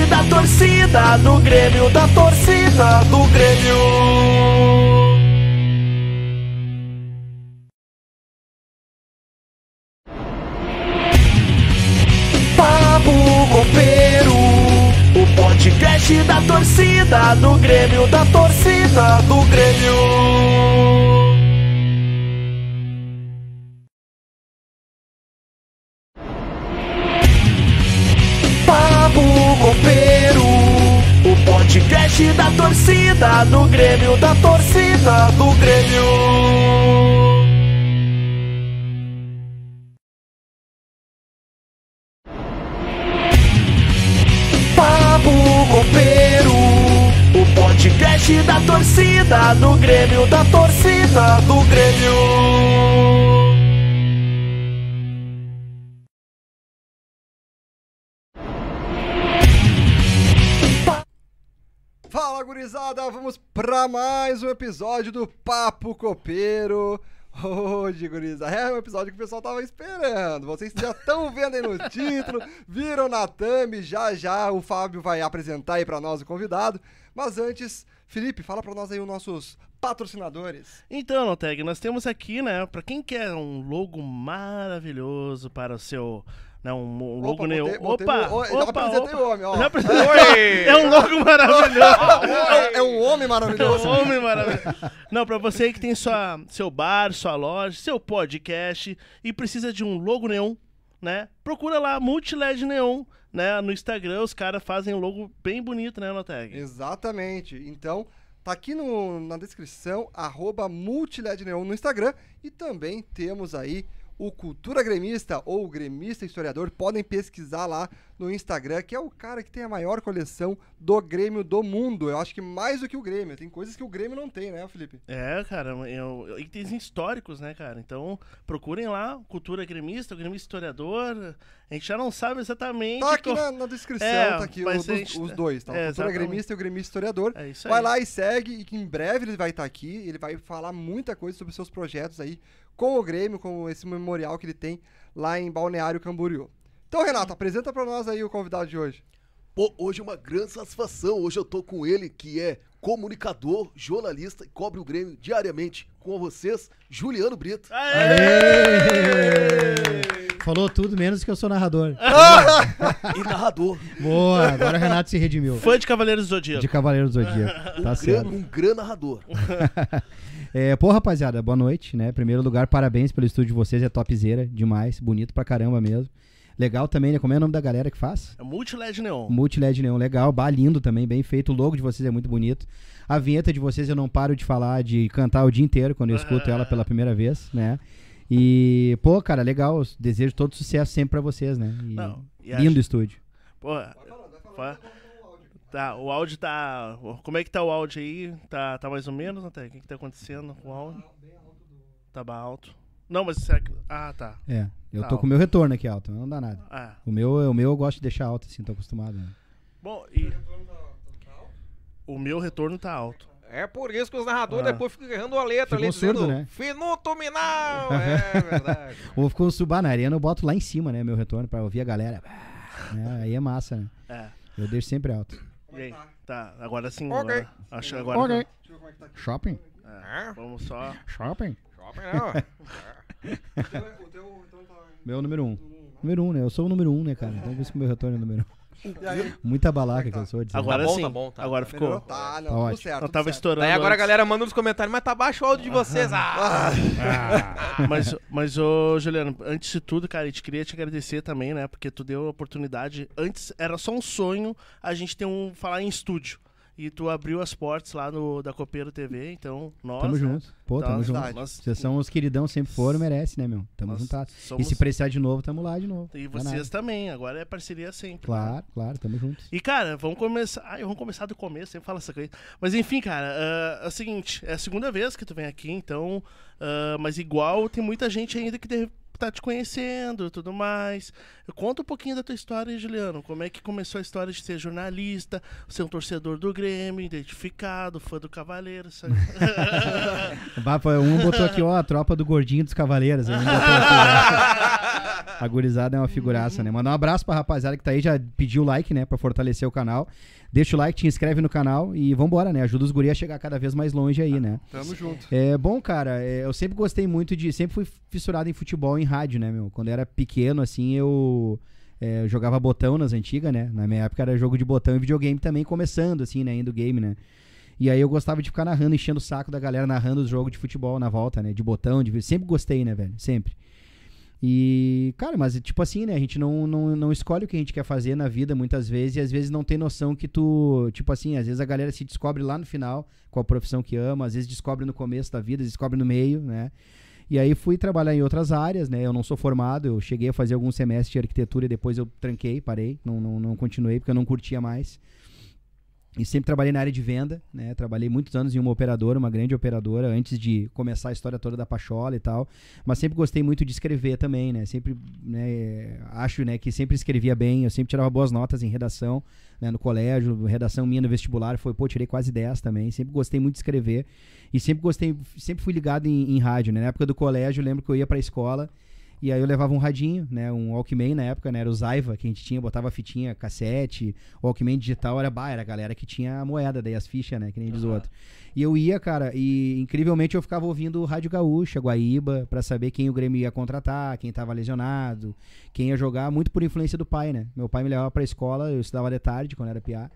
da torcida do Grêmio, da torcida do Grêmio. Podcast da torcida do Grêmio, da torcida do Grêmio. Da torcida do Grêmio, da torcida do Grêmio. Papo Copeiro, o podcast da torcida do Grêmio, da torcida do Grêmio. Fala, gurizada! Vamos pra mais um episódio do Papo Copeiro. Hoje, gurizada, é um episódio que o pessoal tava esperando. Vocês já estão vendo aí no título, viram na thumb, já já o Fábio vai apresentar aí pra nós o convidado. Mas antes, Felipe, fala pra nós aí os nossos patrocinadores. Então, Noteg, nós temos aqui, né, pra quem quer um logo maravilhoso para o seu, né, um, logo Opa, neon. botei Opa, opa, apresentei opa. o homem, ó. Já. É um logo maravilhoso. É, é um homem É maravilhoso. um homem maravilhoso. Não, pra você que tem sua, seu bar, sua loja, seu podcast e precisa de um logo neon, né? Procura lá Multiled Neon, né? No Instagram os caras fazem um logo bem bonito, né, Noteg? Exatamente. Então, tá aqui no- na descrição, arroba Multiled Neon no Instagram. E também temos aí o Cultura Gremista ou o Gremista Historiador. Podem pesquisar lá no Instagram, que é o cara que tem a maior coleção do Grêmio do mundo. Eu acho que mais do que o Grêmio. Tem coisas que o Grêmio não tem, né, Felipe? É, cara, eu, itens históricos, né, cara? Então, procurem lá, Cultura Gremista, o Gremista Historiador. A gente já não sabe exatamente. Tá aqui qual- na, na descrição, É, tá aqui os, gente- os dois, tá? O é, Cultura exatamente. Gremista e o Gremista Historiador. É isso Vai aí. lá e segue, e que em breve ele vai estar aqui. Ele vai falar muita coisa sobre seus projetos aí com o Grêmio, com esse memorial que ele tem lá em Balneário Camboriú. Então, Renato, apresenta pra nós aí o convidado de hoje. Pô, hoje é uma grande satisfação. Hoje eu tô com ele, que é comunicador, jornalista e cobre o Grêmio diariamente. Com vocês, Juliano Brito. Falou tudo menos que eu sou narrador. E narrador. Boa, agora o Renato se redimiu. Fã de Cavaleiros do Zodíaco. De Cavaleiro do Zodíaco. Tá Gran- certo. um grande narrador. É, pô, rapaziada, boa noite, né? Primeiro lugar, parabéns pelo estúdio de vocês, é topzera demais, bonito pra caramba mesmo. Legal também, né? Como é o nome da galera que faz? É Multiled Neon. Multiled Neon, legal, bar lindo também, bem feito. O logo de vocês é muito bonito. A vinheta de vocês eu não paro de falar, de cantar o dia inteiro quando eu escuto ela pela primeira vez, né? E, pô, cara, legal. Desejo todo sucesso sempre pra vocês, né? E Não, e lindo acho- estúdio. Pô, fa- tá, o áudio tá. Como é que tá o áudio aí? Tá, tá mais ou menos, Noteg? O que, que tá acontecendo com o áudio? Tá bem alto. Não, mas será que. Ah, tá. É, eu Tá tô alto. com o meu retorno aqui alto, não dá nada. Ah. O meu, o meu eu gosto de deixar alto, assim, tô acostumado. Né? Bom, e. O meu retorno tá alto. É por isso que os narradores Ah. depois ficam errando a letra Ficou ali, surdo, dizendo né? Finuto Minal! É verdade. Ou ficou subar na arena, eu boto lá em cima, né, meu retorno, pra ouvir a galera. Né, Aí é massa, né? É. Eu deixo sempre alto. E aí? Tá, agora sim. Ok. Agora, acho agora. Ok. Shopping? É, vamos só. Shopping? Shopping não. Meu número um. Número um, né? Eu sou o número um, né, cara? Então por isso que o meu retorno é número um. Aí? Muita balaca que eu sou. dizer. Agora bom, sim. tá bom, tá. Agora Melhorou? ficou. Tá, não, Tá tudo ótimo. certo. Não tudo tava certo. estourando. Daí agora a galera manda nos comentários, mas tá baixo o áudio de vocês. Ah! Mas, mas ô, Juliano, antes de tudo, cara, a gente queria te agradecer também, né? Porque tu deu a oportunidade. Antes era só um sonho a gente ter um. falar em estúdio. E tu abriu as portas lá no, da Copeiro TV, então, nós. Tamo né, junto. Pô, tamo nós- junto. nós- Vocês são os queridão, sempre foram, merece, né, meu? Tamo juntados. E somos- se precisar de novo, tamo lá de novo. E é vocês também, agora é parceria sempre. Claro, claro, tamo juntos. E, cara, vamos começar. Ai, vamos começar do começo, sempre fala essa coisa. Mas enfim, cara, ah, é o seguinte, é a segunda vez que tu vem aqui, então. ah, mas igual tem muita gente ainda que deve tá te conhecendo tudo mais. Conta um pouquinho da tua história, Juliano. Como é que começou a história de ser jornalista, ser um torcedor do Grêmio, identificado, fã do Cavaleiro, sabe? Um botou aqui, ó, a tropa do gordinho dos cavaleiros. aqui, A gurizada é uma figuraça, né? Mandar um abraço pra rapaziada que tá aí, já pediu o like, né? Pra fortalecer o canal. Deixa o like, te inscreve no canal e vambora, né? Ajuda os guri a chegar cada vez mais longe aí, né? Tamo junto. É bom, cara. é, eu sempre gostei muito de. Sempre fui fissurado em futebol em rádio, né, meu? Quando eu era pequeno, assim, eu. é, eu jogava botão nas antigas, né? Na minha época era jogo de botão e videogame também, começando, assim, né? Indo game, né? E aí eu gostava de ficar narrando, enchendo o saco da galera narrando os jogos de futebol na volta, né? De botão, de... sempre gostei, né, velho? Sempre. E, cara, mas tipo assim, né? A gente não, não, não escolhe o que a gente quer fazer na vida muitas vezes e às vezes não tem noção que tu. Tipo assim, às vezes a galera se descobre lá no final qual profissão que ama, às vezes descobre no começo da vida, descobre no meio, né? E aí fui trabalhar em outras áreas, né? Eu não sou formado, eu cheguei a fazer alguns semestres de arquitetura e depois eu tranquei, parei, não, não, não continuei porque eu não curtia mais. E sempre trabalhei na área de venda, né? Trabalhei muitos anos em uma operadora, uma grande operadora, antes de começar a história toda da Pachola e tal. Mas sempre gostei muito de escrever também, né? Sempre, né? Acho, né, que sempre escrevia bem, eu sempre tirava boas notas em redação, né? No colégio, redação minha no vestibular foi, pô, tirei quase 10 também. Sempre gostei muito de escrever e sempre gostei, sempre fui ligado em, em rádio, né? Na época do colégio, lembro que eu ia pra escola e aí eu levava um radinho, né? Um Walkman na época, né? Era o Zaiva, que a gente tinha, botava fitinha, cassete. O Walkman digital era, bah, era a galera que tinha a moeda, daí as fichas, né? Que nem diz o outro. E eu ia, cara, e incrivelmente eu ficava ouvindo o Rádio Gaúcha, Guaíba, pra saber quem o Grêmio ia contratar, quem tava lesionado, quem ia jogar, muito por influência do pai, né? Meu pai me levava pra escola, eu estudava de tarde, quando era piá.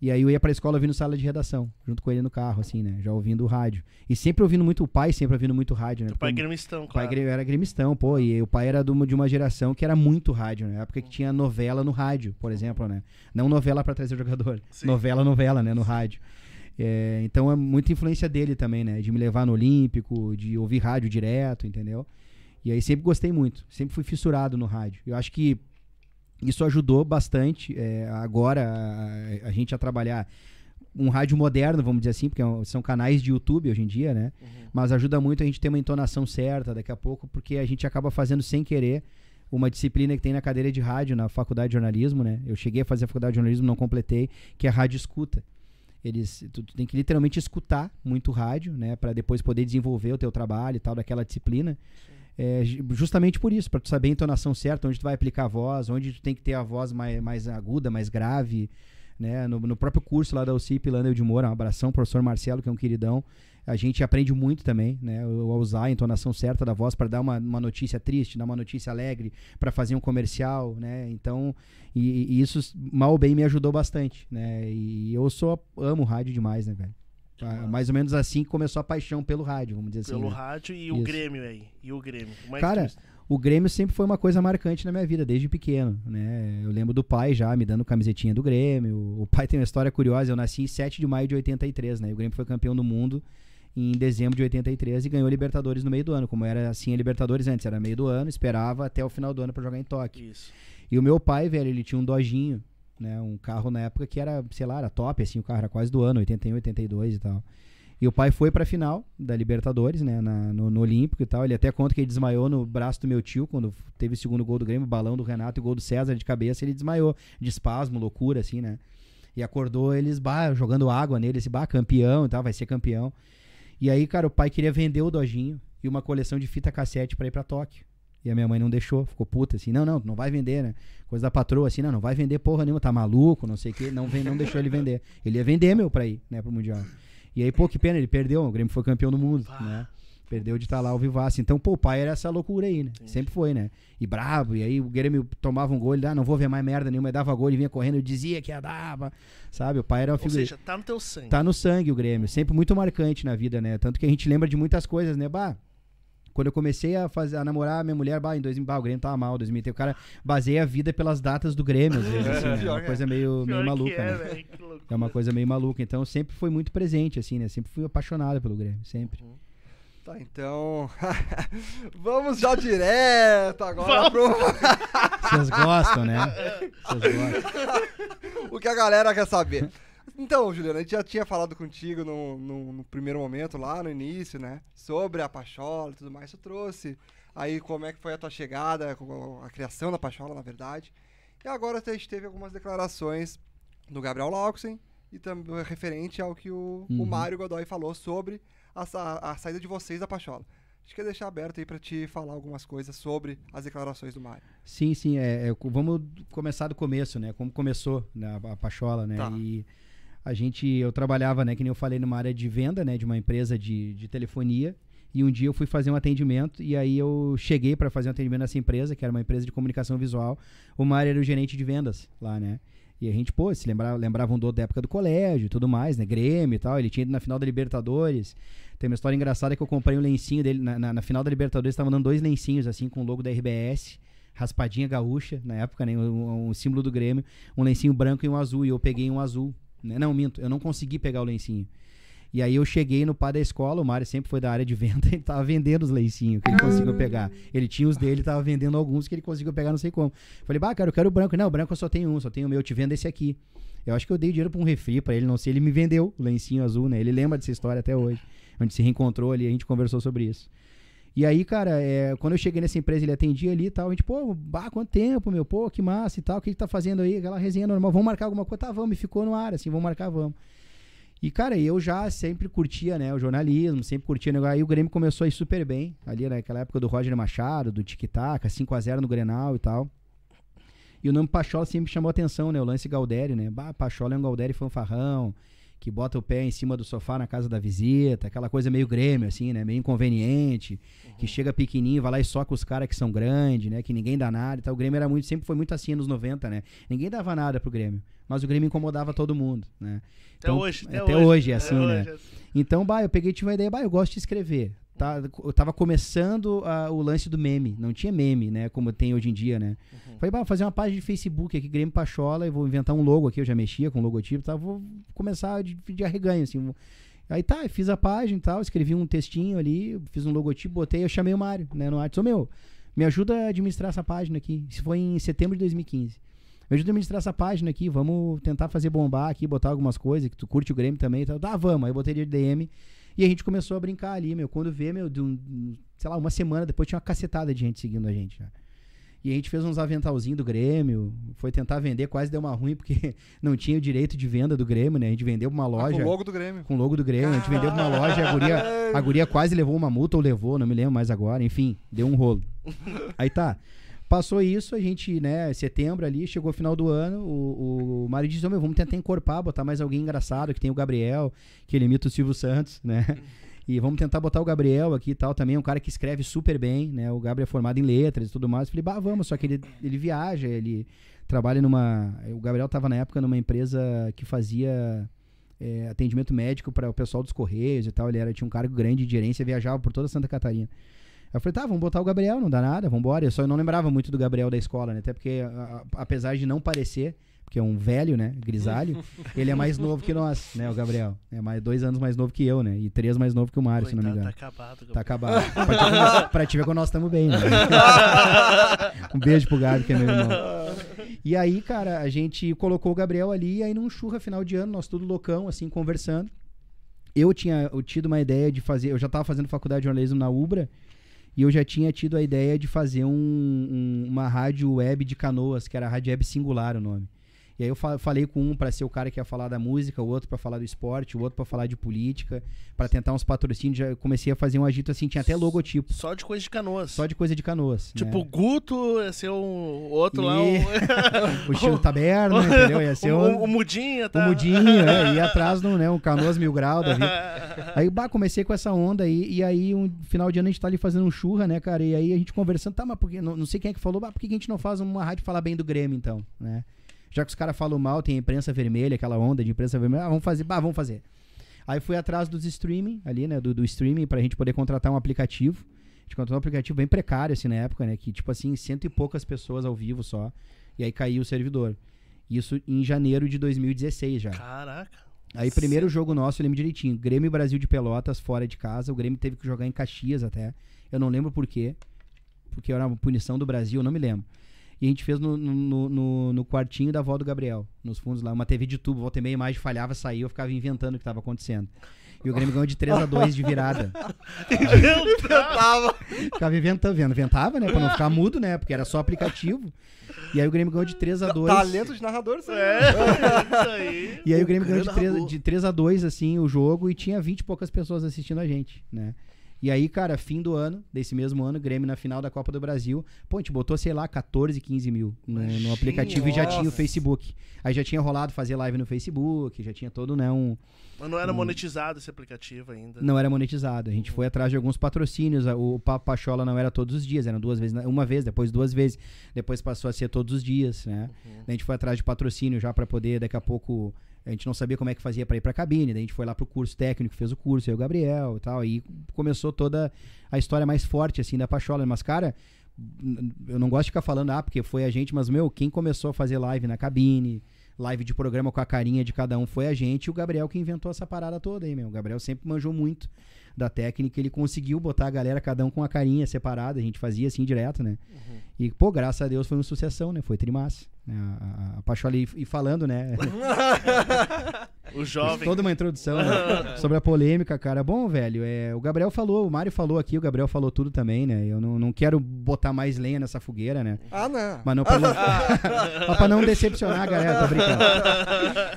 E aí eu ia pra escola ouvindo sala de redação, junto com ele no carro, assim, né? Já ouvindo o rádio. E sempre ouvindo muito o pai, sempre ouvindo muito rádio, né? Teu pai é gremistão, o pai claro. era gremistão, pô, e o pai era de uma, geração que era muito rádio, né? Na época que tinha novela no rádio, por exemplo, né? Não novela pra trazer jogador, Sim. novela, novela, né? No rádio. É, então é muita influência dele também, né? De me levar no Olímpico, de ouvir rádio direto, entendeu? E aí sempre gostei muito, sempre fui fissurado no rádio. Eu acho que isso ajudou bastante é, agora a, a gente a trabalhar um rádio moderno, vamos dizer assim, porque é são canais de YouTube hoje em dia, né? Mas ajuda muito a gente ter uma entonação certa daqui a pouco, porque a gente acaba fazendo sem querer uma disciplina que tem na cadeira de rádio na faculdade de jornalismo, né? Eu cheguei a fazer a faculdade de jornalismo, não completei, que é rádio escuta. Eles, tu, tu tem que literalmente escutar muito rádio, né, Pra depois poder desenvolver o teu trabalho e tal daquela disciplina. É, ju- justamente por isso, pra tu saber a entonação certa, onde tu vai aplicar a voz, onde tu tem que ter a voz mais, mais aguda, mais grave, né? No, no próprio curso lá da UCIP, Landel de Moura, um abração, professor Marcelo, que é um queridão. A gente aprende muito também, né? A usar a entonação certa da voz para dar uma, uma notícia triste, dar uma notícia alegre, para fazer um comercial, né? Então, e, e isso mal ou bem me ajudou bastante, né? E eu sou amo rádio demais, né, velho? Ah, Mais ou menos assim que começou a paixão pelo rádio, vamos dizer Pelo assim. né? rádio e o Isso. Grêmio aí. E o Grêmio. É Cara, o Grêmio sempre foi uma coisa marcante na minha vida, desde pequeno, né? Eu lembro do pai já me dando camisetinha do Grêmio. O pai tem uma história curiosa, eu nasci em 7 de maio de 83, né? E o Grêmio foi campeão do mundo em dezembro de 83 e ganhou a Libertadores no meio do ano, como era assim a Libertadores antes, era meio do ano, esperava até o final do ano pra jogar em Tóquio. Isso. E o meu pai, velho, ele tinha um Dojinho, né? Um carro na época que era, sei lá, era top, assim, o carro era quase do ano, 81, 82 e tal. E o pai foi pra final da Libertadores, né? na- no, no Olímpico e tal. Ele até conta que ele desmaiou no braço do meu tio quando teve o segundo gol do Grêmio, o balão do Renato e o gol do César de cabeça. Ele desmaiou de espasmo, loucura, assim, né? E acordou eles, bah, jogando água nele, esse bah, campeão e tal, vai ser campeão. E aí, cara, o pai queria vender o Dojinho e uma coleção de fita cassete pra ir pra Tóquio. E a minha mãe não deixou, ficou puta, assim, não, não, não vai vender, né? Coisa da patroa, assim, não, não vai vender porra nenhuma, tá maluco, não sei o quê, não, vem, não deixou ele vender. Ele ia vender, meu, pra ir, né, pro Mundial. E aí, pô, que pena, ele perdeu, o Grêmio foi campeão do mundo, né? Perdeu de estar lá ao vivaço. Então, pô, o pai era essa loucura aí, né? Sempre foi, né? E brabo, e aí o Grêmio tomava um gol, ele, ah, não vou ver mais merda nenhuma, ele dava gol, ele vinha correndo, eu dizia que ia dava, sabe? O pai era uma Ou figura... seja, tá no teu sangue. Tá no sangue o Grêmio, sempre muito marcante na vida, né? Tanto que a gente lembra de muitas coisas, né? Bah, quando eu comecei a, fazer, a namorar a minha mulher, bah, em 2000, bah, o Grêmio tava mal, 2003. O cara baseia a vida pelas datas do Grêmio, às vezes, assim, né? É uma coisa meio, meio maluca, é, né? velho, que loucura. É uma coisa meio maluca. Então, sempre foi muito presente, assim, né? Sempre fui apaixonado pelo Grêmio, sempre. Tá, então. Vamos já direto agora pro. Vocês gostam, né? Vocês gostam. o que a galera quer saber. Então, Juliana, a gente já tinha falado contigo no, no, no primeiro momento, lá no início, né? Sobre a Pachola e tudo mais. Tu trouxe aí como é que foi a tua chegada, a criação da Pachola, na verdade. E agora a gente teve algumas declarações do Gabriel Lauxen e também referente ao que o, o Uhum. Mário Godoy falou sobre a, sa- a saída de vocês da Pachola. gente quer deixar aberto aí pra te falar algumas coisas sobre as declarações do Mário. Sim, sim. É, é, vamos começar do começo, né? Como começou né, a, a Pachola, né? Tá. E a gente, eu trabalhava, né? Que nem eu falei, numa área de venda, né? De uma empresa de, de telefonia. E um dia eu fui fazer um atendimento e aí eu cheguei para fazer um atendimento nessa empresa, que era uma empresa de comunicação visual. O Mário era o gerente de vendas lá, né? E a gente, pô, se lembrava, lembrava um do da época do colégio e tudo mais, né? Grêmio e tal. Ele tinha ido na final da Libertadores. Tem uma história engraçada que eu comprei um lencinho dele. Na, na, na final da Libertadores, estavam dando dois lencinhos, assim, com o logo da RBS. Raspadinha gaúcha, na época, né? Um, um símbolo do Grêmio. Um lencinho branco e um azul. E eu peguei um azul. Né? Não, minto. Eu não consegui pegar o lencinho. E aí eu cheguei no pá da escola, o Mário sempre foi da área de venda, ele tava vendendo os lencinhos que ele conseguiu pegar. Ele tinha os dele, tava vendendo alguns que ele conseguiu pegar, não sei como. Falei, bah, cara, eu quero o branco. Não, o branco eu só tenho um, só tenho o meu, eu te vendo esse aqui. Eu acho que eu dei dinheiro pra um refri pra ele, não sei, ele me vendeu o lencinho azul, né? Ele lembra dessa história até hoje. Onde se reencontrou ali, a gente conversou sobre isso. E aí, cara, é, quando eu cheguei nessa empresa, ele atendia ali e tal. A gente, pô, bah, quanto tempo, meu? Pô, que massa e tal. O que, que tá fazendo aí? Aquela resenha normal. Vamos marcar alguma coisa? Tá, vamos. E ficou no ar, assim, vamos marcar, vamos. E, cara, eu já sempre curtia, né, o jornalismo, sempre curtia o negócio. Aí o Grêmio começou a ir super bem, ali naquela época do Roger Machado, do Tic Tac, 5x0 no Grenal e tal. E o nome Pachola sempre chamou atenção, né, o lance Galdério, né. Bah, Pachola é um Galdério fanfarrão, que bota o pé em cima do sofá na casa da visita, aquela coisa meio Grêmio, assim, né, meio inconveniente, que chega pequenininho, vai lá e soca os caras que são grandes, né, que ninguém dá nada e tal. O Grêmio era muito, sempre foi muito assim nos 90, né. Ninguém dava nada pro Grêmio, mas o Grêmio incomodava todo mundo, né. Até hoje, até, até hoje. hoje é assim, né? hoje é assim. Então, bah, eu peguei e tive uma ideia, bah, eu gosto de escrever. Tá, eu tava começando ah, o lance do meme. Não tinha meme, né? Como tem hoje em dia, né? Falei, bah, vou fazer uma página de Facebook aqui, Grêmio Pachola, e vou inventar um logo aqui. Eu já mexia com logotipo, tá? Vou começar de, de arreganho, assim. vou- Aí tá, fiz a página e tal, escrevi um textinho ali, fiz um logotipo, botei, eu chamei o Mário, né, no WhatsApp. Ô, meu, me ajuda a administrar essa página aqui. Isso foi em setembro de 2015. Me ajuda a administrar essa página aqui, vamos tentar fazer bombar aqui, botar algumas coisas, que tu curte o Grêmio também e tal. Tá, vamos. Aí eu botei de DM e a gente começou a brincar ali, meu. Quando vê, meu, de um, sei lá, uma semana depois tinha uma cacetada de gente seguindo a gente já. E a gente fez uns aventalzinhos do Grêmio, foi tentar vender, quase deu uma ruim, porque não tinha o direito de venda do Grêmio, né? A gente vendeu pra uma Ah, loja com o logo do Grêmio. com o logo do Grêmio. A gente vendeu pra uma loja, a guria, a guria quase levou uma multa ou levou, não me lembro mais agora. Enfim, deu um rolo. Aí tá. Passou isso, a gente, né, setembro ali, chegou o final do ano, o, o Mário disse, "Ô, meu, vamos tentar encorpar, botar mais alguém engraçado, que tem o Gabriel, que ele imita o Silvio Santos, né? E vamos tentar botar o Gabriel aqui e tal, também é um cara que escreve super bem, né? O Gabriel é formado em letras e tudo mais. Eu falei, bah, vamos, só que ele, ele viaja, ele trabalha numa... O Gabriel tava na época numa empresa que fazia é, atendimento médico para o pessoal dos Correios e tal. Ele era, tinha um cargo grande de gerência, viajava por toda Santa Catarina. Eu falei, tá, vamos botar o Gabriel, não dá nada, vamos embora. Eu só não lembrava muito do Gabriel da escola, né? Até porque, a- a- apesar de não parecer, porque é um velho, né? Grisalho, ele é mais novo que nós, né? O Gabriel. É mais dois anos mais novo que eu, né? E três mais novo que o Mário, se não me engano. Tá acabado. Tá acabado. pra, te ver, pra te ver como nós estamos bem, né? um beijo pro Gabi, que é meu irmão. E aí, cara, a gente colocou o Gabriel ali, e aí num churra final de ano, nós tudo loucão, assim, conversando. Eu tinha eu tido uma ideia de fazer, eu já tava fazendo faculdade de jornalismo na Ubra, e eu já tinha tido a ideia de fazer um- um- uma rádio web de canoas, que era a Rádio Web Singular o nome. E aí eu fa- falei com um pra ser o cara que ia falar da música, o outro pra falar do esporte, o outro pra falar de política, pra tentar uns patrocínios. Já comecei a fazer um agito assim, tinha até logotipo, Só de coisa de canoas. só de coisa de canoas. Tipo, o né? Guto ia ser um outro lá. E- Um... o estilo taberna, entendeu? Ia ser o, um, o Mudinha, o tá? mudinho, né? Ia atrás do, né, um canoas mil grau da vida. Aí, bah, comecei com essa onda aí, e aí, um final de ano a gente tá ali fazendo um churra, né, cara? E aí a gente conversando, tá, mas porque, não, não sei quem é que falou, bah, por que a gente não faz uma rádio falar bem do Grêmio, então, né? Já que os caras falam mal, tem a imprensa vermelha, aquela onda de imprensa vermelha, ah, vamos fazer, bah, vamos fazer. Aí fui atrás dos streaming, ali, né, do, do streaming, pra gente poder contratar um aplicativo. A gente contratou um aplicativo bem precário, assim, na época, né, que, tipo assim, cento e poucas pessoas ao vivo só, e aí caiu o servidor. Isso em janeiro de 2016 já. Caraca. Aí, primeiro jogo nosso, eu lembro direitinho. Grêmio Brasil de Pelotas, fora de casa. O Grêmio teve que jogar em Caxias até. Eu não lembro por quê. Porque era uma punição do Brasil, eu não me lembro. E a gente fez no, no, no- no- quartinho da avó do Gabriel, nos fundos lá. Uma TV de tubo, volta e meia, a imagem falhava, saía, eu ficava inventando o que estava acontecendo. E o Grêmio ganhou de 3 a 2 de virada. Tava. Ficava inventando, vendo. Inventava, né? Pra não ficar mudo, né? Porque era só aplicativo. E aí o Grêmio ganhou de 3 a 2 Talento de narrador, isso aí. É, isso aí. E aí o O Grêmio ganhou de grande 3, narrador. de 3 a 2 assim, o jogo, e tinha 20 e poucas pessoas assistindo a gente, né? E aí, cara, fim do ano, desse mesmo ano, Grêmio na final da Copa do Brasil. Pô, a gente botou, sei lá, 14, 15 mil no, no aplicativo e já tinha o Nossa. Facebook. Aí já tinha rolado fazer live no Facebook, já tinha todo, né, um... Mas não era monetizado esse aplicativo ainda. Não era monetizado. A gente foi atrás de alguns patrocínios. O Papo Pachola não era todos os dias, eram duas vezes, na- uma vez, depois duas vezes. Depois passou a ser todos os dias, né? Daí a gente foi atrás de patrocínio já pra poder, daqui a pouco. A gente não sabia como é que fazia pra ir pra cabine. Daí a gente foi lá pro curso técnico, fez o curso, eu e o Gabriel e tal. Aí começou toda a história mais forte, assim, da Pachola. Mas, cara, eu não gosto de ficar falando, ah, porque foi a gente, mas, meu, quem começou a fazer live na cabine, live de programa com a carinha de cada um foi a gente e o Gabriel que inventou essa parada toda aí, meu. O Gabriel sempre manjou muito da técnica, ele conseguiu botar a galera, cada um com a carinha separada, a gente fazia assim direto, né? E, pô, graças a Deus foi uma sucessão, né? Foi trimassa. Né? A, a, a Pachola e, falando, né? O jovem. Toda uma introdução né? sobre a polêmica, cara. Bom, velho, é, o Gabriel falou, o Mário falou aqui, o Gabriel falou tudo também, né? Eu não, não quero botar mais lenha nessa fogueira, né? Ah, não. Mas não pra não, mas pra não decepcionar a galera, tô brincando.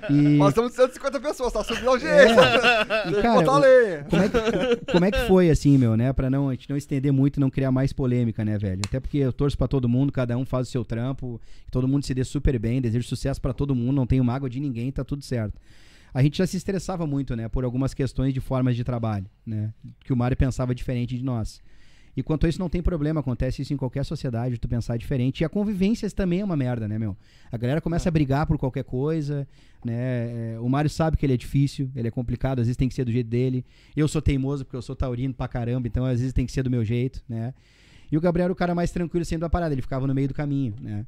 E, Nós estamos 150 pessoas, tá subindo a audiência. É. E, cara, botar a o- lenha. como é, que, como é que foi, assim, meu, né? Pra não, a gente não estender muito e não criar mais polêmica, né, velho? Até porque eu torço pra todo mundo, cada um faz o seu trampo, que todo mundo se dê super bem, desejo sucesso pra todo mundo, não tenho mágoa de ninguém, tá tudo certo. A gente já se estressava muito, né, por algumas questões de formas de trabalho, né? Que o Mário pensava diferente de nós. E quanto a isso, não tem problema, acontece isso em qualquer sociedade, tu pensar diferente. E a convivência também é uma merda, né, meu? A galera começa a brigar por qualquer coisa, né? É, O Mário sabe que ele é difícil, ele é complicado, às vezes tem que ser do jeito dele. Eu sou teimoso porque eu sou taurino pra caramba, então às vezes tem que ser do meu jeito, né? E o Gabriel era o cara mais tranquilo sempre da parada, ele ficava no meio do caminho, né?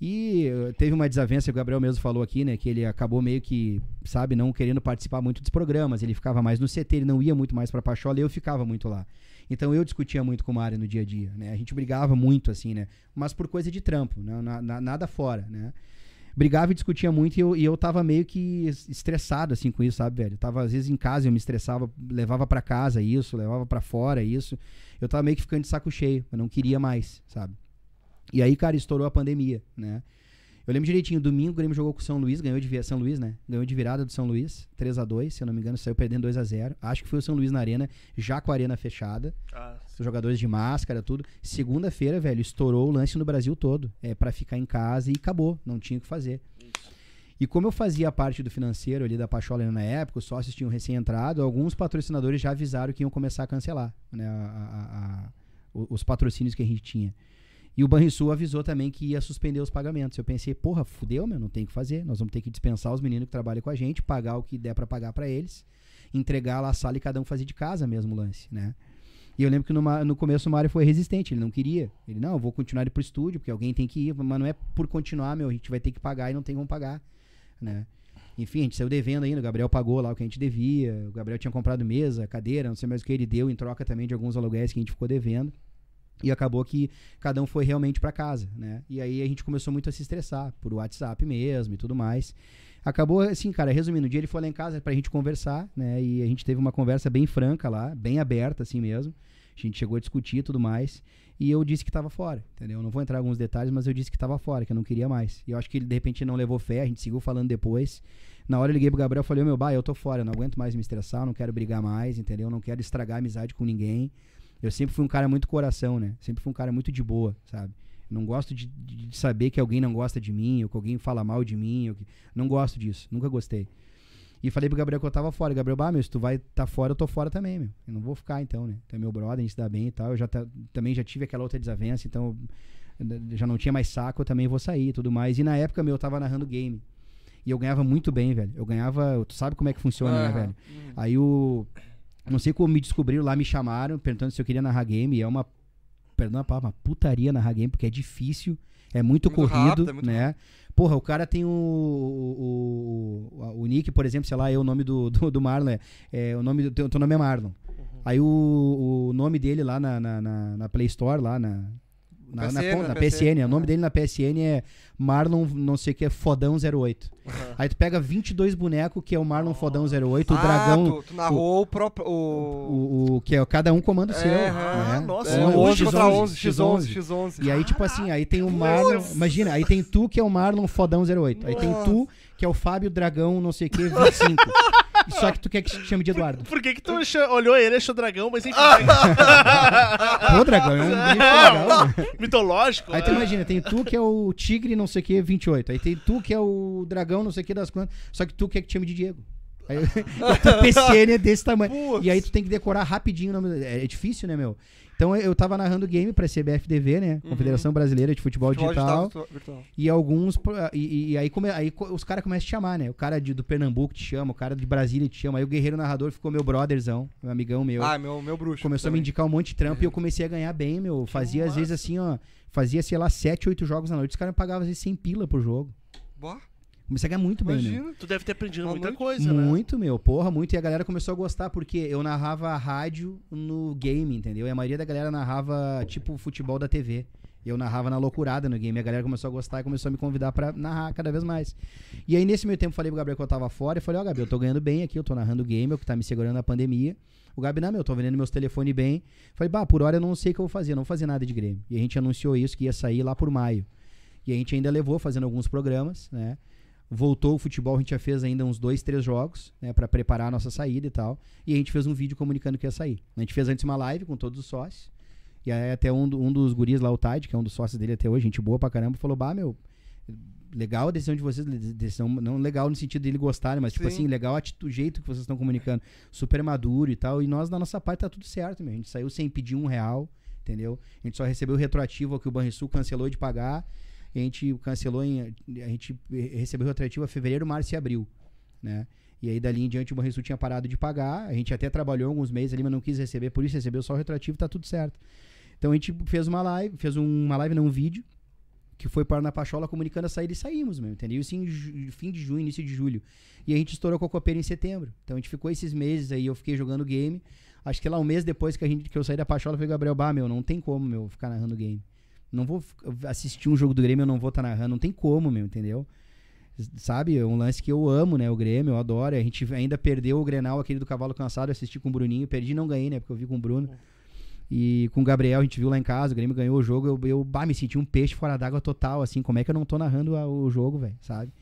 E eh, teve uma desavença, o Gabriel mesmo falou aqui, né? Que ele acabou meio que, sabe, não querendo participar muito dos programas. Ele ficava mais no CT, ele não ia muito mais pra Pachola e eu ficava muito lá. Então eu discutia muito com o Mário no dia a dia, né? A gente brigava muito, assim, né? Mas por coisa de trampo, né? Na- na- nada fora, né? Brigava e discutia muito e eu, e eu tava meio que es- estressado, assim, com isso, sabe, velho? Eu tava, às vezes, em casa, eu me estressava, levava pra casa isso, levava pra fora isso. Eu tava meio que ficando de saco cheio, eu não queria mais, sabe? E aí, cara, estourou a pandemia, né? Eu lembro direitinho, domingo o Grêmio jogou com o São Luís, ganhou de São Luís, né? Ganhou de virada do São Luís, 3 a 2 se eu não me engano, saiu perdendo 2 a 0 Acho que foi o São Luís na arena, já com a arena fechada, Ah, jogadores de máscara, tudo. Segunda-feira, velho, estourou o lance no Brasil todo. É pra ficar em casa e acabou, não tinha o que fazer. E como eu fazia parte do financeiro ali da Pachola na época, os sócios tinham recém-entrado, alguns patrocinadores já avisaram que iam começar a cancelar né, a- a- a- os patrocínios que a gente tinha. E o Banrisul avisou também que ia suspender os pagamentos. Eu pensei, porra, fudeu, meu, não tem o que fazer. Nós vamos ter que dispensar os meninos que trabalham com a gente, pagar o que der pra pagar pra eles, entregar lá a sala e cada um fazer de casa mesmo o lance, né? E eu lembro que no começo o Mário foi resistente, ele não queria. Ele, não, eu vou continuar ir pro estúdio, porque alguém tem que ir, mas não é por continuar, meu, a gente vai ter que pagar e não tem como pagar, né? Enfim, a gente saiu devendo ainda, o Gabriel pagou lá o que a gente devia, o Gabriel tinha comprado mesa, cadeira, não sei mais o que ele deu, em troca também de alguns aluguéis que a gente ficou devendo. E acabou que cada um foi realmente pra casa, né? E aí a gente começou muito a se estressar, por WhatsApp mesmo e tudo mais. Acabou assim, cara, resumindo, um dia ele foi lá em casa pra gente conversar, né? E a gente teve uma conversa bem franca lá, bem aberta assim mesmo. A gente chegou a discutir e tudo mais. E eu disse que tava fora, entendeu? Eu não vou entrar em alguns detalhes, mas eu disse que tava fora, que eu não queria mais. E eu acho que ele de repente não levou fé, a gente seguiu falando depois. Na hora eu liguei pro Gabriel e falei, meu, bah, eu tô fora, eu não aguento mais me estressar, não quero brigar mais, entendeu? Eu não quero estragar amizade com ninguém. Eu sempre fui um cara muito coração, né? Sempre fui um cara muito de boa, sabe? Não gosto de, de- de saber que alguém não gosta de mim, ou que alguém fala mal de mim. Que... Não gosto disso, nunca gostei. E falei pro Gabriel que eu tava fora. Gabriel, bah, meu, se tu vai tá fora, eu tô fora também, meu. Eu não vou ficar então, né? Tu é meu brother, a gente se dá bem e tal. Eu já tá- também já tive aquela outra desavença, então já não tinha mais saco, eu também vou sair e tudo mais. E na época, meu, eu tava narrando game. E eu ganhava muito bem, velho. Eu ganhava. Tu sabe como é que funciona, né, Aham. velho? Aí o. Não sei como me descobriram lá, me chamaram, perguntando se eu queria narrar game. E é uma. Perdão a palavra, uma putaria narrar game, porque é difícil, é muito, Muito corrido, rápido, é muito né? Porra, o cara tem o, o, o, o nick, por exemplo, sei lá, é o nome do, do, do Marlon, é, é, o nome do teu, teu nome é Marlon. Aí o, o nome dele lá na, na, na, na Play Store, lá na, na, na, PSN, conta- na na PSN, PSN, o nome é. dele na PSN é Marlon, não sei o que, Fodão 08. Aí tu pega 22 bonecos, que é o Marlon Fodão 08, o Ah, dragão, Tu, tu narrou o próprio. O... o, o, que é cada um comando seu. É, né? ah, nossa, É, Um, 11 X11, contra 11, X11. X11, X11. E aí, tipo assim, aí tem o Marlon. Imagina, aí tem tu que é o Marlon Fodão 08. Aí tem tu que é o Fábio Dragão, não sei o que, 25. Só que tu quer que te chame de Eduardo. Por que que tu achou- olhou ele e achou dragão, mas enfim, Pô, dragão, é um bicho legal. né? mitológico. Aí tu né? imagina, tem tu que é o tigre não sei o que 28. Aí tem tu que é o dragão não sei o que das quantas. Só que tu quer que te chame de Diego. Aí, o PCN é desse tamanho. E aí tu tem que decorar rapidinho o nome. É, é difícil, né, meu? Então eu tava narrando game pra CBFDV, né? Confederação Brasileira de Futebol, Futebol Digital. digital virtual. E alguns. E, e- aí, come- aí os caras começam a te chamar, né? O cara de- do Pernambuco te chama, o cara de Brasília te chama. Aí o Guerreiro Narrador ficou meu brotherzão, meu amigão meu. Ah, meu, meu bruxo. Começou a me também. indicar um monte de trampo e eu comecei a ganhar bem, meu. Fazia às vezes assim, ó. Fazia, sei lá, 7, 8 jogos na noite. Os caras pagavam às vezes 100 pila por jogo. Boa, Comecei a ganhar muito bem, meu. imagina. Tu deve ter aprendido Uma muita noite. coisa, né? Muito, meu, porra, muito. E a galera começou a gostar, porque eu narrava rádio no game, entendeu? E a maioria da galera narrava, tipo, futebol da TV. Eu narrava na loucurada no game. A galera começou a gostar e começou a me convidar pra narrar cada vez mais. E aí, nesse meio tempo, falei pro Gabriel que eu tava fora. E falei, ó, Gabriel, eu tô ganhando bem aqui, eu tô narrando game, é o que tá me segurando na pandemia. O Gabi, não, meu, eu tô vendendo meus telefones bem. Falei, bah, por hora eu não sei o que eu vou fazer, eu não vou fazer nada de Grêmio. E a gente anunciou isso, que ia sair lá por maio. E a gente ainda levou fazendo alguns programas, né? Voltou o futebol, a gente já fez ainda uns dois, três jogos, né, para preparar a nossa saída e tal. E a gente fez um vídeo comunicando que ia sair. A gente fez antes uma live com todos os sócios. E aí até um, um dos guris lá, o Tide, que é um dos sócios dele até hoje, gente boa pra caramba, falou: Bah, meu, legal a decisão de vocês, decisão não legal no sentido dele gostarem, mas tipo Sim. assim, legal o jeito que vocês estão comunicando, super maduro e tal. E nós, da nossa parte, tá tudo certo, meu. A gente saiu sem pedir um real, entendeu? A gente só recebeu o retroativo que o Banrisul cancelou de pagar. A gente cancelou em. A gente recebeu o retroativo a fevereiro, março e abril, né? E aí dali em diante o Banrisul tinha parado de pagar. A gente até trabalhou alguns meses ali, mas não quis receber, por isso recebeu só o retroativo, tá tudo certo. Então a gente fez uma live, fez um- uma live, não um vídeo, que foi para na Pachola comunicando a saída e saímos, meu, entendeu? Isso em fim de junho, início de julho. E a gente estourou com a Copeira em setembro. Então a gente ficou esses meses aí, eu fiquei jogando game. Acho que lá um mês depois que, a gente, que eu saí da Pachola, eu falei, Gabriel, bah, meu, não tem como, meu, ficar narrando game. Não vou assistir um jogo do Grêmio, eu não vou estar narrando, não tem como, meu, entendeu? Sabe, é um lance que eu amo, né? O Grêmio, eu adoro. A gente ainda perdeu o Grenal, aquele do cavalo cansado, assisti com o Bruninho. Perdi não ganhei, né? Porque eu vi com o Bruno. E com o Gabriel, a gente viu lá em casa, o Grêmio ganhou o jogo. Eu, eu bah, me senti um peixe fora d'água total, assim. Como é que eu não tô narrando a- o jogo, velho, sabe?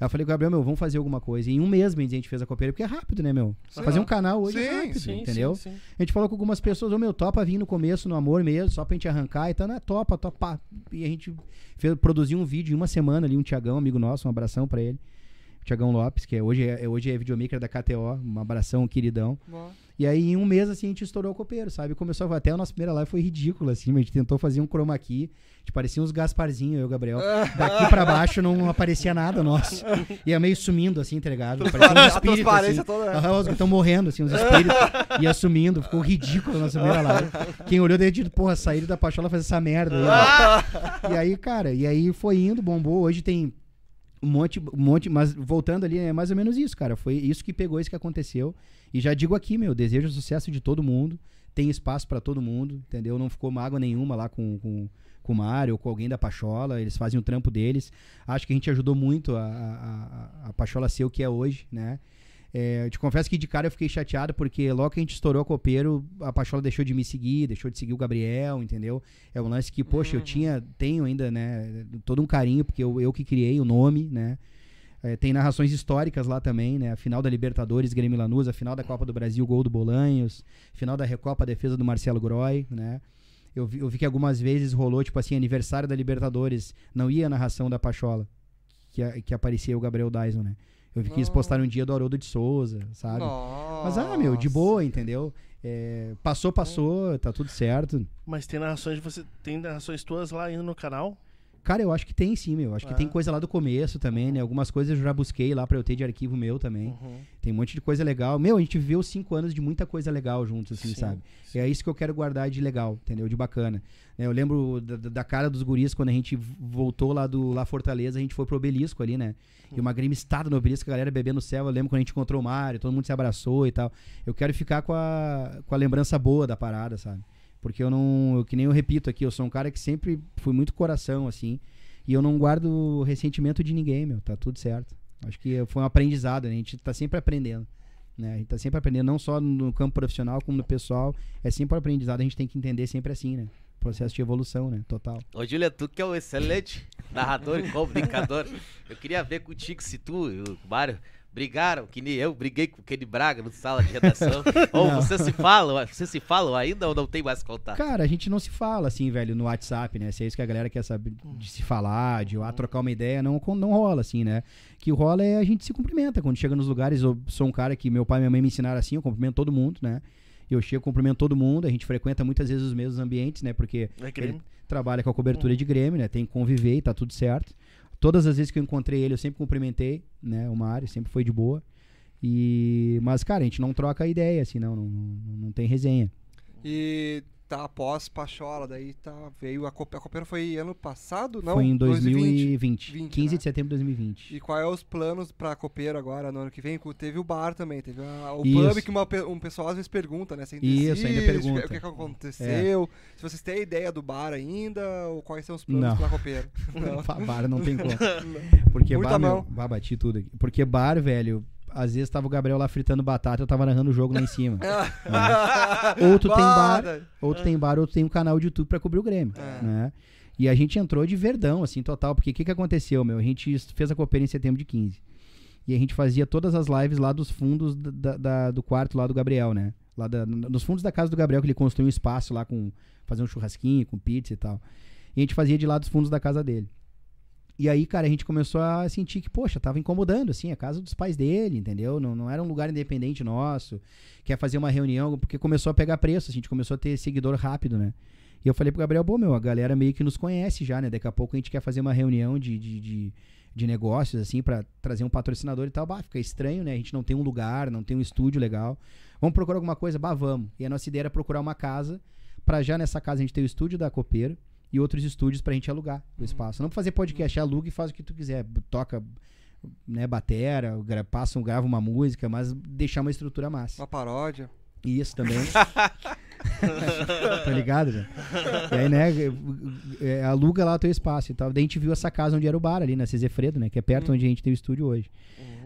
Aí eu falei com o Gabriel, meu, vamos fazer alguma coisa. E em um mês, a gente fez a copeira, porque é rápido, né, meu? Sim. Fazer um canal hoje Sim, é rápido, Sim, entendeu? sim, sim. A gente falou com algumas pessoas, ô meu, topa vir no começo, no amor mesmo, só pra gente arrancar, então não é topa, topa. E a gente fez, produziu um vídeo em uma semana ali, um Tiagão, amigo nosso, um abração pra ele. O Tiagão Lopes, que é, hoje, é, hoje é videomaker da KTO, um abração, queridão. Boa. E aí, em um mês, assim, a gente estourou o copeiro, sabe? Começou a... Até a nossa primeira live foi ridícula, assim, a gente tentou fazer um chroma key. A gente parecia uns Gasparzinho, eu e o Gabriel. Daqui pra baixo não aparecia nada nosso. Ia meio sumindo, assim, entregado. Parecia uns espíritos, assim. toda. Estão morrendo, assim, os espíritos. Ia sumindo, ficou ridículo a nossa primeira live. Quem olhou daí, tipo, porra, saíram da Pachola fazer essa merda? E aí, cara, e aí foi indo, bombou. Hoje tem um monte, um monte, mas voltando ali, é mais ou menos isso, cara. Foi isso que pegou, isso que aconteceu. E já digo aqui, meu, desejo o sucesso de todo mundo. Tem espaço pra todo mundo, entendeu? Não ficou mágoa nenhuma lá com, com, com o Mário ou com alguém da Pachola. Eles fazem o trampo deles. Acho que a gente ajudou muito a, a, a- a Pachola ser o que é hoje, né? É, eu te confesso que de cara eu fiquei chateado porque logo que a gente estourou a copeiro, a Pachola deixou de me seguir, deixou de seguir o Gabriel, entendeu? É um lance que, poxa, eu tinha, tenho ainda, né, todo um carinho, porque eu, eu que criei o nome, né? É, tem narrações históricas lá também, né? A final da Libertadores, Grêmio Lanús, a final da Copa do Brasil, gol do Bolanhos, final da Recopa, defesa do Marcelo Groy, né? Eu vi, eu vi que algumas vezes rolou, tipo assim, aniversário da Libertadores, não ia a narração da Pachola, que, a- que aparecia o Gabriel Dyson, né? Eu vi que eles Nossa. postaram um dia do Haroldo de Souza, sabe? Mas, ah, meu, de boa, entendeu? É, passou, passou, tá tudo certo. Mas tem narrações de você. Tem narrações tuas lá ainda no canal? Cara, eu acho que tem sim, meu. Acho que tem coisa lá do começo também, né? Algumas coisas eu já busquei lá pra eu ter de arquivo meu também. Uhum. Tem um monte de coisa legal. Meu, a gente viveu cinco anos de muita coisa legal juntos, assim, Sim, sabe? sim. E é isso que eu quero guardar de legal, entendeu? De bacana. Né, Eu lembro da, da cara dos guris quando a gente voltou lá do lá Fortaleza, a gente foi pro obelisco ali, né? E uma gremistada no obelisco, a galera bebendo no céu. Eu lembro quando a gente encontrou o Mário, todo mundo se abraçou e tal. Eu quero ficar com a, com a lembrança boa da parada, sabe? Porque eu não. eu- que nem eu repito aqui, eu sou um cara que sempre fui muito coração, assim. E eu não guardo ressentimento de ninguém, meu. Tá tudo certo. Acho que foi um aprendizado, né? A gente tá sempre aprendendo. Né? A gente tá sempre aprendendo, não só no campo profissional, como no pessoal. É sempre um aprendizado, a gente tem que entender sempre assim, né? Processo de evolução, né? Total. Ô, Júlia, tu que é um excelente narrador e comunicador. Eu queria ver contigo se tu o Mário brigaram, que nem eu, briguei com o Kenny Braga no sala de redação. ou Não. vocês se falam, vocês se falam ainda ou não tem mais contato? Cara, a gente não se fala assim, velho, no WhatsApp, né? Se é isso que a galera quer saber de se falar, de ah, trocar uma ideia, não, não rola assim, né? O que rola é a gente se cumprimenta. Quando chega nos lugares, eu sou um cara que meu pai e minha mãe me ensinaram assim, eu cumprimento todo mundo, né? Eu chego, cumprimento todo mundo, a gente frequenta muitas vezes os mesmos ambientes, né? Porque É ele trabalha com a cobertura de Grêmio, né? Tem que conviver e tá tudo certo. Todas as vezes que eu encontrei ele, eu sempre cumprimentei, né? O Mário sempre foi de boa. E mas cara, a gente não troca ideia assim, não, não, não, tem resenha. E tá após Pachola, daí tá, veio a Copa. A Copeira foi ano passado? Não, foi em 2020. 2020, 20, 15 né? de setembro de 2020. E qual é os planos pra Copeiro agora, no ano que vem? Teve o bar também, teve a- o Isso. pub que uma um pessoal às vezes pergunta, né? Se ainda Isso, ainda pergunta. O que, que aconteceu? Se vocês têm ideia do bar ainda, ou quais são os planos Não. pra Copeiro? Não. Bar não tem como. Porque Muita bar, meu, bah, bati tudo aqui. Porque bar, velho, às vezes tava o Gabriel lá fritando batata, eu tava narrando o jogo lá em cima. Ou tu tem bar, Bada. ou tu tem bar, ou tu tem um canal de YouTube pra cobrir o Grêmio, É. né? E a gente entrou de verdão, assim, total. Porque o que que aconteceu, meu? A gente fez a copeira em setembro de 15. E a gente fazia todas as lives lá dos fundos da- da- do quarto lá do Gabriel, né? Lá da- nos fundos da casa do Gabriel, que ele construiu um espaço lá com... Fazer um churrasquinho, com pizza e tal. E a gente fazia de lá dos fundos da casa dele. E aí, cara, a gente começou a sentir que, poxa, tava incomodando, assim, a casa dos pais dele, entendeu? Não, não era um lugar independente nosso. Quer fazer uma reunião, porque começou a pegar preço, a gente começou a ter seguidor rápido, né? E eu falei pro Gabriel, pô, meu, a galera meio que nos conhece já, né? Daqui a pouco a gente quer fazer uma reunião de, de, de, de negócios, assim, pra trazer um patrocinador e tal. Bah, fica estranho, né? A gente não tem um lugar, não tem um estúdio legal. Vamos procurar alguma coisa? Bah, vamos. E a nossa ideia era procurar uma casa, pra já nessa casa a gente ter o estúdio da Copeira e outros estúdios pra gente alugar o espaço. Não fazer podcast, aluga e faz o que tu quiser. Toca, né, batera, gra- passa, um- grava uma música, mas deixar uma estrutura massa. Uma paródia. Isso também. tá ligado, né? E aí, né, é, aluga lá o teu espaço e tal. Daí a gente viu essa casa onde era o bar ali, na Cezefredo, né? Que é perto onde a gente tem o estúdio hoje.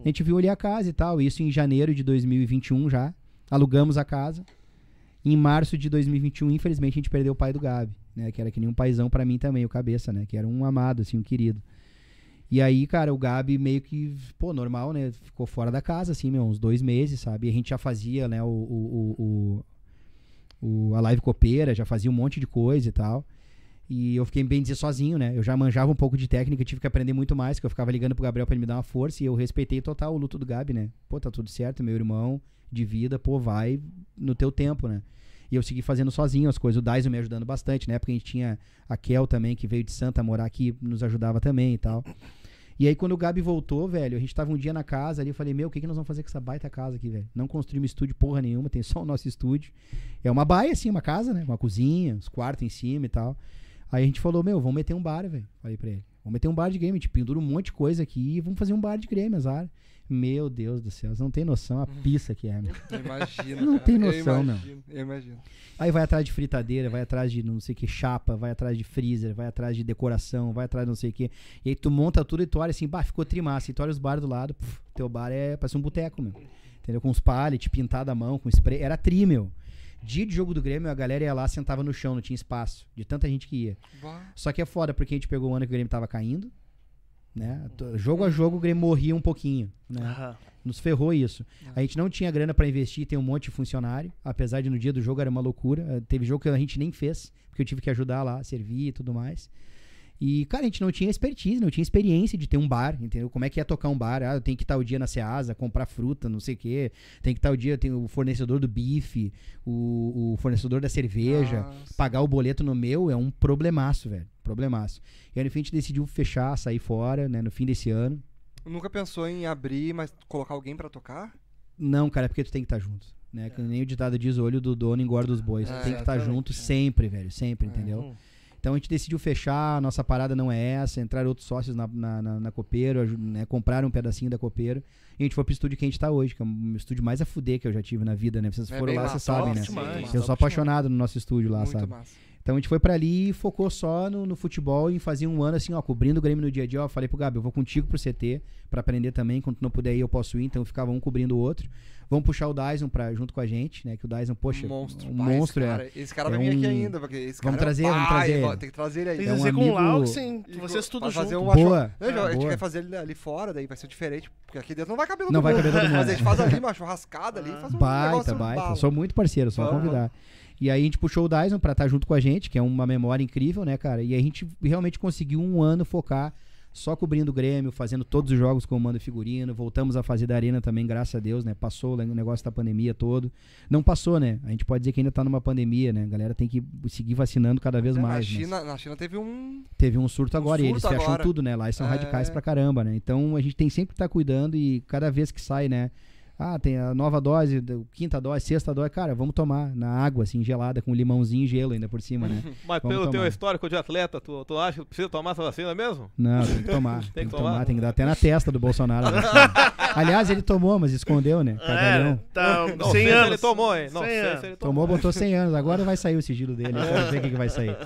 A gente viu ali a casa e tal, isso em janeiro de 2021 já. Alugamos a casa. Em março de 2021, infelizmente, a gente perdeu o pai do Gabi, né? Que era que nem um paizão pra mim também, o cabeça, né? Que era um amado, assim, um querido. E aí, cara, o Gabi meio que, pô, normal, né? Ficou fora da casa, assim, meu, uns dois meses, sabe? E a gente já fazia, né, o, o, o, o- a live copeira, já fazia um monte de coisa e tal. E eu fiquei bem dizer sozinho, né? Eu já manjava um pouco de técnica, tive que aprender muito mais, que eu ficava ligando pro Gabriel pra ele me dar uma força e eu respeitei total o luto do Gabi, né? Pô, tá tudo certo, meu irmão de vida, pô, vai no teu tempo, né? E eu segui fazendo sozinho as coisas. O Daiso me ajudando bastante. Na época a gente tinha a Kel também, que veio de Santa morar aqui, nos ajudava também e tal. E aí, quando o Gabi voltou, velho, a gente tava um dia na casa ali, eu falei, meu, o que, que nós vamos fazer com essa baita casa aqui, velho? Não construímos estúdio porra nenhuma, tem só o nosso estúdio. É uma baia, assim, uma casa, né? Uma cozinha, os quartos em cima e tal. Aí a gente falou, meu, vamos meter um bar, velho. Falei pra ele. Vamos meter um bar de game, a gente pendura um monte de coisa aqui e vamos fazer um bar de game, azar. Meu Deus do céu, você não tem noção a pista que é, meu. Eu imagino. Não cara. tem Eu noção, meu. imagino, Eu imagino. Aí vai atrás de fritadeira, vai atrás de não sei o que, chapa, vai atrás de freezer, vai atrás de decoração, vai atrás de não sei o que. E aí tu monta tudo e tu olha assim, bah, ficou trimassa. E tu olha os bares do lado, puf, teu bar é, parece um boteco, meu. Entendeu? Com os pallets, pintado à mão, com spray. Era tri, meu. Dia de jogo do Grêmio, a galera ia lá, sentava no chão, não tinha espaço. De tanta gente que ia. Bah. Só que é foda, porque a gente pegou o ano que o Grêmio tava caindo, né? T- Jogo a jogo o Grêmio morria um pouquinho, né? Aham. Nos ferrou isso. A gente não tinha grana pra investir, tem um monte de funcionário, apesar de no dia do jogo era uma loucura. Eh, Teve jogo que a gente nem fez, porque eu tive que ajudar lá, servir e tudo mais. E, cara, a gente não tinha expertise, não tinha experiência de ter um bar, entendeu? Como é que é tocar um bar? Ah, eu tenho que estar o dia na Ceasa, comprar fruta, não sei o quê. Tem que estar o dia, tem o fornecedor do bife, o, o fornecedor da cerveja. Nossa. Pagar o boleto no meu é um problemaço, velho. Problemaço. E aí, no fim, a gente decidiu fechar, sair fora, né? No fim desse ano. Nunca pensou em abrir, mas colocar alguém pra tocar? Não, cara, é porque tu tem que estar junto. Né? Que nem o ditado diz, o olho do dono engorda os bois. É, tu tem que estar exatamente. junto sempre, velho. Sempre, entendeu? Hum. Então a gente decidiu fechar, a nossa parada não é essa, entrar outros sócios na, na, na, na Copeiro, né, comprar um pedacinho da Copeiro. E a gente foi pro estúdio que a gente tá hoje, que é o estúdio mais a fuder que eu já tive na vida, né? Vocês É foram lá, massa, vocês sabem, né? demais. Eu sou apaixonado no nosso estúdio lá, Muito sabe? massa. Então a gente foi pra ali e focou só no, no futebol e fazia um ano assim, ó, cobrindo o Grêmio no dia a dia. Ó, falei pro Gabi, eu vou contigo pro CT pra aprender também. Quando tu não puder ir, eu posso ir. Então ficava um cobrindo o outro. Vamos puxar o Dyson pra, junto com a gente, né? Que o Dyson, poxa, um monstro. um esse monstro cara, é. Esse cara é vai vir aqui um- ainda, porque esse Vamos cara é trazer, o vamos pai, trazer ele. Tem que trazer ele aí. Tem É que um dizer com o Lau, sim. E Vocês tudo junto. fazer um Boa. Não, a gente boa. quer fazer ele ali fora, daí vai ser diferente. Porque aqui dentro não vai caber todo Não vai mundo. caber todo mundo. Mas a gente faz ali uma churrascada ali e faz um Baita, negócio baita. Sou muito parceiro, só convidar. E aí a gente puxou o Dyson pra estar junto com a gente, que é uma memória incrível, né, cara? E a gente realmente conseguiu um ano focar só cobrindo o Grêmio, fazendo todos os jogos com o mando figurino. Voltamos a fazer da Arena também, graças a Deus, né? Passou o negócio da pandemia todo. Não passou, né? A gente pode dizer que ainda tá numa pandemia, né? A galera tem que seguir vacinando cada vez É, mais. na, mas China, na China teve um. Teve um surto Um agora e eles surto fecham tudo, né? Lá eles são É. radicais pra caramba, né? Então a gente tem sempre que estar cuidando e cada vez que sai, né? Ah, tem a nova dose, quinta dose, sexta dose. Cara, vamos tomar na água, assim, gelada, com limãozinho e gelo ainda por cima, né? Mas Vamos pelo teu tomar. histórico de atleta, tu, tu acha que precisa tomar essa vacina mesmo? Não, tem que tomar. tem, que tomar, tomar? tem que dar até na testa do Bolsonaro. Aliás, ele tomou, mas escondeu, né? Cagalhão. É, tá, Não 100 sei se anos. ele tomou, hein? Não 100 sei anos. tomou. Tomou, botou 100 anos. Agora vai sair o sigilo dele. Vamos ver o que, que vai sair.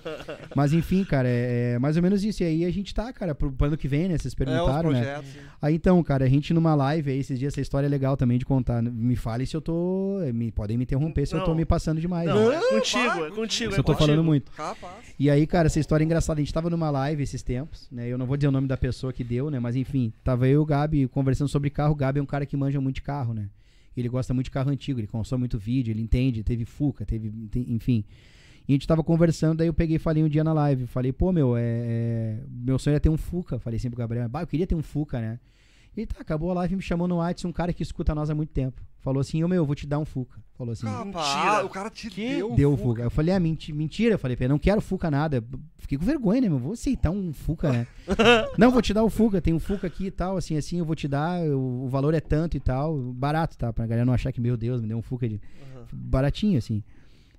Mas enfim, cara, é, é mais ou menos isso. E aí a gente tá, cara, pro, pro ano que vem, né? Vocês É, perguntaram, né? projetos. sim. Aí então, cara, a gente numa live aí esses dias, essa história é legal também de contar. Me fale se eu tô. Me, podem me interromper se eu tô Não. me passando demais. Não, né? é contigo, é contigo. Se é eu tô contigo. falando muito. Capaz. E aí, cara, essa história é engraçada. A gente tava numa live esses tempos, né? Eu não vou dizer o nome da pessoa que deu, né? Mas enfim, tava eu e o Gabi conversando sobre carro. O Gabi é um cara que manja muito de carro, né? Ele gosta muito de carro antigo, ele consome muito vídeo, ele entende, teve Fuca, teve. tem- enfim. E a gente tava conversando, daí eu peguei e falei um dia na live. Falei, pô, meu, é, é- meu sonho é ter um Fuca. Falei sempre pro Gabriel, bah, eu queria ter um Fuca, né? E tá, acabou a live, me chamou no WhatsApp, um cara que escuta nós há muito tempo. Falou assim, ô meu, eu vou te dar um Fuca. Falou assim. Mentira. o cara te deu. Deu o Fuca. Fuca. Eu falei, ah, menti- mentira. Eu falei, "Pê, não quero Fuca nada. Fiquei com vergonha, né, meu? Vou aceitar um Fuca, né? não, vou te dar o Fuca. Tem um Fuca aqui e tal, assim, assim, eu vou te dar. O, o valor é tanto e tal. Barato, tá? Pra galera não achar que, meu Deus, me deu um Fuca de. Baratinho, assim.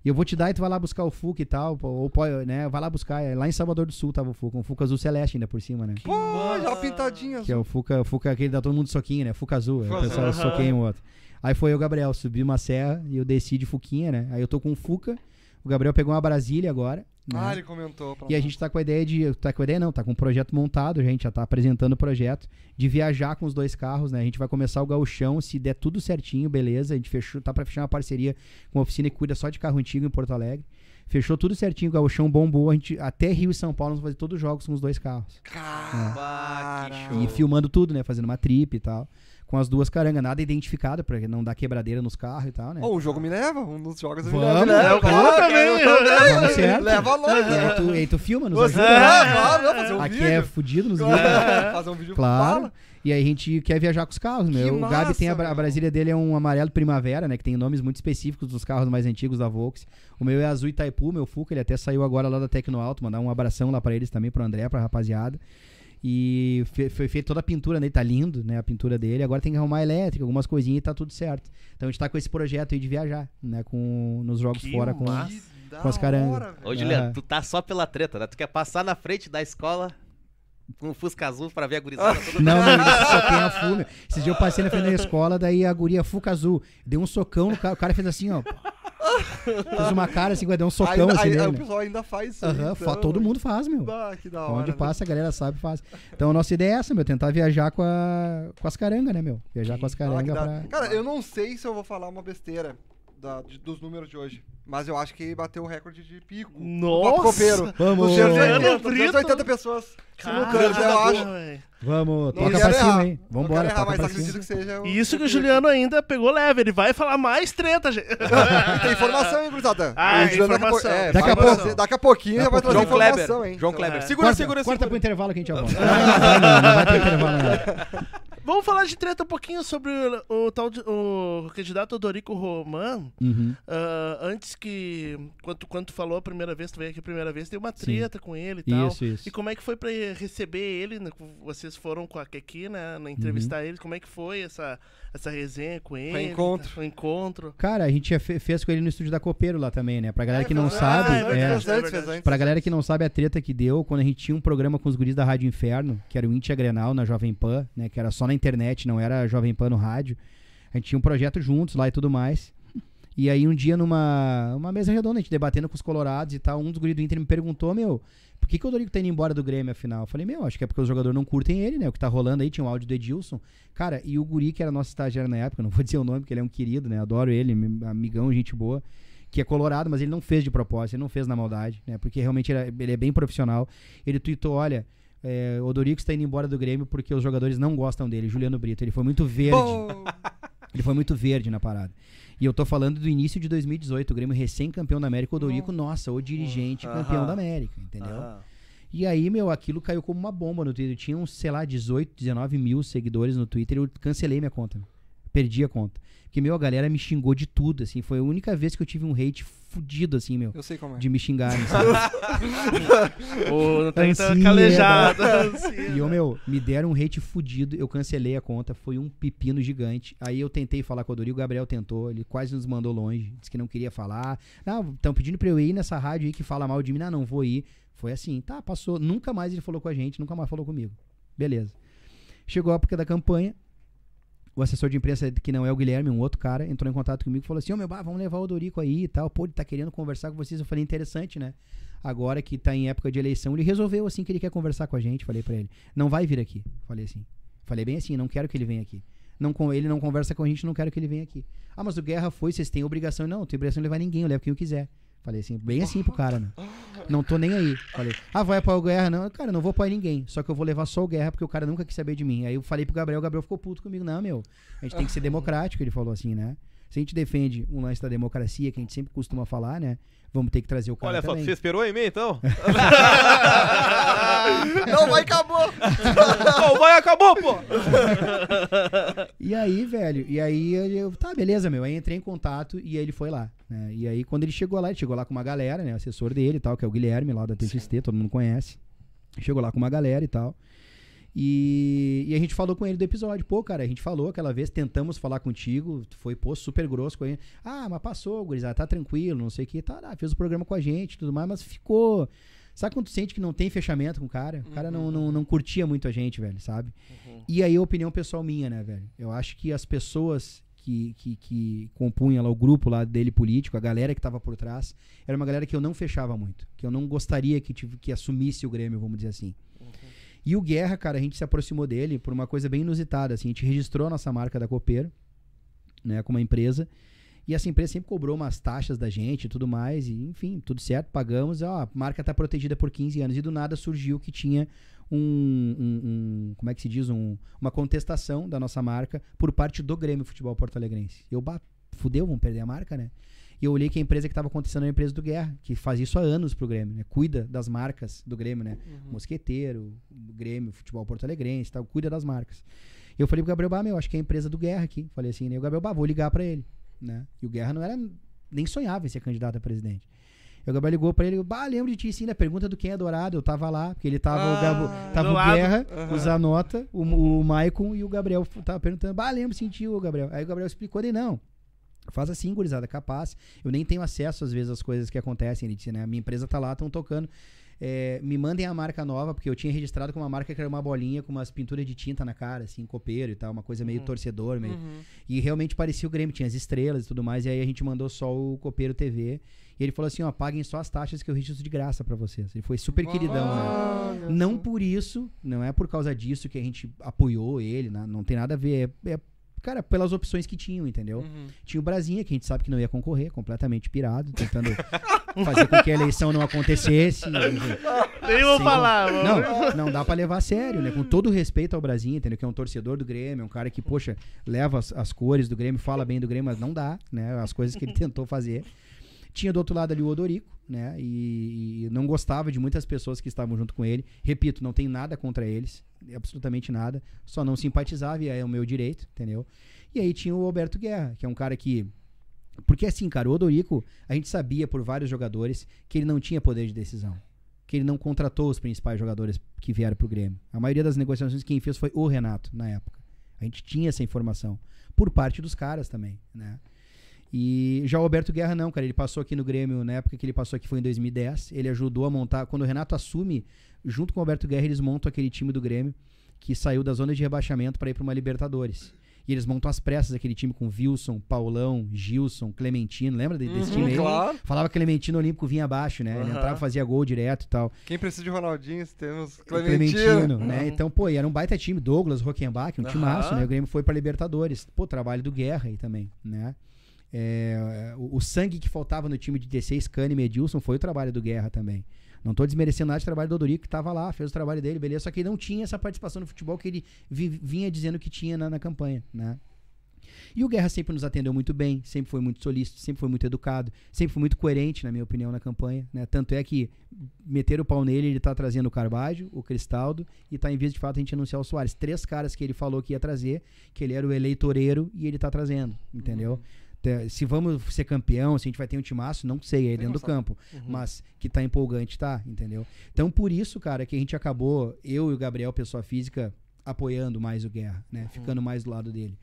E eu vou te dar e tu vai lá buscar o Fuca e tal. Ou, pode, né? Vai lá buscar. É, Lá em Salvador do Sul tava o Fuca. Um Fuca azul celeste ainda por cima, né? Pô, já pintadinha. Que é o Fuca, o Fuca aquele dá todo mundo soquinho, né? Fuca azul. Aí o Fuca pessoal azul. soqueia um outro. Aí foi eu o Gabriel, subi uma serra e eu desci de Fuquinha, né? Aí eu tô com o Fuca. O Gabriel pegou uma Brasília agora. Né? Ah, ele comentou. E a gente tá com a ideia de. Tá com a ideia não, tá com um projeto montado, a gente já tá apresentando o projeto de viajar com os dois carros, né? A gente vai começar o gauchão, se der tudo certinho, beleza. A gente fechou, tá pra fechar uma parceria com uma oficina que cuida só de carro antigo em Porto Alegre. Fechou tudo certinho, o gauchão bombou, a gente até Rio e São Paulo nós vamos fazer todos os jogos com os dois carros. Bah, que E show. filmando tudo, né? Fazendo uma trip e tal. Com as duas carangas, nada identificado, pra não dar quebradeira nos carros e tal, né? Ô, o jogo me leva, um dos jogos me Vamos, leva. é, me leva. eu também. Vamos certo. Leva E longe. aí tu, e aí tu filma, nos Você, ajuda. é, né? claro, não, fazer um Aqui vídeo. é fudido nos vídeos. fazer um vídeo Claro. fala. E aí a gente quer viajar com os carros, meu. Que o Gabi tem a, a. Brasília dele é um amarelo primavera, né? Que tem nomes muito específicos dos carros mais antigos da Volks. O meu é azul Itaipu, meu Fuca, ele até saiu agora lá da Tecno Alto, mandar um abração lá pra eles também, pro André, pra rapaziada. E foi feita toda a pintura nele, tá lindo, né? A pintura dele. Agora tem que arrumar elétrica, algumas coisinhas e tá tudo certo. Então a gente tá com esse projeto aí de viajar, né? Com, nos jogos Que fora com. da Com as carangas. Ô, Juliano, Ah. tu tá só pela treta, né? Tu quer passar na frente da escola com um Fusca azul pra ver a gurizada toda. Não, não, isso só tem a fume. Esse dia eu passei na frente da escola, daí a guria Fuca Azul. Deu um socão no cara, o cara fez assim, ó. Fez uma cara assim, deu um socão Ainda- assim aí- aí o né? pessoal ainda faz isso. Aham, então, fa- todo mundo faz, meu. Ah, que da hora. Onde né? passa, a galera sabe faz. Então a nossa ideia é essa, meu, tentar viajar com, a, com as carangas, né, meu? Viajar com as Ah, carangas pra. Cara, eu não sei se eu vou falar uma besteira da- de- dos números de hoje. Mas eu acho que bateu o recorde de pico. Nossa! Papo Copeiro. Vamos! 280, Brito. 280 pessoas simultâneas, Caramba, eu acho. Vamos, Não toca pra cima, hein? Quero errar, toca pra cima. que seja. o- E Isso que o pico. Juliano ainda pegou leve, ele vai falar mais treta, gente. E tem informação, hein, gurizada? Ah, O Juliano daqui a informação. é, Daqui a pouco. trazer- Daqui a pouquinho já vai trazer João informação, Kleber. hein? João Kleber. é. Segura, segura, corta pro segura. intervalo que a gente já volta. Não, não, vai não, não vai pro intervalo, não. Vamos falar de treta um pouquinho sobre o, o tal de, o candidato Odorico Roman. Uhum. Ah, antes que. Quando, tu- quando tu falou a primeira vez, tu veio aqui a primeira vez, tem uma treta com ele e tal. Isso, isso. E como é que foi pra receber ele? né? Vocês foram com a Keki, né? Na entrevistar Uhum. ele. Como é que foi essa, essa resenha com ele? encontro. O encontro. Cara, a gente fez com ele no estúdio da Copeiro lá também, né? Pra galera que não Ah, sabe. é, é, antes, é verdade. antes. Pra galera que não sabe a treta que deu, quando a gente tinha um programa com os guris da Rádio Inferno, que era o Intia Grenal na Jovem Pan, né? Que era só na internet, não era Jovem Pan no rádio. A gente tinha um projeto juntos lá e tudo mais. E aí um dia numa uma mesa redonda, a gente debatendo com os colorados e tal, um dos guris do Inter me perguntou, meu, por que, que o Odorico tá indo embora do Grêmio, afinal? Eu falei, meu, acho que é porque os jogadores não curtem ele, né? O que tá rolando aí, tinha um áudio do Edilson. Cara, e o guri, que era nosso estagiário na época, não vou dizer o nome, porque ele é um querido, né? Adoro ele, mi- amigão, gente boa. Que é colorado, mas ele não fez de propósito, ele não fez na maldade, né? Porque realmente ele é, ele é bem profissional. Ele tweetou, olha, é, o Odorico está indo embora do Grêmio porque os jogadores não gostam dele. Juliano Brito, ele foi muito verde. Ele foi muito verde na parada. E eu tô falando do início de 2018, o Grêmio recém-campeão da América, o Odorico, nossa, o dirigente campeão da América, entendeu? E aí, meu, aquilo caiu como uma bomba no Twitter. Tinha uns, sei lá, 18, 19 mil seguidores no Twitter. Eu cancelei minha conta. Perdi a conta. Porque, meu, a galera me xingou de tudo, assim. Foi a única vez que eu tive um hate fudido, assim, meu. Eu sei como é. De me xingarem, sabe? Ô, não tem Ansiedade. calejado. E eu, meu, me deram um hate fudido, eu cancelei a conta, foi um pepino gigante. Aí eu tentei falar com o Dori, o Gabriel tentou, ele quase nos mandou longe, disse que não queria falar. Não, estão pedindo pra eu ir nessa rádio aí que fala mal de mim. Não, não vou ir. Foi assim, tá, passou. Nunca mais ele falou com a gente, nunca mais falou comigo. Beleza. Chegou a época da campanha, o assessor de imprensa, que não é o Guilherme, um outro cara, entrou em contato comigo e falou assim: Ô meu, bah, vamos levar o Dorico aí e tal. Pô, ele tá querendo conversar com vocês. Eu falei: interessante, né? Agora que tá em época de eleição, ele resolveu assim que ele quer conversar com a gente. Falei pra ele: não vai vir aqui. Falei assim. Falei bem assim: não quero que ele venha aqui. Não, com ele não conversa com a gente, não quero que ele venha aqui. Ah, mas o Guerra foi, vocês têm obrigação. Não, não tem obrigação de levar ninguém, eu levo quem eu quiser. Falei assim, bem assim pro cara, né? Não tô nem aí. Falei, ah, vai apoiar o Guerra? Não, cara, não vou apoiar ninguém. Só que eu vou levar só o Guerra, porque o cara nunca quis saber de mim. Aí eu falei pro Gabriel, o Gabriel ficou puto comigo. Não, meu, a gente tem que ser democrático, ele falou assim, né? Se a gente defende um lance da democracia, que a gente sempre costuma falar, né? Vamos ter que trazer o cara Olha só, também. você esperou em mim então? Não, vai, acabou! Não, vai, acabou, pô! E aí, velho, e aí eu, tá, beleza, meu. Aí entrei em contato e aí ele foi lá, né? E aí quando ele chegou lá, ele chegou lá com uma galera, né? O assessor dele e tal, que é o Guilherme lá da TXT, todo mundo conhece. Chegou lá com uma galera e tal. E, e a gente falou com ele do episódio. Pô, cara, a gente falou aquela vez, tentamos falar contigo, foi, pô, super grosso com ele. Ah, mas passou, gurizada, tá tranquilo, não sei o que. Tá, ah, fez o programa com a gente e tudo mais, mas ficou. Sabe quando tu sente que não tem fechamento com o cara? O cara não, não, não curtia muito a gente, velho, sabe? E aí, a opinião pessoal minha, né, velho? Eu acho que as pessoas que, que, que compunham lá o grupo lá dele político, a galera que tava por trás, era uma galera que eu não fechava muito. Que eu não gostaria que, tive, que assumisse o Grêmio, vamos dizer assim. E o Guerra, cara, a gente se aproximou dele por uma coisa bem inusitada, assim. A gente registrou a nossa marca da Copeiro, né, com uma empresa. E essa empresa sempre cobrou umas taxas da gente e tudo mais. E, enfim, tudo certo, pagamos. Ó, a marca tá protegida por 15 anos. E do nada surgiu que tinha um, um- um- como é que se diz? Um- uma contestação da nossa marca por parte do Grêmio Futebol Porto Alegrense. Eu, bah, fudeu, vamos perder a marca, né? E eu olhei que a empresa que estava acontecendo era a empresa do Guerra, que faz isso há anos pro Grêmio, né? Cuida das marcas do Grêmio, né? Mosqueteiro, Grêmio, Futebol Porto Alegrense, tal, cuida das marcas. E eu falei pro Gabriel, bah, meu, acho que é a empresa do Guerra aqui. Falei assim, né? O Gabriel, bah, vou ligar pra ele, né? E o Guerra não era, nem sonhava em ser candidato a presidente. E o Gabriel ligou pra ele, bah, lembro de ti sim, na pergunta do quem é dourado, eu tava lá, porque ele tava, o, Gabo, tava o. Guerra, Aham. o Zanota, o, o Maicon e o Gabriel tava perguntando, bah, lembro, sentiu, Gabriel. Aí o Gabriel explicou, ele, não, faz assim, gurizada, capaz, eu nem tenho acesso às vezes às coisas que acontecem, ele disse, né, a minha empresa tá lá, estão tocando, é, me mandem a marca nova, porque eu tinha registrado com uma marca que era uma bolinha com umas pinturas de tinta na cara, assim, copeiro e tal, uma coisa meio torcedor, meio, Uhum. e realmente parecia o Grêmio, tinha as estrelas e tudo mais. E aí a gente mandou só o Copeiro TV. E ele falou assim: ó, paguem só as taxas que eu registro de graça pra vocês. Ele foi super queridão, né? Não por isso, não é por causa disso que a gente apoiou ele, né? não tem nada a ver. É, é, cara, pelas opções que tinham, entendeu? Uhum. Tinha o Brasinha, que a gente sabe que não ia concorrer, completamente pirado, tentando fazer com que a eleição não acontecesse. Nem vou falar. mano. Não, não dá pra levar a sério, né? Com todo o respeito ao Brasil, entendeu? Que é um torcedor do Grêmio, é um cara que, poxa, leva as, as cores do Grêmio, fala bem do Grêmio, mas não dá, né? As coisas que ele tentou fazer. Tinha do outro lado ali o Odorico, né? E, e não gostava de muitas pessoas que estavam junto com ele. Repito, não tem nada contra eles, absolutamente nada. Só não simpatizava e é o meu direito, entendeu? E aí tinha o Alberto Guerra, que é um cara que porque assim, cara, o Odorico, a gente sabia por vários jogadores que ele não tinha poder de decisão. Que ele não contratou os principais jogadores que vieram pro Grêmio. A maioria das negociações quem fez foi o Renato, na época. A gente tinha essa informação. Por parte dos caras também, né? E já o Alberto Guerra não, cara. Ele passou aqui no Grêmio, na época que ele passou aqui foi em 2010. Ele ajudou a montar. Quando o Renato assume, junto com o Alberto Guerra, eles montam aquele time do Grêmio que saiu da zona de rebaixamento para ir para uma Libertadores. E eles montam as pressas aquele time com Wilson, Paulão, Gilson, Clementino. Lembra de- desse Uhum, time aí? claro. Falava Clementino Olímpico vinha abaixo, né? Ele Aham. entrava, fazia gol direto e tal. Quem precisa de Ronaldinho, temos Clementino, Clementino. né? Uhum. Então, pô, e era um baita time, Douglas, Rockenbach, um Aham. timaço, né? O Grêmio foi pra Libertadores. Pô, trabalho do Guerra aí também, né? É, o, o sangue que faltava no time de 16, Kahneman e Edilson, foi o trabalho do Guerra também. Não tô desmerecendo nada do trabalho do Odorico, que tava lá, fez o trabalho dele, beleza. Só que ele não tinha essa participação no futebol que ele vi- vinha dizendo que tinha na, na campanha, né? E o Guerra sempre nos atendeu muito bem, sempre foi muito solícito, sempre foi muito educado, sempre foi muito coerente, na minha opinião, na campanha. Né? Tanto é que meter o pau nele, ele tá trazendo o Carvalho, o Cristaldo, e tá em vez de fato a gente anunciar o Soares. Três caras que ele falou que ia trazer, que ele era o eleitoreiro e ele tá trazendo, entendeu? Te- Se vamos ser campeão, se a gente vai ter um timaço, não sei, aí dentro do campo. Mas que tá empolgante, tá, entendeu? Então por isso, cara, que a gente acabou, eu e o Gabriel, pessoa física, apoiando mais o Guerra, né? Ficando mais do lado dele.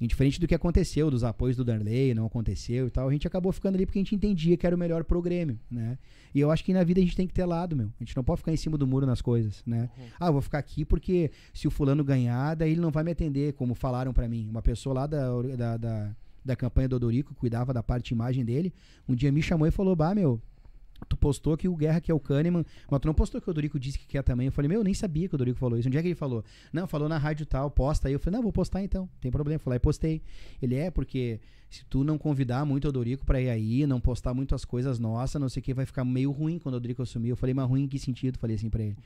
Indiferente do que aconteceu, dos apoios do Darley, não aconteceu e tal, a gente acabou ficando ali porque a gente entendia que era o melhor pro Grêmio, né? E eu acho que na vida a gente tem que ter lado, meu. A gente não pode ficar em cima do muro nas coisas, né? Ah, eu vou ficar aqui porque se o fulano ganhar, daí ele não vai me atender, como falaram pra mim. Uma pessoa lá da, da, da, da campanha do Odorico, cuidava da parte de imagem dele, um dia me chamou e falou, bah, meu, tu postou que o Guerra quer o Kahneman, mas tu não postou que o Odorico disse que quer também. Eu falei, meu, eu nem sabia que o Odorico falou isso. Um dia que ele falou, não, falou na rádio tal, posta aí. Eu falei, não, vou postar então, tem problema. Fui lá e postei. Ele é, porque se tu não convidar muito o Odorico pra ir aí, não postar muitas coisas nossas, não sei o que, vai ficar meio ruim quando o Odorico assumir. Eu falei, mas ruim em que sentido? Falei assim pra ele.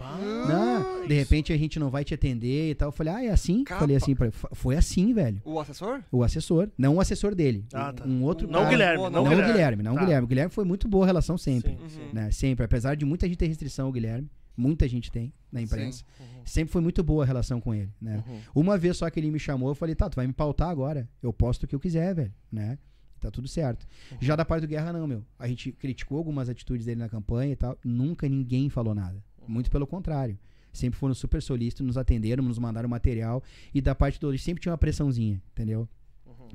Não, de repente a gente não vai te atender e tal. Eu falei, ah, é assim? Capa. Falei assim pra ele. "Fa- Foi assim, velho. O assessor? O assessor, não o assessor dele. Ah, tá. Um outro Não o Guilherme, Não não, o o Guilherme. Não o Tá. Guilherme. O Guilherme foi muito boa relação sempre. Sim. Né? Sempre. Apesar de muita gente ter restrição ao Guilherme, muita gente tem na imprensa. Sempre foi muito boa a relação com ele, né? Uhum. Uma vez só que ele me chamou, eu falei, tá, tu vai me pautar agora. Eu posto o que eu quiser, velho, né? Tá tudo certo. Já da parte do Guerra, não, meu. A gente criticou algumas atitudes dele na campanha e tal. Nunca ninguém falou nada. Muito pelo contrário. Sempre foram super solícitos, nos atenderam, nos mandaram material. E da parte do sempre tinha uma pressãozinha, entendeu?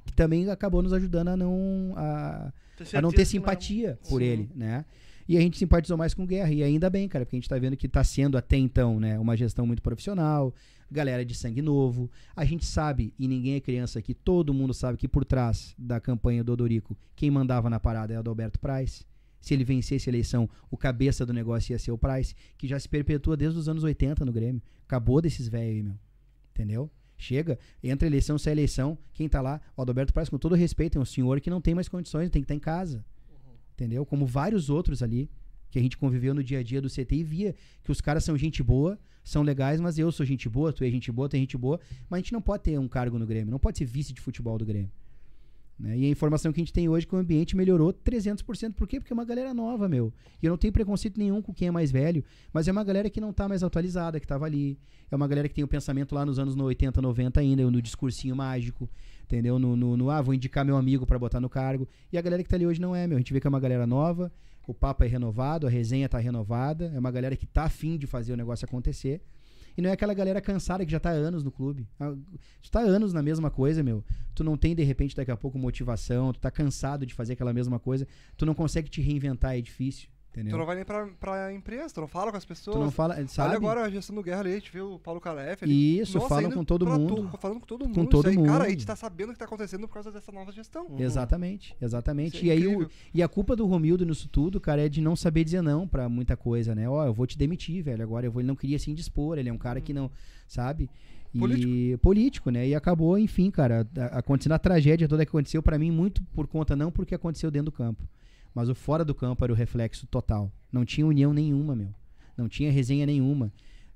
Que também acabou nos ajudando a não. A, a não ter simpatia por Sim. ele, né? E a gente simpatizou mais com Guerra. E ainda bem, cara, porque a gente tá vendo que tá sendo até então, né, uma gestão muito profissional, galera de sangue novo. A gente sabe, e ninguém é criança aqui, todo mundo sabe que por trás da campanha do Odorico, quem mandava na parada é o Adalberto Price. Se ele vencesse a eleição, o cabeça do negócio ia ser o Price, que já se perpetua desde os anos 80 no Grêmio. Acabou desses velhos aí, meu. Entendeu? Chega, entra eleição, sai eleição, quem tá lá? O Adalberto Price, com todo respeito, é um senhor que não tem mais condições, tem que estar em casa entendeu? Como vários outros ali que a gente conviveu no dia a dia do CT e via que os caras são gente boa, são legais, mas eu sou gente boa, tu é gente boa, tu é gente boa, mas a gente não pode ter um cargo no Grêmio, não pode ser vice de futebol do Grêmio. Né? E a informação que a gente tem hoje é que o ambiente melhorou 300%. Por quê? Porque é uma galera nova, meu. E eu não tenho preconceito nenhum com quem é mais velho, mas é uma galera que não tá mais atualizada, que tava ali. É uma galera que tem o pensamento lá nos anos 80, 90 ainda, no discursinho mágico, entendeu? No, no, no, ah, vou indicar meu amigo pra botar no cargo. E a galera que tá ali hoje não é, meu. A gente vê que é uma galera nova, o papo é renovado, a resenha tá renovada, é uma galera que tá afim de fazer o negócio acontecer. E não é aquela galera cansada que já tá anos no clube. Ah, Tu tá anos na mesma coisa, meu. Tu não tem, de repente, daqui a pouco motivação, tu tá cansado de fazer aquela mesma coisa, tu não consegue te reinventar, é difícil. Entendeu? Tu não vai nem pra, pra imprensa, tu não fala com as pessoas. Tu não fala, sabe? Olha agora a gestão do Guerra ali, a gente viu o Paulo Calef ali. Isso, Nossa, falam com todo mundo. tu- falando com todo mundo. Com todo aí. Cara, a mundo. gente tá sabendo o que tá acontecendo por causa dessa nova gestão. Exatamente, exatamente. Isso é e aí o, e a culpa do Romildo nisso tudo, cara, é de não saber dizer não pra muita coisa, né? Ó, eu vou te demitir, velho. Agora eu vou, ele não queria se indispor, ele é um cara que não, sabe? E Político. político, né? E acabou, enfim, cara, a- acontecendo a tragédia toda que aconteceu pra mim muito por conta não porque aconteceu dentro do campo, mas o fora do campo era o reflexo total. Não tinha união nenhuma, meu. Não tinha resenha nenhuma.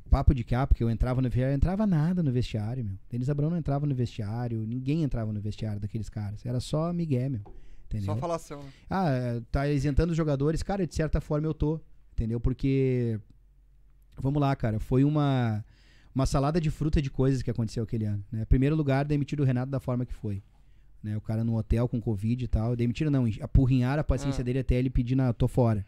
Papo de cá, porque eu entrava no vestiário, entrava nada no vestiário, meu. Denis Abrão não entrava no vestiário, ninguém entrava no vestiário daqueles caras. Era só Miguel, meu. Entendeu? Só falação, né? Ah, tá isentando os jogadores. Cara, de certa forma eu tô. Entendeu? Porque. Vamos lá, cara. Foi uma, uma salada de fruta de coisas que aconteceu aquele ano. Né? Primeiro lugar, demitiram o Renato da forma que foi. Né? O cara no hotel com Covid e tal. Demitiram não, apurrinharam a paciência Ah. dele até ele pedir, na, tô fora.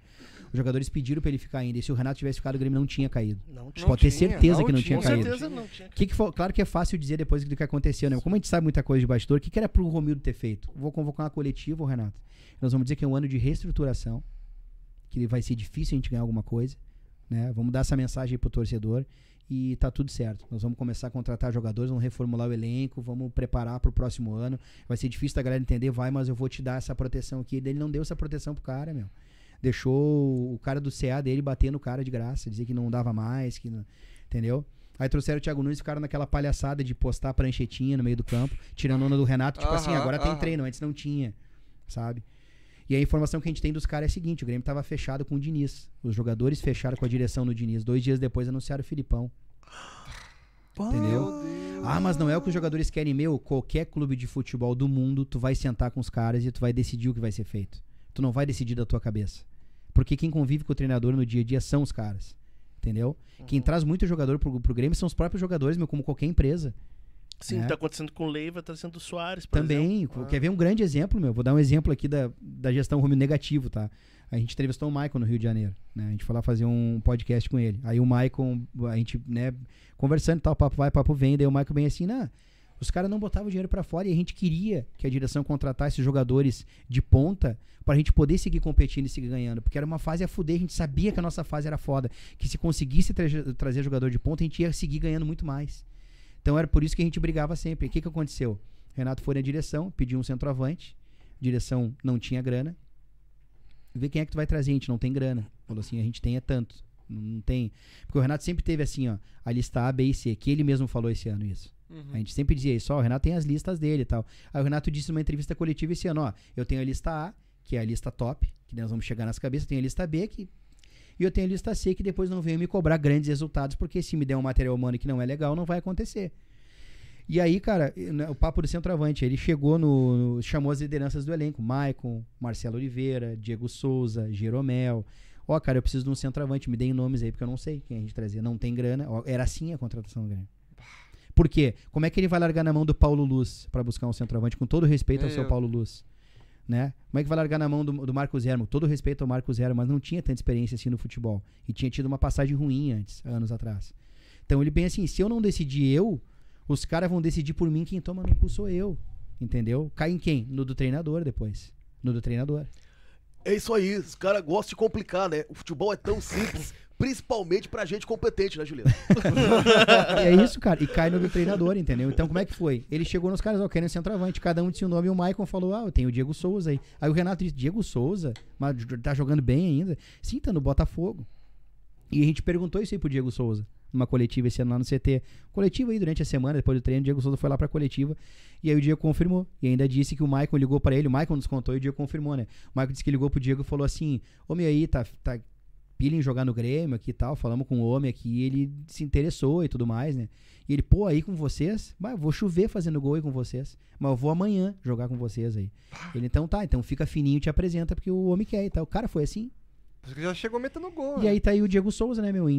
Os jogadores pediram pra ele ficar ainda. E se o Renato tivesse ficado, o Grêmio não tinha caído. Não tinha. Não Pode ter tinha, certeza não que não tinha, tinha caído. certeza não tinha. Que que fo- claro que é fácil dizer depois do que aconteceu, né? Como a gente sabe muita coisa de bastidor, o que, que era pro Romildo ter feito? Vou convocar uma coletiva, Renato. Nós vamos dizer que é um ano de reestruturação, que vai ser difícil a gente ganhar alguma coisa, né? Vamos dar essa mensagem aí pro torcedor. E tá tudo certo. Nós vamos começar a contratar jogadores, vamos reformular o elenco, vamos preparar pro próximo ano. Vai ser difícil da galera entender, vai, mas eu vou te dar essa proteção aqui. Ele não deu essa proteção pro cara, meu. Deixou o cara do CA dele bater no cara de graça, dizer que não dava mais, que não, entendeu? Aí trouxeram o Thiago Nunes e ficaram naquela palhaçada de postar pranchetinha no meio do campo, tirando a onda do Renato, tipo assim, Aham, agora tem aham. treino, antes não tinha, sabe? E a informação que a gente tem dos caras é a seguinte: o Grêmio tava fechado com o Diniz. Os jogadores fecharam com a direção no Diniz. Dois dias depois anunciaram o Filipão. Entendeu? Ah, mas não é o que os jogadores querem, meu. Qualquer clube de futebol do mundo, tu vai sentar com os caras e tu vai decidir o que vai ser feito. Tu não vai decidir da tua cabeça. Porque quem convive com o treinador no dia a dia são os caras. Entendeu? Quem traz muito jogador pro, pro Grêmio são os próprios jogadores, meu, como qualquer empresa. Sim, É. tá acontecendo com o Leiva, tá sendo o Soares, por exemplo. Também, quer ver um grande exemplo, meu? Vou dar um exemplo aqui da, da gestão rumo negativo, tá? A gente entrevistou o Maicon no Rio de Janeiro, né? A gente foi lá fazer um podcast com ele. Aí o Maicon, a gente, né, conversando e tal, papo vai, papo vem, daí o Maicon bem assim, nah, os caras não botavam dinheiro pra fora e a gente queria que a direção contratasse jogadores de ponta pra gente poder seguir competindo e seguir ganhando, porque era uma fase a fuder, a gente sabia que a nossa fase era foda, que se conseguisse tra- trazer jogador de ponta, a gente ia seguir ganhando muito mais. Então era por isso que a gente brigava sempre. E o que, que aconteceu? Renato foi na direção, pediu um centroavante. Direção não tinha grana. Vê quem é que tu vai trazer, a gente não tem grana. Falou assim, a gente tem é tanto. Não tem. Porque o Renato sempre teve assim, ó, a lista A, B e C, que ele mesmo falou esse ano isso. A gente sempre dizia isso, ó, o Renato tem as listas dele e tal. Aí o Renato disse numa entrevista coletiva esse ano, ó, eu tenho a lista A, que é a lista top, que nós vamos chegar nas cabeças, tenho a lista B, que e eu tenho lista C que depois não venho me cobrar grandes resultados, porque se me der um material humano que não é legal, não vai acontecer. E aí, cara, né, o papo do centroavante, ele chegou no, no- chamou as lideranças do elenco, Maicon, Marcelo Oliveira, Diego Souza, Jeromel. Ó, cara, eu preciso de um centroavante, me deem nomes aí, porque eu não sei quem a gente trazia. Não tem grana. Ó, era assim a contratação do Grêmio. Por quê? Como é que ele vai largar na mão do Paulo Luz pra buscar um centroavante, com todo respeito ao seu Meu. Paulo Luz? Né? Como é que vai largar na mão do, do Marcos Hermo? Todo respeito ao Marcos Hermo, mas não tinha tanta experiência assim no futebol. E tinha tido uma passagem ruim antes, anos atrás. Então ele bem assim, se eu não decidir eu, os caras vão decidir por mim, quem toma no cu sou eu. Entendeu? Cai em quem? No do treinador depois. No do treinador. É isso aí, os caras gostam de complicar, né? O futebol é tão simples, principalmente pra gente competente, né, Juliano? É isso, cara. E cai no do treinador, entendeu? Então, como é que foi? Ele chegou nos caras, ó, querem um centroavante. Cada um disse o nome e o Maicon falou, ah, eu tenho o Diego Souza aí. Aí o Renato disse, Diego Souza? Mas tá jogando bem ainda? Sim, tá no Botafogo. E a gente perguntou isso aí pro Diego Souza, numa coletiva esse ano lá no CT. Coletiva aí durante a semana, depois do treino, o Diego Souza foi lá pra coletiva. E aí o Diego confirmou. E ainda disse que o Maicon ligou pra ele. O Maicon nos contou e o Diego confirmou, né? O Maicon disse que ligou pro Diego e falou assim: Ô meu aí, tá, tá pilha em jogar no Grêmio aqui e tal. Falamos com o homem aqui, ele se interessou e tudo mais, né? E ele, pô, aí com vocês? Mas eu vou chover fazendo gol aí com vocês. Mas eu vou amanhã jogar com vocês aí. Ele, então tá, então fica fininho e te apresenta, porque o homem quer e tal. O cara foi assim. Já chegou metendo gol. E né? aí tá aí o Diego Souza, né, meu? em-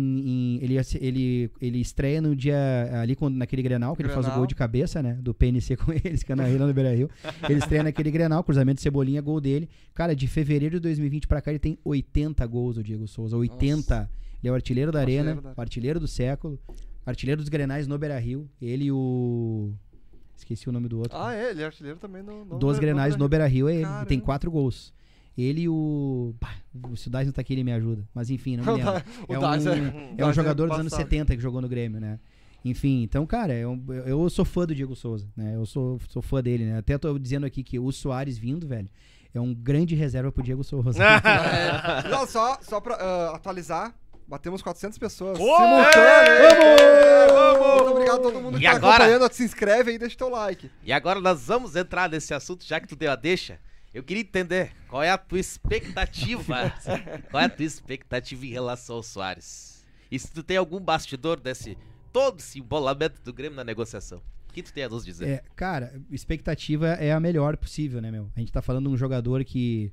em- ele, ele, ele estreia no dia. Ali quando, naquele Grenal, que ele faz o Grenal. gol de cabeça, né? Do PNC com eles, que é na Rio, no Beira Rio. Ele estreia naquele Grenal, cruzamento de cebolinha, gol dele. Cara, de fevereiro de 2020 pra cá, ele tem 80 gols, o Diego Souza. 80. Ele é o artilheiro da Artilheiro Arena, da- artilheiro do século, artilheiro dos Grenais no Beira Rio. Ele e o. Esqueci o nome do outro. Ah, é, ele é artilheiro também no. no Dos Grenais no Beira Rio é ele. Caramba. Tem quatro gols. Ele e o. Se o não tá aqui, ele me ajuda. Mas enfim, não me lembro. O É um, é- é um Daz é jogador dos anos passado. 70 que jogou no Grêmio, né? Enfim, então, cara, eu, eu sou fã do Diego Souza, né? Eu sou, sou fã dele, né? Até tô dizendo aqui que o Soares vindo, velho, é um grande reserva pro Diego Souza. É, não, só, só pra ah, atualizar, batemos 400 pessoas. Ô, simultâneas. Muito obrigado a todo mundo que E tá agora? acompanhando. Se inscreve aí e deixa teu like. E agora nós vamos entrar nesse assunto, já que tu deu a deixa. Eu queria entender qual é a tua expectativa. qual é a tua expectativa em relação ao Soares? E se tu tem algum bastidor desse todo esse embolamento do Grêmio na negociação? O que tu tem a nos dizer? É, cara, expectativa é a melhor possível, né, meu? A gente tá falando de um jogador que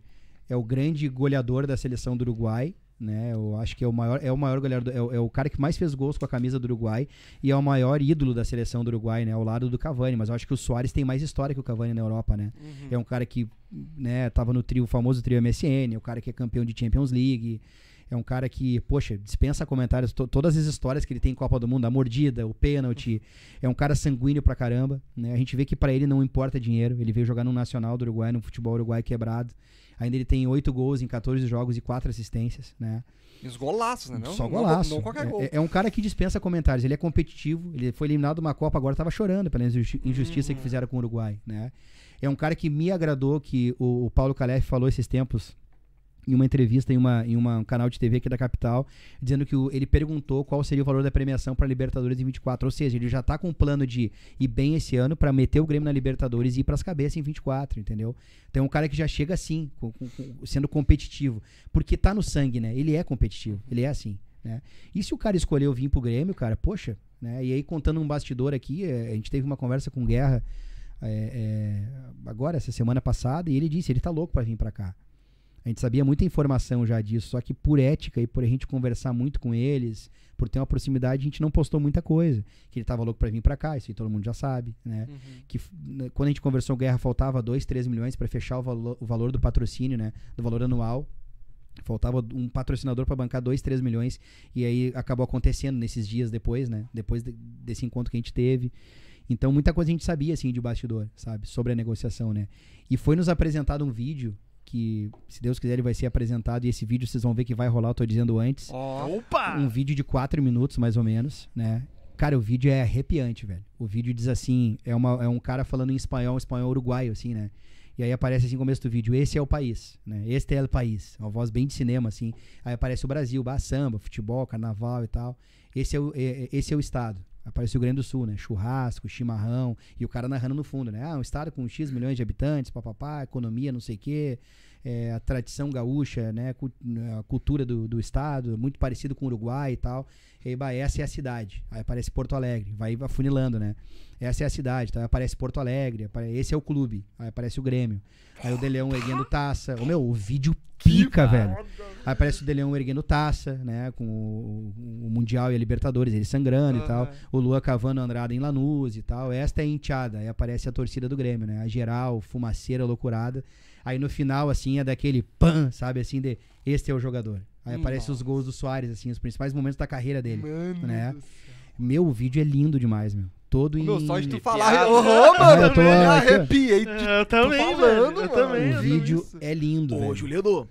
é o grande goleador da seleção do Uruguai, né? Eu acho que é o maior, é o maior goleador, é o, é o cara que mais fez gols com a camisa do Uruguai e é o maior ídolo da seleção do Uruguai, né? Ao lado do Cavani, mas eu acho que o Soares tem mais história que o Cavani na Europa, né? É um cara que, né, tava no trio, o famoso trio MSN, é o cara que é campeão de Champions League, É um cara que, poxa, dispensa comentários. to- todas as histórias que ele tem em Copa do Mundo, a mordida, o pênalti. É um cara sanguíneo pra caramba. Né? A gente vê que pra ele não importa dinheiro. Ele veio jogar no Nacional do Uruguai, no futebol uruguai quebrado. Ainda ele tem 8 gols em 14 jogos e 4 assistências, né? E os golaços, né? Não, Só não- golaço. Não, qualquer gol. É, é um cara que dispensa comentários. Ele é competitivo. Ele foi eliminado de uma Copa, agora tava chorando pela injusti- injustiça que fizeram com o Uruguai, né? É um cara que me agradou, que o, o Paulo Calef falou esses tempos em uma entrevista em, uma, em uma- um canal de TV aqui da capital, dizendo que o- ele perguntou qual seria o valor da premiação para Libertadores em 24. Ou seja, ele já tá com um plano de ir bem esse ano para meter o Grêmio na Libertadores e ir pras cabeças em 24, entendeu? Então é um cara que já chega assim, com- com- sendo competitivo. Porque tá no sangue, né? Ele é competitivo, ele é assim, né? E se o cara escolheu vir pro Grêmio, cara, poxa, né? E aí contando um bastidor aqui, é, a gente teve uma conversa com Guerra é, é, agora, essa semana passada, e ele disse, ele tá louco para vir para cá. A gente sabia muita informação já disso, só que por ética e por a gente conversar muito com eles, por ter uma proximidade, a gente não postou muita coisa. Que ele tava louco para vir para cá, isso aí todo mundo já sabe, né? Que f- né, quando a gente conversou Guerra, faltava 2, 3 milhões para fechar o, valo- o valor do patrocínio, né? Do valor anual. Faltava um patrocinador para bancar 2, 3 milhões. E aí acabou acontecendo nesses dias depois, né? Depois de- desse encontro que a gente teve. Então, muita coisa a gente sabia, assim, de bastidor, sabe? Sobre a negociação, né? E foi nos apresentado um vídeo que, se Deus quiser, ele vai ser apresentado. E esse vídeo vocês vão ver que vai rolar, eu tô dizendo antes. Opa! Um vídeo de 4 minutos, mais ou menos, né? Cara, o vídeo é arrepiante, velho. O vídeo diz assim: é, uma, é um cara falando em espanhol, espanhol uruguaio, assim, né? E aí aparece assim no começo do vídeo: esse é o país, né? Este é o país. Uma voz bem de cinema, assim. Aí aparece o Brasil, bah, samba, futebol, carnaval e tal. Esse é o, é- é- esse é o estado. Aparece o Grande do Sul, né? Churrasco, chimarrão. E o cara narrando no fundo, né? Ah, um estado com X milhões de habitantes, papapá, economia, não sei o quê. é, a tradição gaúcha, né? cu- A cultura do, do estado, muito parecido com o Uruguai e tal. E aí, bah, essa é a cidade. Aí aparece Porto Alegre, vai afunilando, né? Essa é a cidade, então aí aparece Porto Alegre, esse é o clube, aí aparece o Grêmio. Aí o Deleão erguendo taça. Ô, meu, o vídeo pica, velho. Aí aparece o Deleão erguendo taça, né? Com o, o Mundial e a Libertadores, ele sangrando e tal. O Lua cavando a Andrada em Lanús e tal. Esta é a enteada. Aí aparece a torcida do Grêmio, né? A geral, fumaceira, loucurada. Aí no final, assim, é daquele pan, sabe? Assim, de este é o jogador. Aí aparece os gols do Soares, assim, os principais momentos da carreira dele. mano. né? Meu, o vídeo é lindo demais, meu. Todo em. Meu, só de tu falar. Ô, Ah, mano, eu tô ó. arrepiei. Eu também, falando, velho. Eu mano. também. O eu vídeo é lindo, Ô, velho. Juliano,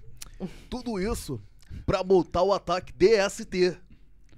tudo isso pra montar o ataque DST.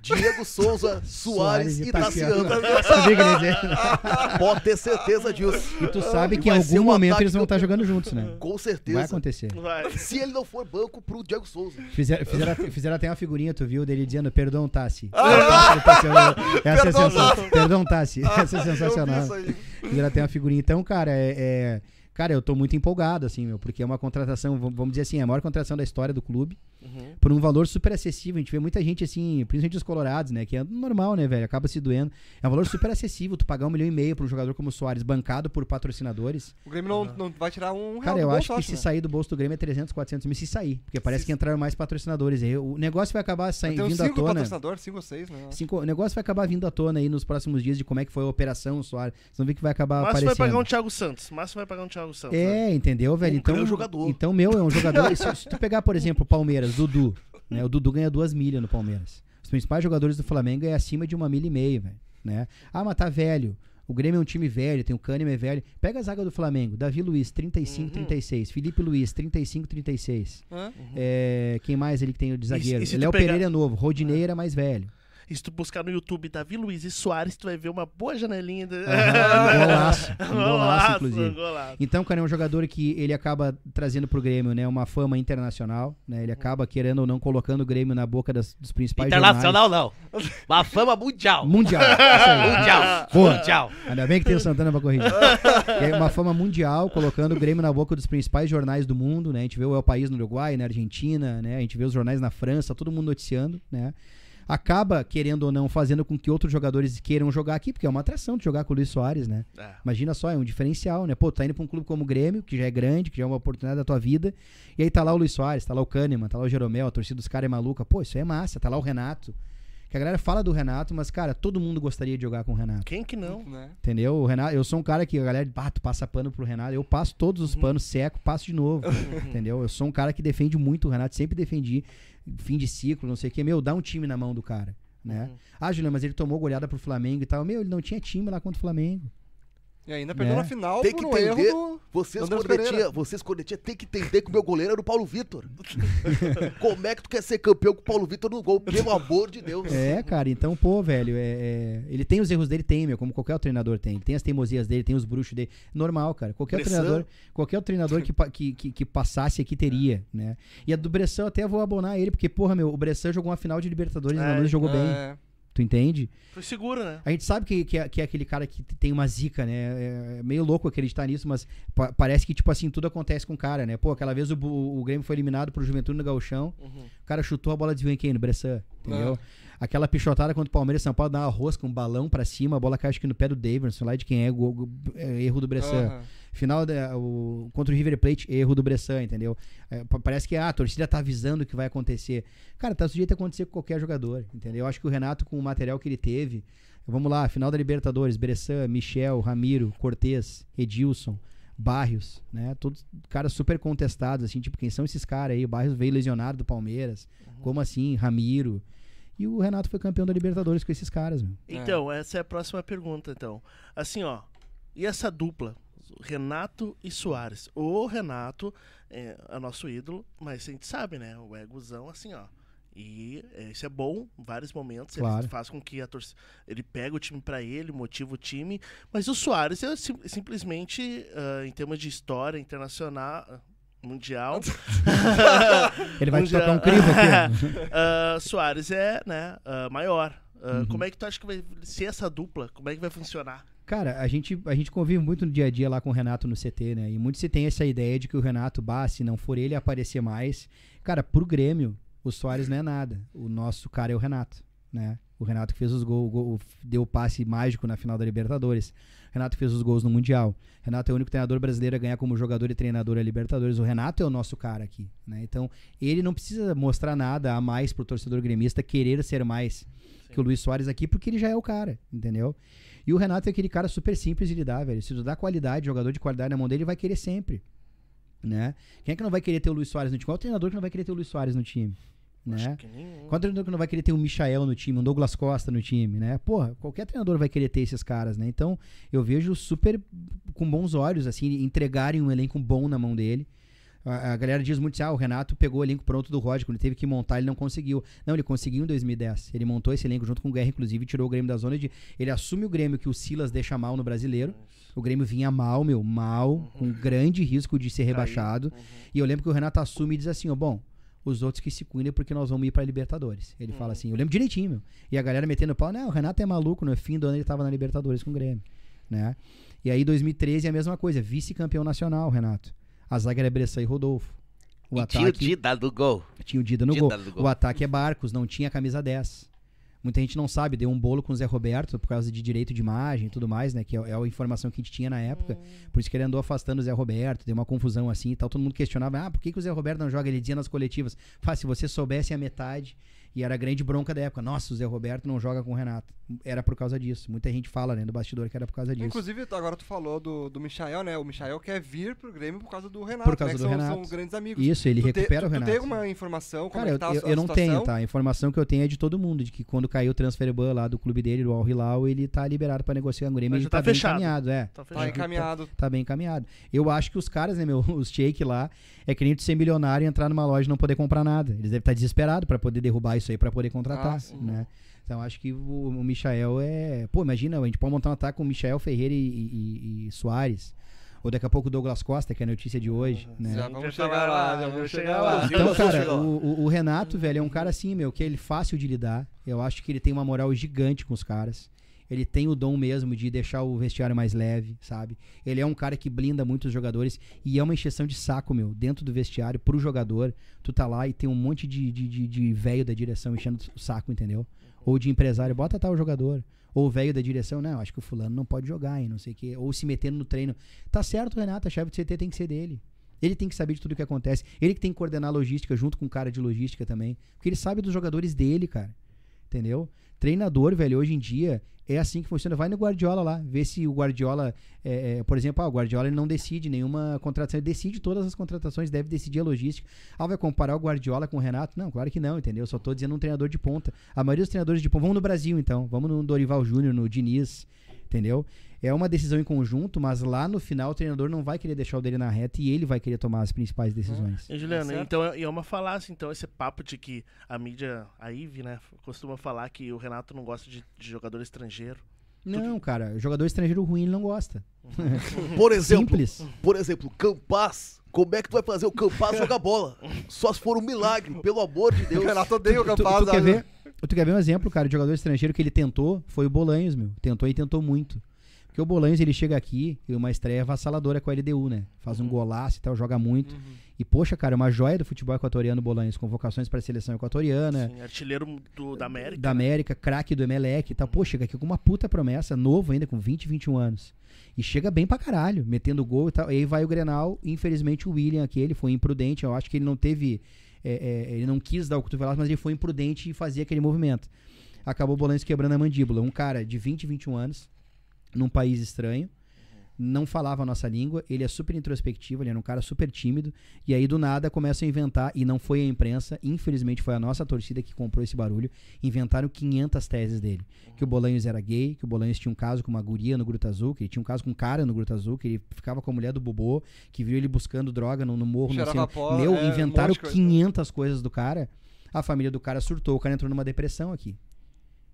Diego Souza, Soares e Tassiano. Pode ter certeza disso. E tu sabe que em vai algum um momento eles vão estar jogando juntos, né? Com Vai certeza. acontecer. Vai. Se ele não for banco pro Diego Souza. Fizeram, fizeram, fizeram até uma figurinha, tu viu, dele dizendo perdão, Tassi. Perdão, Tassi, Essa é Perdão, sensacional. Perdão, Tassi. Essa é sensacional. aí. Fizeram até uma figurinha. Então, cara, é, é- Cara, eu tô muito empolgado, assim, meu, porque é uma contratação, vamos dizer assim, é a maior contratação da história do clube. Uhum. Por um valor super acessível. A gente vê muita gente, assim, principalmente os colorados, né? Que é normal, né, velho? Acaba se doendo. É um valor super acessível. Tu pagar um milhão e meio pra um jogador como o Soares, bancado por patrocinadores. O Grêmio não, não vai tirar um real Cara, eu acho que se né? sair do bolso do Grêmio é 300, 400 mil se sair. Porque parece Se- que entraram mais patrocinadores. aí. O negócio vai acabar saindo, vindo à cinco tona. patrocinadores, cinco ou seis, né? Cinco- o negócio vai acabar vindo à tona aí nos próximos dias de como é que foi a operação Soares. Vocês vão ver que vai acabar Márcio vai aparecendo. pagar um Thiago Santos. Márcio vai pagar um Thiago Santos. né? É, entendeu, velho? Um então, jogador. então, meu, é um jogador. se, se tu pegar, por exemplo, o Palmeiras, Dudu, né? O Dudu ganha duas milhas no Palmeiras. Os principais jogadores do Flamengo é acima de uma milha e meia, velho. Né? Ah, mas tá velho. O Grêmio é um time velho, tem o Kahneman é velho. Pega a zaga do Flamengo. Davi Luiz, 35, Uhum. 36. Felipe Luiz, 35, 36. Hã? É, quem mais ele que tem de zagueiro? e Léo pegar- Pereira é novo. Rodinei era mais velho. E se tu buscar no YouTube Davi Luiz e Soares, tu vai ver uma boa janelinha. De... Aham, um golaço. Um golaço, Golaço, inclusive. golaço. Então, cara, é um jogador que ele acaba trazendo pro Grêmio, né, uma fama internacional, né? Ele acaba querendo ou não colocando o Grêmio na boca das- dos principais Internacional não. Uma fama mundial. jornais. Mundial. Aí. Mundial. Boa. Mundial. Ainda bem que tem o Santana pra corrigir. É uma fama mundial, colocando o Grêmio na boca dos principais jornais do mundo, né? A gente vê o El País no Uruguai, na Argentina, né? A gente vê os jornais na França, todo mundo noticiando, né? Acaba, querendo ou não, fazendo com que outros jogadores queiram jogar aqui, porque é uma atração de jogar com o Luiz Soares, né? É. Imagina só, é um diferencial, né? Pô, tá indo pra um clube como o Grêmio, que já é grande, que já é uma oportunidade da tua vida. E aí tá lá o Luiz Soares, tá lá o Kahneman, tá lá o Jeromel, a torcida dos caras é maluca. Pô, isso aí é massa. Tá lá o Renato. Que a galera fala do Renato, mas, cara, todo mundo gostaria de jogar com o Renato. Quem que não? Né? Entendeu? O Renato, eu sou um cara que a galera, ah, tu passa pano pro Renato. Eu passo todos os panos, seco, passo de novo. entendeu? Eu sou um cara que defende muito o Renato, sempre defendi fim de ciclo, não sei o quê. Meu, dá um time na mão do cara. Né? Ah, Juliano, mas ele tomou goleada pro Flamengo e tal. Meu, ele não tinha time lá contra o Flamengo. E ainda perdeu Né? na final Tem que entender. do... Vocês, Pereira. vocês, cornetinha, tem que entender que o meu goleiro era o Paulo Vitor. Como é que tu quer ser campeão com o Paulo Vitor no gol? Pelo amor de Deus. É, cara, então, pô, velho, é, é- ele tem os erros dele, tem, meu, como qualquer outro treinador tem. Ele tem as teimosias dele, tem os bruxos dele. Normal, cara. Qualquer Bressan. treinador, qualquer outro treinador que, que, que, que passasse aqui teria, né? E a do Bressan eu até vou abonar ele, porque, porra, meu, o Bressan jogou uma final de Libertadores, É, é, jogou bem. É, Tu entende? Foi seguro, né? A gente sabe que, que, é, que é aquele cara que tem uma zica, né? É meio louco acreditar nisso, mas pa- parece que, tipo assim, tudo acontece com o cara, né? Pô, aquela vez o, o Grêmio foi eliminado pro Juventude no Gauchão, Uhum. o cara chutou a bola desviou em quem? No Bressan, entendeu? Ah. Aquela pichotada contra o Palmeiras e São Paulo, dá uma rosca, um balão pra cima, a bola cai acho que no pé do Davidson, lá de quem é, gol- é, erro do Bressan. aham. Final da, o, contra o River Plate, erro do Bressan, entendeu? É, pa- parece que ah, a torcida tá avisando o que vai acontecer. Cara, tá sujeito a acontecer com qualquer jogador, entendeu? Eu acho que o Renato, com o material que ele teve, vamos lá, final da Libertadores, Bressan, Michel, Ramiro, Cortez, Edilson, Barrios, né? Todos caras super contestados, assim, tipo, quem são esses caras aí? O Barrios veio lesionado do Palmeiras, como assim? Ramiro. E o Renato foi campeão da Libertadores com esses caras, meu. Então, essa é a próxima pergunta, então. Assim, ó. E essa dupla? Renato e Soares. O Renato é, é nosso ídolo, mas a gente sabe, né? O egozão, assim, ó. E é, isso é bom em vários momentos. Ele Claro. faz com que a torcida. Ele pega o time pra ele, motiva o time. Mas o Soares é sim- simplesmente, ah, em termos de história internacional, mundial. Ele vai te Mundial. tocar um crivo aqui. Ah, Soares é, né, ah, maior. Uhum. Como é que tu acha que vai ser essa dupla? Como é que vai funcionar? Cara, a gente, a gente convive muito no dia a dia lá com o Renato no CT, né? E muito se tem essa ideia de que o Renato, bah, se não for ele aparecer mais. Cara, pro Grêmio, o Soares não é nada. O nosso cara é o Renato, né? O Renato que fez os gols, o gol- deu o passe mágico na final da Libertadores. O Renato fez os gols no Mundial. O Renato é o único treinador brasileiro a ganhar como jogador e treinador a Libertadores. O Renato é o nosso cara aqui, né? Então, ele não precisa mostrar nada a mais pro torcedor gremista querer ser mais que o Luiz Soares aqui, porque ele já é o cara, entendeu? E o Renato é aquele cara super simples de lidar, velho. Se tu dá qualidade, jogador de qualidade na mão dele, ele vai querer sempre. Né? Quem é que não vai querer ter o Luiz Soares no time? Qual é o treinador que não vai querer ter o Luiz Soares no time? Né? Qual é o treinador que não vai querer ter um Michael no time, um Douglas Costa no time, né? Porra, qualquer treinador vai querer ter esses caras, né? Então, eu vejo super com bons olhos, assim, entregarem um elenco bom na mão dele. A, a galera diz muito assim, ah, o Renato pegou o elenco pronto do Roger, quando ele teve que montar, ele não conseguiu. Não, ele conseguiu em 2010. Ele montou esse elenco junto com o Guerra, inclusive, e tirou o Grêmio da zona de... Ele assume o Grêmio que o Silas deixa mal no Brasileiro. O Grêmio vinha mal, meu, mal, com grande risco de ser rebaixado. E eu lembro que o Renato assume e diz assim, ó, bom, os outros que se cuidem porque nós vamos ir pra Libertadores. Ele fala assim, eu lembro direitinho, meu. E a galera metendo pau, não, o Renato é maluco, no fim do ano ele tava na Libertadores com o Grêmio, né? E aí 2013 é a mesma coisa, vice-campeão nacional, Renato. A zaga era Bressan e Rodolfo. O E tinha o ataque Dida do gol. tinha o Dida no Dida gol. gol. O ataque é Barcos, não tinha camisa 10. Muita gente não sabe, deu um bolo com o Zé Roberto por causa de direito de imagem e tudo mais, né? Que é, é a informação que a gente tinha na época. Por isso que ele andou afastando o Zé Roberto, deu uma confusão assim e tal. Todo mundo questionava, ah, por que, que o Zé Roberto não joga? Ele dizia nas coletivas, Fá, se você soubesse a metade, e era a grande bronca da época, nossa, o Zé Roberto não joga com o Renato. Era por causa disso. Muita gente fala, né, do bastidor que era por causa disso. Inclusive, agora tu falou do, do Michael, né? O Michael quer vir pro Grêmio por causa do Renato, Por causa né? que do são, Renato. são grandes amigos. Isso, ele Tu te- recupera tu, o Tu Renato. tem alguma informação? Como Cara, é tá a, eu, sua- eu não situação? tenho, tá? A informação que eu tenho é de todo mundo, de que quando caiu o transfer ban lá do clube dele, do Al Hilal, ele tá liberado pra negociar com o Grêmio, ele tá, tá bem fechado. encaminhado, é. Tá Tá encaminhado. Tá bem encaminhado. Eu acho que os caras, né, meu, os shake lá, é que nem tu ser milionário e entrar numa loja e não poder comprar nada. Eles devem estar desesperados pra poder derrubar isso aí, pra poder contratar, Ah, né? Então acho que o, o Michael é... Pô, imagina, a gente pode montar um ataque com o Michael Ferreira e, e- e Soares. Ou daqui a pouco o Douglas Costa, que é a notícia de hoje, né? Já vamos chegar lá, já vamos chegar lá. Então, cara, o- o Renato, velho, é um cara assim, meu, que ele é fácil de lidar. Eu acho que ele tem uma moral gigante com os caras. Ele tem o dom mesmo de deixar o vestiário mais leve, sabe? Ele é um cara que blinda muito os jogadores e é uma encheção de saco, meu, dentro do vestiário, pro jogador. Tu tá lá e tem um monte de, de, de, de velho da direção enchendo o saco, entendeu? Ou de empresário, bota tal jogador. Ou o velho da direção, não, acho que o fulano não pode jogar, hein, não sei o quê. Ou se metendo no treino. Tá certo, Renato, a chave do CT tem que ser dele. Ele tem que saber de tudo que acontece. Ele que tem que coordenar a logística junto com o cara de logística também. Porque ele sabe dos jogadores dele, cara. Entendeu? Treinador, velho, hoje em dia é assim que funciona. Vai no Guardiola lá, vê se o Guardiola, é, é, por exemplo, ah, o Guardiola ele não decide nenhuma contratação, ele decide todas as contratações, deve decidir a logística. Ah, vai comparar o Guardiola com o Renato? Não, claro que não, entendeu? Eu só tô dizendo um treinador de ponta. A maioria dos treinadores de ponta, vamos no Brasil então, vamos no Dorival Júnior, no Diniz, entendeu? É uma decisão em conjunto, mas lá no final o treinador não vai querer deixar o dele na reta e ele vai querer tomar as principais decisões. E, Juliano, Certo. então é é uma falácia, então, esse papo de que a mídia, a IVE, né, costuma falar que o Renato não gosta de, de jogador estrangeiro. Não, cara, jogador estrangeiro ruim ele não gosta. Por exemplo, Simples. por exemplo, Campaz. Como é que tu vai fazer o Campaz jogar bola? Só se for um milagre, pelo amor de O Deus. Renato odeia o Tu, tu- Campaz. tu quer ver, tu quer ver um exemplo, cara, de jogador estrangeiro que ele tentou? Foi o Bolanhos, meu. Tentou e tentou muito. Porque o Bolanhos, ele chega aqui e uma estreia avassaladora com a LDU, né? Faz um golaço e tal, joga muito. E, poxa, cara, é uma joia do futebol equatoriano, Bolanhos. Convocações para a seleção equatoriana, Assim, artilheiro do, da América. da América, craque do Emelec e tal. Pô, chega aqui com uma puta promessa, novo ainda, com 20, 21 anos. E chega bem pra caralho, metendo gol e tal. E aí vai o Grenal, infelizmente o William aqui, ele foi imprudente. Eu acho que ele não teve. é, é, ele não quis dar o cotovelaço, mas ele foi imprudente e fazia aquele movimento. Acabou o Bolanhos quebrando a mandíbula. Um cara de 20, 21 anos, num país estranho, não falava a nossa língua, ele é super introspectivo, ele era um cara super tímido, e aí do nada começam a inventar, e não foi a imprensa, infelizmente foi a nossa torcida que comprou esse barulho, inventaram 500 teses dele. Que o Bolanhos era gay, que o Bolanhos tinha um caso com uma guria no Gruta Azul, que ele tinha um caso com um cara no Gruta Azul, que ele ficava com a mulher do Bobô, que viu ele buscando droga no, no morro, não sei. Cheirava pó, Meu, é, um inventaram coisa. 500 coisas do cara, a família do cara surtou, o cara entrou numa depressão aqui.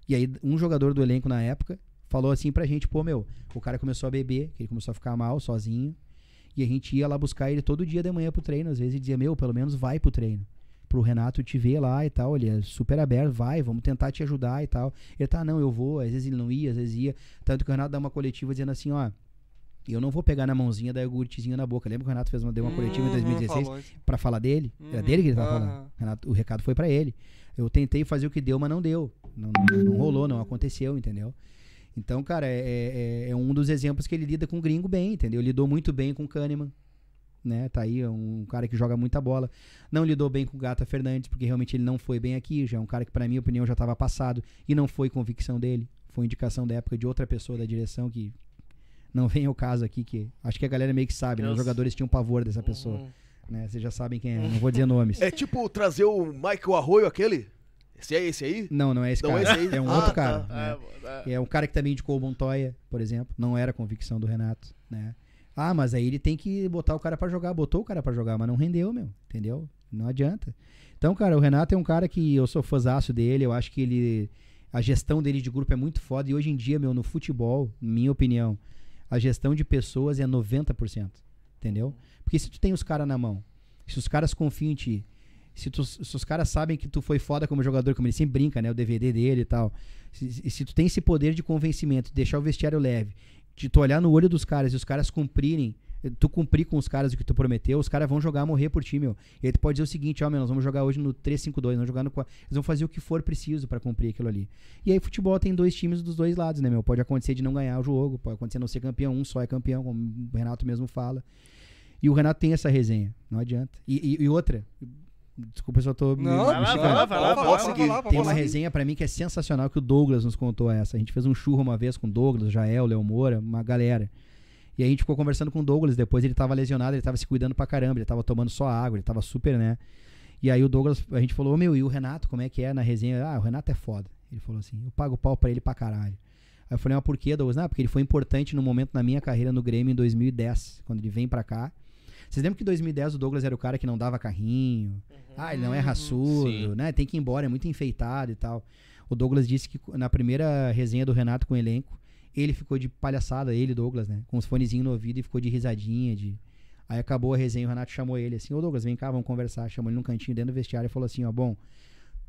E aí, um jogador do elenco na época falou assim pra gente: pô, meu, o cara começou a beber, que ele começou a ficar mal, sozinho. E a gente ia lá buscar ele todo dia de manhã pro treino. Às vezes ele dizia: meu, pelo menos vai pro treino. Pro Renato te ver lá e tal. Ele é super aberto, vai, vamos tentar te ajudar e tal. Ele tá, não, eu vou. Às vezes ele não ia, às vezes ia. Tanto que o Renato dá uma coletiva dizendo assim: ó. Eu não vou pegar na mãozinha da iogurtezinho na boca. Lembra que o Renato fez uma, deu uma coletiva em Uhum, 2016 falou isso. pra falar dele? Era Uhum, dele que ele tava aham. falando. Renato, o recado foi pra ele. Eu tentei fazer o que deu, mas não deu. Não, não- não rolou, não aconteceu, entendeu? Então, cara, é, é- é um dos exemplos que ele lida com o gringo bem, entendeu? Lidou muito bem com o Kahneman, né? Tá aí, é um cara que joga muita bola. Não lidou bem com o Gata Fernandes, porque realmente ele não foi bem aqui. Já é um cara que, pra minha opinião, já tava passado. E não foi convicção dele. Foi indicação da época de outra pessoa da direção que não vem ao caso aqui, que acho que a galera meio que sabe, né? Os jogadores tinham pavor dessa pessoa, Uhum. né? Vocês já sabem quem é, não vou dizer nomes. É tipo trazer o Michael Arroio, aquele? Esse é esse aí? Não, não é esse Não cara. é esse aí? É um Ah, outro tá. cara. É, né? é. É um cara que também indicou o Montoya, por exemplo. Não era convicção do Renato, né? Ah, mas aí ele tem que botar o cara pra jogar. Botou o cara pra jogar, mas não rendeu, meu. Entendeu? Não adianta. Então, cara, o Renato é um cara que eu sou fãzaço dele. Eu acho que ele... A gestão dele de grupo é muito foda. E hoje em dia, meu, no futebol, minha opinião, a gestão de pessoas é 90%. Entendeu? Porque se tu tem os caras na mão, se os caras confiam em ti, se, tu- se os caras sabem que tu foi foda como jogador, como ele sempre brinca, né? O DVD dele e tal. Se, se- tu tem esse poder de convencimento, de deixar o vestiário leve, de tu olhar no olho dos caras e os caras cumprirem, tu cumprir com os caras o que tu prometeu, os caras vão jogar, morrer por ti, meu. E aí tu pode dizer o seguinte, ó, meu, nós vamos jogar hoje no 3-5-2, vamos jogar no 4. Eles vão fazer o que for preciso pra cumprir aquilo ali. E aí futebol tem dois times dos dois lados, né, meu? Pode acontecer de não ganhar o jogo, pode acontecer não ser campeão, um só é campeão, como o Renato mesmo fala. E o Renato tem essa resenha, não adianta. E, e- e outra, desculpa se eu tô me- Não, me Vai lá, vai lá, vai lá, vai lá. Tem uma resenha pra mim que é sensacional que o Douglas nos contou essa. A gente fez um churro uma vez com o Douglas, o Jael, o Léo Moura, uma galera. E aí a gente ficou conversando com o Douglas, depois ele tava lesionado, ele tava se cuidando pra caramba, ele tava tomando só água, ele tava super, né? E aí o Douglas, a gente falou, ô meu, e o Renato, como é que é na resenha? Ah, o Renato é foda. Ele falou assim, eu pago pau pra ele pra caralho. Aí eu falei, mas por quê, Douglas? Não, porque ele foi importante no momento na minha carreira no Grêmio em 2010, quando ele vem pra cá. Vocês lembram que em 2010 o Douglas era o cara que não dava carrinho? Ah, ele não é raçudo, Sim. né? Tem que ir embora, é muito enfeitado e tal. O Douglas disse que na primeira resenha do Renato com o elenco, ele ficou de palhaçada, ele, Douglas, né? Com os fonezinhos no ouvido e ficou de risadinha, de... Aí acabou a resenha, o Renato chamou ele assim, ô Douglas, vem cá, vamos conversar. Chamou ele num cantinho dentro do vestiário e falou assim, ó, bom,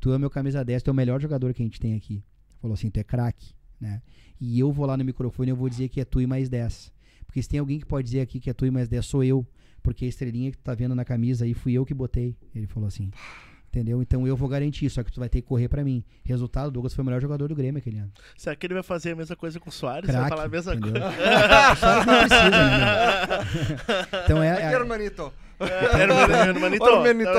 tu é meu camisa 10, tu é o melhor jogador que a gente tem aqui. Falou assim, tu é craque, né? E eu vou lá no microfone e eu vou dizer que é tu e mais 10. Porque se tem alguém que pode dizer aqui que é tu e mais 10, sou eu. Porque a estrelinha que tu tá vendo na camisa aí fui eu que botei. Ele falou assim. Entendeu? Então eu vou garantir, só que tu vai ter que correr pra mim. Resultado, o Douglas foi o melhor jogador do Grêmio aquele ano. Será que ele vai fazer a mesma coisa com o Soares? vai Craque, falar a mesma entendeu? coisa. O Soares não precisa, né, Então é, É-. É, hermanito. Hermanito.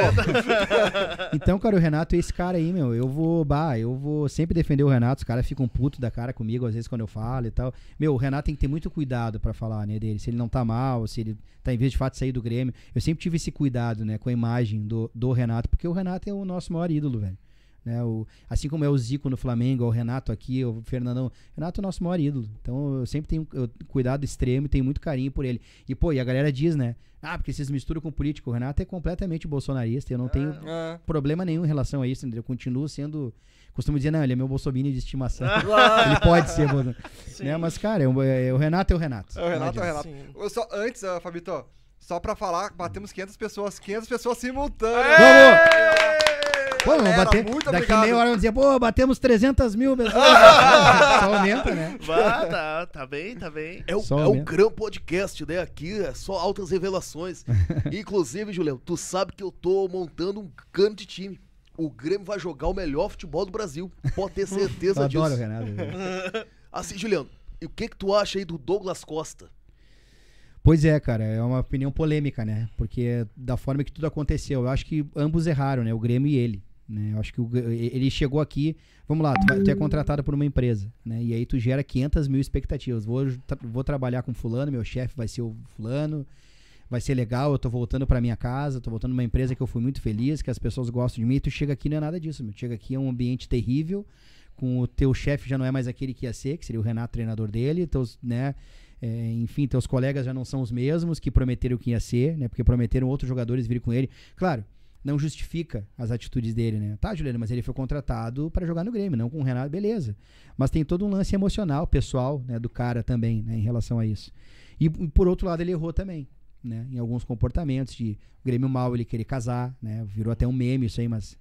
Então, cara, o Renato é esse cara aí, meu. Eu vou, bah, eu vou sempre defender o Renato. Os caras ficam putos da cara comigo, às vezes, quando eu falo e tal. Meu, o Renato tem que ter muito cuidado pra falar, né, dele. Se ele não tá mal, se ele tá em vez de fato sair do Grêmio. Eu sempre tive esse cuidado, né, com a imagem do, do Renato, porque o Renato é o nosso maior ídolo, velho. Né, o, assim como é o Zico no Flamengo, é o Renato aqui, o Fernandão. Renato é o nosso maior ídolo. Então eu sempre tenho eu- cuidado extremo e tenho muito carinho por ele. E, pô, e a galera diz, né? Ah, porque vocês misturam com político. O Renato é completamente bolsonarista. Eu não tenho É. problema nenhum em relação a isso, entendeu? Eu continuo sendo. Costumo dizer, não, ele é meu bolsominion de estimação. ele pode ser, né? Mas, cara, é o, é- o Renato é o Renato. É o Renato, é o Renato. Eu Só, antes, ah, Fabito, só pra falar, batemos 500 pessoas, 500 pessoas simultâneas. Vamos! Pô, Galera, bater. muito Daqui obrigado. meia hora vamos dizer, pô, batemos 300 mil pessoas. Só aumenta, né? Tá, tá bem, tá bem. É o, Só é o. Gran Podcast, né? Aqui é só altas revelações. Inclusive, Julião, tu sabe que eu tô montando um cano de time. O Grêmio vai jogar o melhor futebol do Brasil. Pode ter Eu certeza adoro o disso. Renato. velho. Assim, Juliano, e o que que tu acha aí do Douglas Costa? Pois é, cara, é uma opinião polêmica, né? Porque da forma que tudo aconteceu, eu acho que ambos erraram, né? O Grêmio e ele. Né? Eu acho que o ele chegou aqui, vamos lá, tu, vai- tu é contratado por uma empresa, né? E aí tu gera 500 mil expectativas. Vou, tra- vou trabalhar com fulano, meu chefe vai ser o fulano, vai ser legal, eu tô voltando pra minha casa, tô voltando numa empresa que eu fui muito feliz, que as pessoas gostam de mim, e tu chega aqui não é nada disso, meu. Tu Chega aqui é um ambiente terrível, com o teu chefe já não é mais aquele que ia ser, que seria o Renato, treinador dele, teus, né? É, enfim, teus colegas já não são os mesmos que prometeram que ia ser, né? Porque prometeram outros jogadores vir com ele. Claro, não justifica as atitudes dele, né? Tá, Juliano, mas ele foi contratado para jogar no Grêmio, não com o Renato, beleza. Mas tem todo um lance emocional, pessoal, né, do cara também, né, em relação a isso. E, por outro lado, ele errou também, né? Em alguns comportamentos de Grêmio mal ele querer casar, né? Virou até um meme isso aí, mas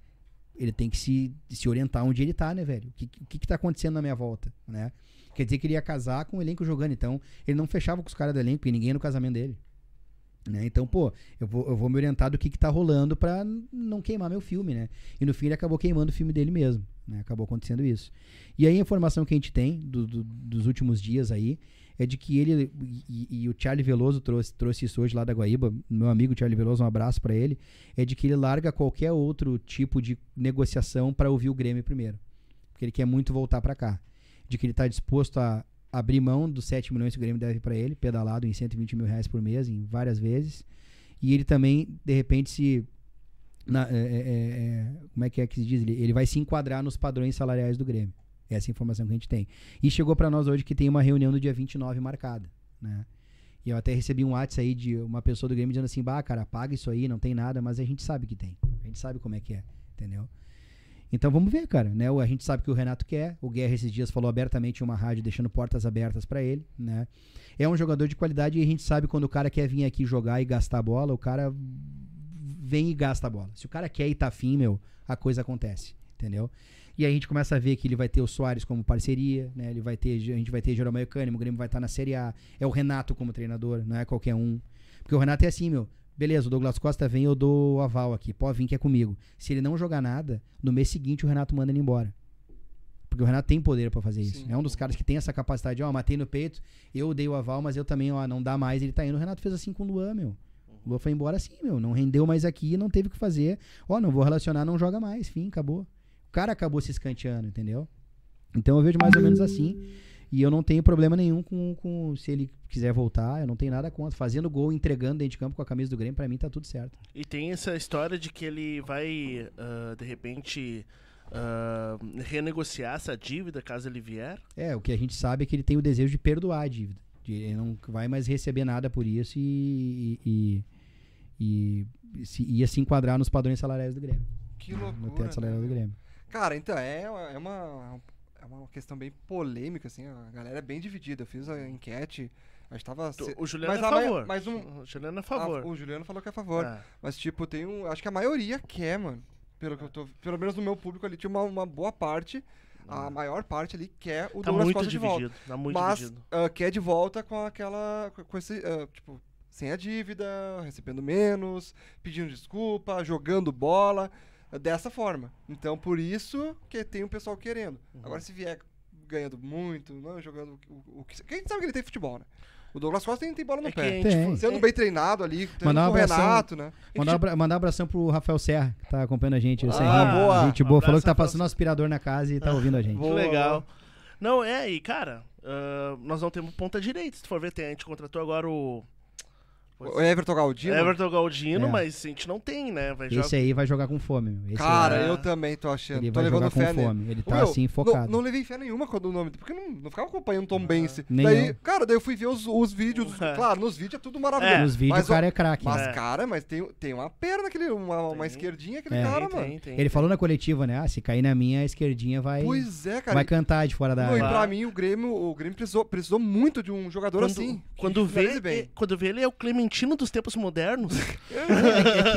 ele tem que se, se orientar onde ele tá, né, velho? O que, que que tá acontecendo na minha volta, né? Quer dizer que ele ia casar com o elenco jogando, então ele não fechava com os caras do elenco e ninguém no casamento dele. Né? Então, pô, eu vou, eu vou me orientar do que, que tá rolando pra n- não queimar meu filme, né? E no fim ele acabou queimando o filme dele mesmo, né? Acabou acontecendo isso. E aí a informação que a gente tem do- do- dos últimos dias aí é de que ele e, e o Charlie Veloso trouxe, trouxe isso hoje lá da Guaíba, meu amigo Charlie Veloso, um abraço pra ele, é de que ele larga qualquer outro tipo de negociação pra ouvir o Grêmio primeiro. Porque ele quer muito voltar pra cá. De que ele tá disposto a abrir mão dos 7 milhões que o Grêmio deve pra ele, pedalado em 120 mil reais por mês, em várias vezes. E ele também, de repente, se. na- é, é, é, como é que é que se diz? Ele, ele vai se enquadrar nos padrões salariais do Grêmio. Essa é a informação que a gente tem. E chegou pra nós hoje que tem uma reunião no dia 29 marcada. Né? E eu até recebi um WhatsApp aí de uma pessoa do Grêmio dizendo assim: bah, cara, paga isso aí, não tem nada, mas a gente sabe que tem. A gente sabe como é que é, entendeu? Então vamos ver, cara, né? A gente sabe que o Renato quer. O Guerra esses dias falou abertamente em uma rádio, deixando portas abertas pra ele, né? É um jogador de qualidade e a gente sabe quando o cara quer vir aqui jogar e gastar a bola, o cara vem e gasta a bola. Se o cara quer e tá afim, meu, a coisa acontece, entendeu? E aí a gente começa a ver que ele vai ter o Soares como parceria, né? Ele vai ter, a gente vai ter Jeromel Cânimo, o Grêmio vai estar na Série A. É o Renato como treinador, não é qualquer um. Porque o Renato é assim, meu. Beleza, o Douglas Costa vem, eu dou o aval aqui. Pode vir que é comigo. Se ele não jogar nada, no mês seguinte o Renato manda ele embora. Porque o Renato tem poder pra fazer isso. Sim. É um dos caras que tem essa capacidade, ó, matei no peito, eu dei o aval, mas eu também, ó, não dá mais, ele tá indo. O Renato fez assim com o Luan, meu. O Luan foi embora assim, meu. Não rendeu mais aqui, não teve o que fazer. Ó, não vou relacionar, não joga mais. Fim, acabou. O cara acabou se escanteando, entendeu? Então eu vejo mais ou menos assim. E eu não tenho problema nenhum com, com se ele quiser voltar, eu não tenho nada contra. Fazendo gol, entregando dentro de campo com a camisa do Grêmio, pra mim tá tudo certo. E tem essa história de que ele vai, ah, de repente, ah, renegociar essa dívida caso ele vier. É, o que a gente sabe é que ele tem o desejo de perdoar a dívida. De, ele não vai mais receber nada por isso e, e, e, e se, ia se enquadrar nos padrões salariais do Grêmio. Que no loucura. teto salarial né? do Grêmio. Cara, então, é, é uma, é uma questão bem polêmica, assim. A galera é bem dividida. Eu fiz a enquete. A gente tava. se- O Juliano mas é a favor. mas um- O Juliano é a favor. Ah, o Juliano falou que é a favor. Ah, Mas, tipo, tem um. Acho que a maioria quer, mano. Pelo que eu tô. Pelo menos no meu público ali, tinha uma, uma boa parte. A maior parte ali quer o tá Douglas Costa de volta. dividido. Tá muito mas dividido. ah, quer de volta com aquela. com- esse. ah, tipo, sem a dívida, recebendo menos, pedindo desculpa, jogando bola. Ah, Dessa forma. Então, por isso que tem um pessoal querendo. Uhum. Agora, se vier ganhando muito, não jogando o, o que. Quem sabe que ele tem futebol, né? O Douglas Costa tem, tem bola no É pé. gente Tem. Sendo bem treinado ali, Mandar um o abração. Renato, né? Mandar, um abra- mandar um abração pro Rafael Serra, que tá acompanhando a gente. O Ah, Serrinha, boa. Gente boa. Um Falou que tá passando um aspirador na casa e tá ouvindo a gente. Que legal. Não, é, e cara, ah, nós não temos ponta direita. Se tu for ver, tem, a gente contratou agora o. O Everton Galdino. Everton Galdino, É. mas a gente não tem, né? Vai Esse aí vai jogar com fome, meu. Esse Cara, eu também tô achando. ele tô vai levando jogar com fé nele. fome. Ele tá meu, assim, focado. Não, não levei fé nenhuma quando o nome. Porque não, não ficava acompanhando o Tom Bense. Nem daí, eu. cara, daí eu fui ver os, os vídeos. É. Claro, nos vídeos é tudo maravilhoso. Nos vídeos Mas, o cara é craque. Mas, né? É. cara, mas tem, tem uma perna, aquele, uma, uma esquerdinha, aquele É. cara, Tem, mano. tem, tem, Ele tem. falou na coletiva, né? Ah, se cair na minha, a esquerdinha vai, Pois é, cara. vai cantar de fora da Não, e área. pra mim, o Grêmio, o Grêmio precisou, precisou muito de um jogador assim. quando, vê, bem. é- quando vê, ele é o Clementino dos tempos modernos.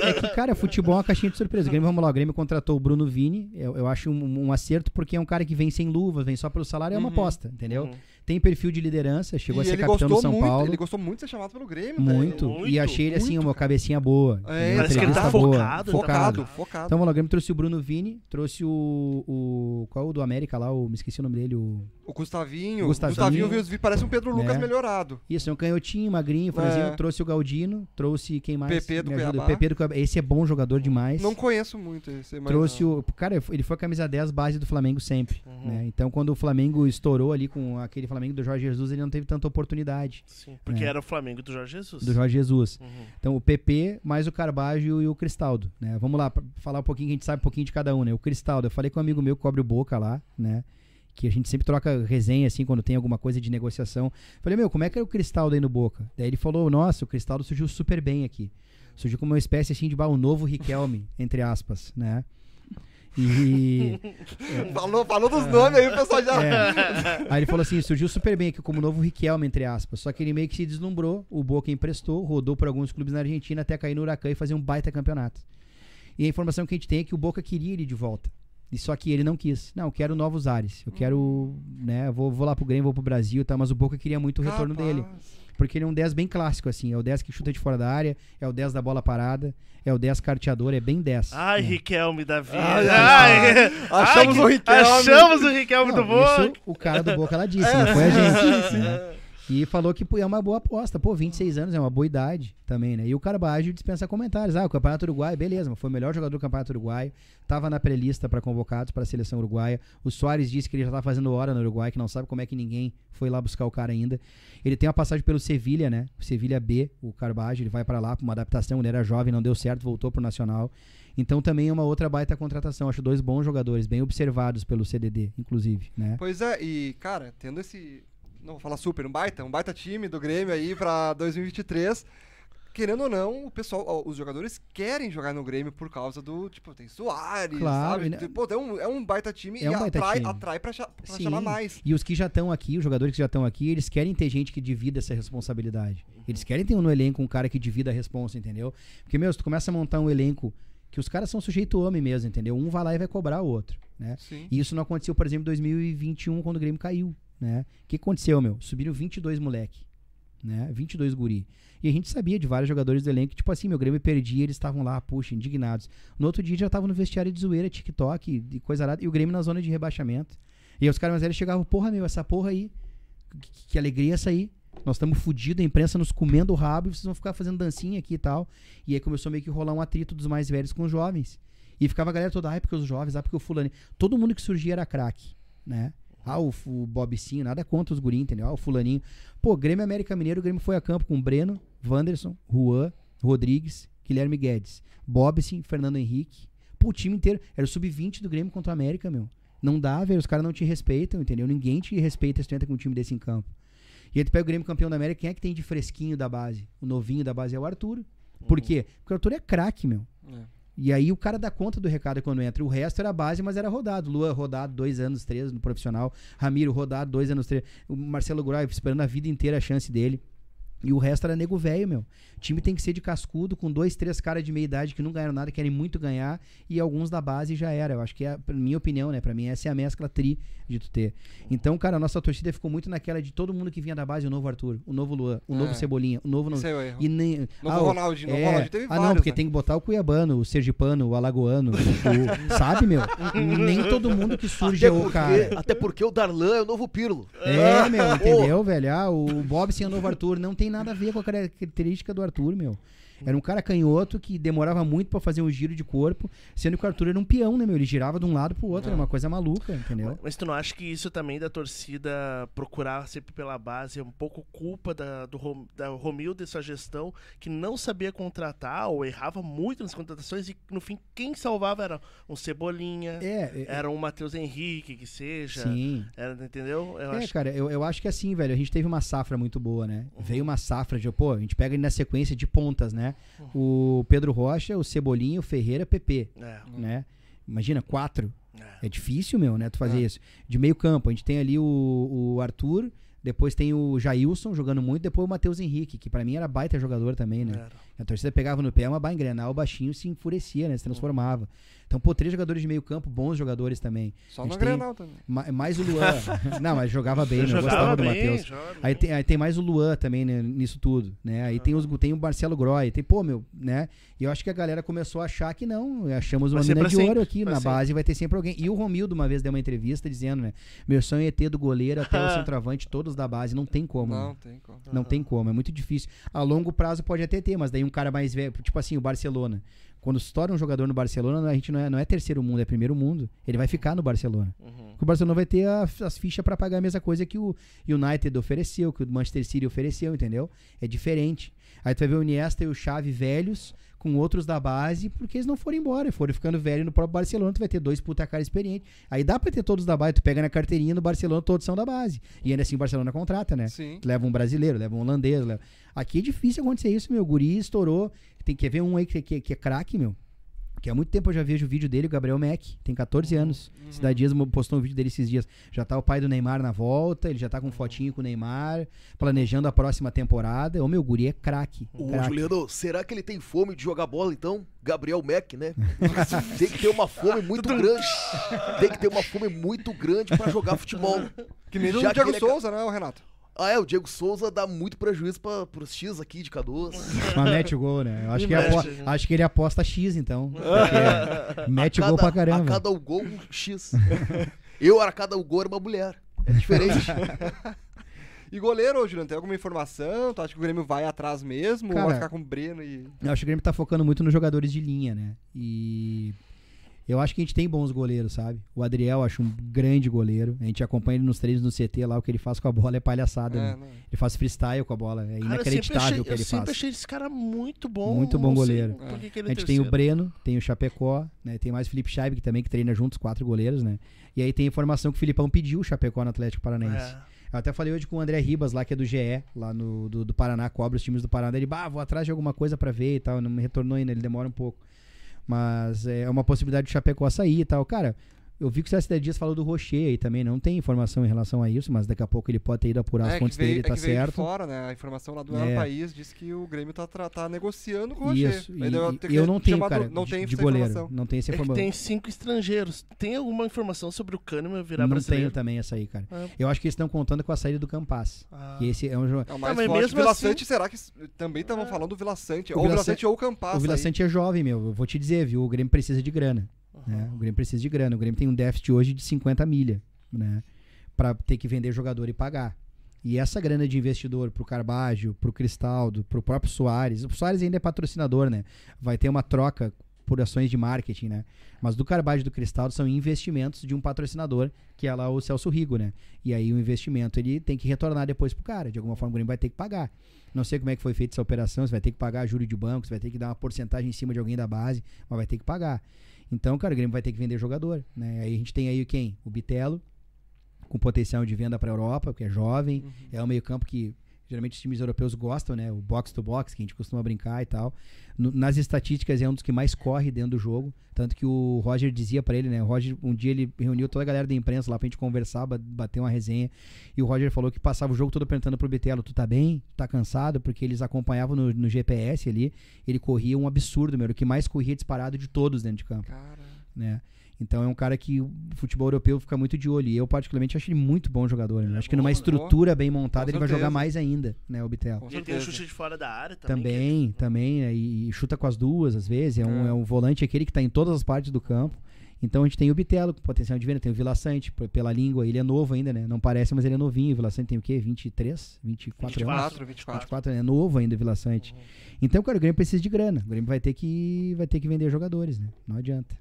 É que, cara, futebol é uma caixinha de surpresa. O Grêmio, vamos lá, o Grêmio contratou o Bruno Vini. Eu, eu acho um, um acerto porque é um cara que vem sem luvas, vem só pelo salário, é uma Uhum. aposta, entendeu? Uhum. Tem perfil de liderança, chegou e a ser capitão do São muito, Paulo. ele gostou muito de ser chamado pelo Grêmio. Muito. Muito, E achei ele assim, uma cabecinha boa. É, Parece que ele tá boa, focado, tá Focado, focado. Então, vamos lá, o Grêmio trouxe o Bruno Vini, trouxe o. o qual é o do América lá? O, me esqueci o nome dele. O, o Gustavinho. Gustavinho. Gustavinho, parece um Pedro Lucas É. melhorado. isso, é um canhotinho, magrinho, franzinho. É. Trouxe o Galdino, trouxe quem mais? PP do? Cuiabá. PP do Cuiabá. Esse é bom jogador demais. Não conheço muito esse, mas Trouxe não. o. Cara, ele foi camisa 10 base do Flamengo sempre. Uhum. né? Então, quando o Flamengo estourou ali com aquele Flamengo do Jorge Jesus, ele não teve tanta oportunidade Sim, porque É. era o Flamengo do Jorge Jesus. do Jorge Jesus. Uhum. Então, o PP, mais o Carbajo e o Cristaldo, né? Vamos lá, falar um pouquinho, que a gente sabe um pouquinho de cada um, né? O Cristaldo, eu falei com um amigo meu que cobre o Boca lá, né? Que a gente sempre troca resenha, assim, quando tem alguma coisa de negociação. Falei, meu, como é que era o Cristaldo aí no Boca? Daí ele falou, nossa, o Cristaldo surgiu super bem aqui. Surgiu como uma espécie, assim, de bah, um novo Riquelme, entre aspas, né? E... Falou, falou dos nomes aí, o pessoal já. É. Aí ele falou assim, surgiu super bem aqui como novo Riquelme, entre aspas. Só que ele meio que se deslumbrou, o Boca emprestou, rodou por alguns clubes na Argentina até cair no Huracan e fazer um baita campeonato. E a informação que a gente tem é que o Boca queria ele de volta. E só que ele não quis. Não, eu quero novos ares. Eu quero, né, vou, vou lá pro Grêmio, vou pro Brasil, tá? Mas o Boca queria muito o retorno Capaz. dele. Porque ele é um 10 bem clássico, assim. É o 10 que chuta de fora da área, é o 10 da bola parada, é o 10 carteador, é bem 10. Ai, né? Riquelme da vida. Ai, Ai, Achamos ai, o que- Riquelme. Achamos o Riquelme do Boca. isso o cara do Boca ela disse, É, não foi a sim, gente. sim, né? E falou que é uma boa aposta. Pô, 26 anos é uma boa idade também, né? E o Carbajo dispensa comentários. Ah, o Campeonato Uruguaio, beleza, foi o melhor jogador do Campeonato Uruguaio. Tava na pré-lista para convocados para a seleção uruguaia. O Soares disse que ele já tá fazendo hora no Uruguai, que não sabe como é que ninguém foi lá buscar o cara ainda. Ele tem uma passagem pelo Sevilha, né? O Sevilha B, o Carbajo, ele vai para lá para uma adaptação. Ele era jovem, não deu certo, voltou pro Nacional. Então também é uma outra baita contratação. Acho dois bons jogadores, bem observados pelo CDD, inclusive, né? Pois é, e, cara, tendo esse. Não vou falar super, um baita, um baita time do Grêmio aí pra 2023. Querendo ou não, o pessoal, os jogadores querem jogar no Grêmio por causa do, tipo, tem Soares, Claro, sabe? né? Pô, é um, é um baita time É e um baita atrai, time. atrai pra, cha- pra chamar mais. E os que já estão aqui, os jogadores que já estão aqui, eles querem ter gente que divida essa responsabilidade. Eles querem ter no elenco um cara que divida a responsa, entendeu? Porque, meu, se tu começa a montar um elenco que os caras são sujeito homem mesmo, entendeu? Um vai lá e vai cobrar o outro, né? Sim. E isso não aconteceu, por exemplo, em 2021, quando o Grêmio caiu, né? O que aconteceu, meu? Subiram 22 moleque, né? 22 guri. E a gente sabia de vários jogadores do elenco tipo assim, meu Grêmio perdia, eles estavam lá, puxa, indignados. No outro dia já estavam no vestiário de zoeira, TikTok e coisa arada, e o Grêmio na zona de rebaixamento. E aí os caras mais velhos chegavam, porra, meu, essa porra aí, que, que alegria essa aí. Nós estamos fudidos, a imprensa nos comendo o rabo e vocês vão ficar fazendo dancinha aqui e tal. E aí começou meio que rolar um atrito dos mais velhos com os jovens. E ficava a galera toda, ai, porque os jovens, ah, porque o fulano. Todo mundo que surgia era craque, né? Ah, o, o Bobcinho, nada contra os guri, entendeu? Ah, o fulaninho. Pô, Grêmio América Mineiro, o Grêmio foi a campo com Breno, Wanderson, Juan, Rodrigues, Guilherme Guedes, Bobsin, Fernando Henrique. Pô, o time inteiro. Era o sub-20 do Grêmio contra o América, meu. Não dá, velho. Os caras não te respeitam, entendeu? Ninguém te respeita se tu entra com um time desse em campo. E aí tu pega o Grêmio campeão da América, quem é que tem de fresquinho da base? O novinho da base é o Arthur. Por quê? Porque o Arthur é craque, meu. É. E aí o cara dá conta do recado quando entra. O resto era base, mas era rodado. Lua rodado dois anos, três no profissional. Ramiro rodado dois anos, três. O Marcelo Goulart esperando a vida inteira a chance dele. E o resto era nego velho, meu. O time tem que ser de cascudo, com dois, três caras de meia idade que não ganharam nada, querem muito ganhar, e alguns da base já era. Eu acho que é, pra minha opinião, né? Pra mim, essa é a mescla tri de tu ter. Então, cara, a nossa torcida ficou muito naquela de todo mundo que vinha da base, o novo Arthur, o novo Luan, o É. novo Cebolinha, o novo. Isso aí é. E nem, Novo o- Ronaldinho, novo é, Ronaldinho teve Ah, não, vários, porque né? tem que botar o cuiabano, o sergipano, o alagoano, o- sabe, meu? Nem todo mundo que surge Até é o cara. até porque o Darlan é o novo Pirlo. É, meu, entendeu, velho? Ah, o Bob sem o novo Arthur não tem nada a ver com a característica do Arthur, meu. Era um cara canhoto que demorava muito pra fazer um giro de corpo, sendo que o Arthur era um peão, né, meu? Ele girava de um lado pro outro, era uma coisa maluca, entendeu? Mas tu não acha que isso também da torcida procurar sempre pela base é um pouco culpa da, do Rom- da Romildo e sua gestão, que não sabia contratar ou errava muito nas contratações e no fim quem salvava era um Cebolinha, É, é, era um Matheus Henrique, que seja. sim. Era, entendeu? Eu É, acho cara, eu, eu acho que assim, velho, a gente teve uma safra muito boa, né? Veio uma safra de, pô, a gente pega ele na sequência de pontas, né? O Pedro Rocha, o Cebolinha, o Ferreira, PP, É, né? Imagina, quatro. é. É difícil, meu, né? Tu fazer É. isso. De meio campo, a gente tem ali o, o Arthur, depois tem o Jailson jogando muito, depois o Matheus Henrique, que pra mim era baita jogador também, né? Era. A torcida pegava no pé, mas vai engrenar, o baixinho se enfurecia, né? Se transformava. Então, pô, três jogadores de meio campo, bons jogadores também. Só no tem- Grenal também. Ma- mais o Luan. Não, mas jogava bem, né? Eu Jogava gostava do bem, Matheus. jogava Aí tem, aí tem mais o Luan também né, nisso tudo, né? Aí tem, os, tem o Marcelo Groy, tem, pô, meu, né? E eu acho que a galera começou a achar que não, achamos uma Vai mina de sempre, ouro aqui, pra na sempre. base vai ter sempre alguém. E o Romildo uma vez deu uma entrevista dizendo, né? Meu sonho é ter do goleiro até o centroavante, todos da base, não tem como. Não, né? tem como. Não tem como, é muito difícil. A longo prazo pode até ter, mas daí um cara mais velho, tipo assim, o Barcelona. Quando estoura um jogador no Barcelona, a gente não é, não é terceiro mundo, é primeiro mundo. Ele vai ficar no Barcelona. Uhum. Porque o Barcelona vai ter a- as fichas pra pagar a mesma coisa que o United ofereceu, que o Manchester City ofereceu, entendeu? É diferente. Aí tu vai ver o Iniesta e o Xavi velhos com outros da base, porque eles não foram embora, foram ficando velhos no próprio Barcelona, tu vai ter dois puta cara experientes. Aí dá pra ter todos da base, tu pega na carteirinha no Barcelona, todos são da base. E ainda assim o Barcelona contrata, né? Sim. Leva um brasileiro, leva um holandês. Leva... Aqui é difícil acontecer isso, meu. O Guri estourou. Tem que ver um aí que, que, que é craque, meu. Que há muito tempo eu já vejo o vídeo dele, o Gabriel Mack. Tem 14 anos. Cidade Dias postou um vídeo dele esses dias. Já tá o pai do Neymar na volta, ele já tá com fotinho com o Neymar, planejando a próxima temporada. Ô, meu, guri é craque. Ô, craque. Juliano, será que ele tem fome de jogar bola, então? Gabriel Mack, né? tem que ter uma fome muito grande. Tem que ter uma fome muito grande pra jogar futebol. Que nem o Diego é Souza, né, o Renato? Ah, é, o Diego Souza dá muito prejuízo pra, pros X aqui de K12. Mas mete o gol, né? Eu acho, que, apo- mete. acho que ele aposta X, então. Mete A gol pra cada- caramba. A cada gol, um X. Eu, a cada gol, era uma mulher. É diferente. E goleiro, Juliano, tem alguma informação? Tu acha que o Grêmio vai atrás mesmo? ou Cara, vai ficar com o Breno e. Eu acho que o Grêmio tá focando muito nos jogadores de linha, né? E eu acho que a gente tem bons goleiros, sabe? O Adriel, acho um grande goleiro. A gente acompanha ele nos treinos no CT lá, o que ele faz com a bola é palhaçada, É, né? não. Ele faz freestyle com a bola, é Cara, eu inacreditável sempre achei, o que eu ele sempre faz. achei esse cara muito bom. Muito bom goleiro. por que que ele A é gente tem o. Breno, tem o Chapecó, né? Tem mais o Felipe Scheibe, que também que treina juntos, quatro goleiros, né? E aí tem a informação que o Filipão pediu o Chapecó no Atlético Paranaense. É. Eu até falei hoje com o André Ribas, lá que é do GE, lá no, do, do Paraná, cobra os times do Paraná. Ele, bah, vou atrás de alguma coisa pra ver e tal. Não me retornou ainda, ele demora um pouco. Mas é uma possibilidade do Chapecó sair e tal. Cara, eu vi que o César Dias falou do Rocher aí também. Não tem informação em relação a isso, mas daqui a pouco ele pode ter ido apurar as É, fontes que veio, dele, é tá veio de certo. fora, né? A informação lá do É. El País diz que o Grêmio tá, tá negociando com o Rocher. Isso. E, eu e eu não tenho, cara, não de, tem de essa goleiro. informação. Não tem essa É informação. tem cinco estrangeiros. Tem alguma informação sobre o Kahneman virar não brasileiro? tenho também essa aí, cara. Ah. Eu acho que eles estão contando com a saída do Campas. Ah. Esse é um jogo. É mas forte. mesmo Vila assim- Sante, será que também estavam falando do Vila Sante? O Ou o Vila Vila San- Sante ou o Campas. O Vila. Sante é jovem, meu. Eu vou te dizer, viu? O Grêmio precisa de grana. Né? O Grêmio precisa de grana. O Grêmio tem um déficit hoje de 50 milha, né? Pra ter que vender jogador e pagar. E essa grana de investidor pro Carbajo, pro Cristaldo, pro próprio Soares. O Soares ainda é patrocinador, né? Vai ter uma troca por ações de marketing, né? Mas do Carbajo e do Cristaldo são investimentos de um patrocinador, que é lá o Celso Rigo, né? E aí o investimento ele tem que retornar depois pro cara. De alguma forma o Grêmio vai ter que pagar. Não sei como é que foi feita essa operação, você vai ter que pagar juro de banco, você vai ter que dar uma porcentagem em cima de alguém da base, mas vai ter que pagar. Então, cara, o Grêmio vai ter que vender jogador, né? Aí a gente tem aí quem? O Bitelo, com potencial de venda para Europa, porque é jovem, é um meio-campo que Geralmente os times europeus gostam, né? O box to box, que a gente costuma brincar e tal. No- nas estatísticas é um dos que mais corre dentro do jogo. Tanto que o Roger dizia pra ele, né? O Roger, um dia ele reuniu toda a galera da imprensa lá pra gente conversar, ba- bater uma resenha. E o Roger falou que passava o jogo todo perguntando pro Bitelo: Tu tá bem? Tu tá cansado? Porque eles acompanhavam no, no GPS ali. Ele corria um absurdo, meu. O que mais corria disparado de todos dentro de campo Cara. né? Então é um cara que o futebol europeu fica muito de olho. E eu, particularmente, acho ele muito bom jogador. né? Acho que numa bom, estrutura bem montada, Com ele vai jogar certeza. mais ainda, né, o Bitel. Ele tem o certeza. chute de fora da área também. Também, também, né? e, chuta com as duas, às vezes. É um, É. é um volante aquele que tá em todas as partes do campo. Então a gente tem o Bitelo com potencial de venda, tem o Vila Sante, pela língua, ele é novo ainda, né? Não parece, mas ele é novinho. O Vila Sante tem o quê? 23? 24, anos? 24, 24. 24, é novo ainda o Vila Sante. Então, cara, o Grêmio precisa de grana. O Grêmio vai ter que, vai ter que vender jogadores, né? Não adianta.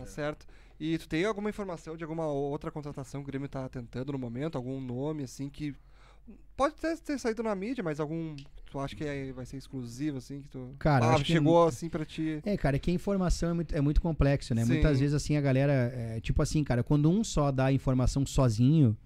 Tá certo. E tu tem alguma informação de alguma outra contratação que o Grêmio tá tentando no momento? Algum nome, assim, que. Pode até ter saído na mídia, mas algum. Tu acha que é- vai ser exclusivo, assim? Que tu. Cara, ah, acho que- chegou assim pra ti. É, cara, é que a informação é muito, é muito complexo, né? Sim. Muitas vezes, assim, a galera. é, tipo assim, cara, quando um só dá a informação sozinho,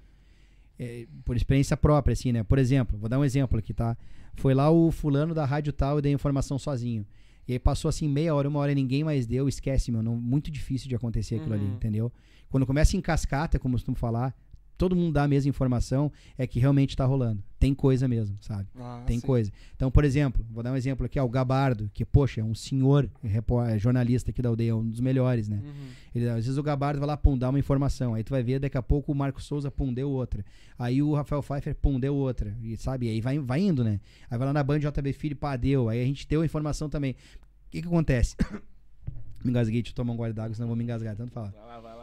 é, por experiência própria, assim, né? Por exemplo, vou dar um exemplo aqui, tá? Foi lá o fulano da rádio tal e deu a informação sozinho. E aí passou assim meia hora, uma hora e ninguém mais deu, esquece, meu. Não, muito difícil de acontecer aquilo ali, Uhum. entendeu? Quando começa em cascata, como eu costumo falar, todo mundo dá a mesma informação, é que realmente tá rolando. Tem coisa mesmo, sabe? Ah, Tem sim. coisa. Então, por exemplo, vou dar um exemplo aqui, ó, o Gabardo, que, poxa, é um senhor repó- é, jornalista aqui da aldeia, é um dos melhores, né? Uhum. Ele, às vezes o Gabardo vai lá, pum, dá uma informação. Aí tu vai ver, daqui a pouco o Marco Souza, pum, deu outra. Aí o Rafael Pfeiffer, pum, deu outra. E sabe, aí vai, vai indo, né? Aí vai lá na Band JB Filho, pá, deu. Aí a gente deu a informação também. O que que acontece? me engasguei, deixa eu tomar um gole d'água, senão eu vou me engasgar, tanto falar. Vai vai vai.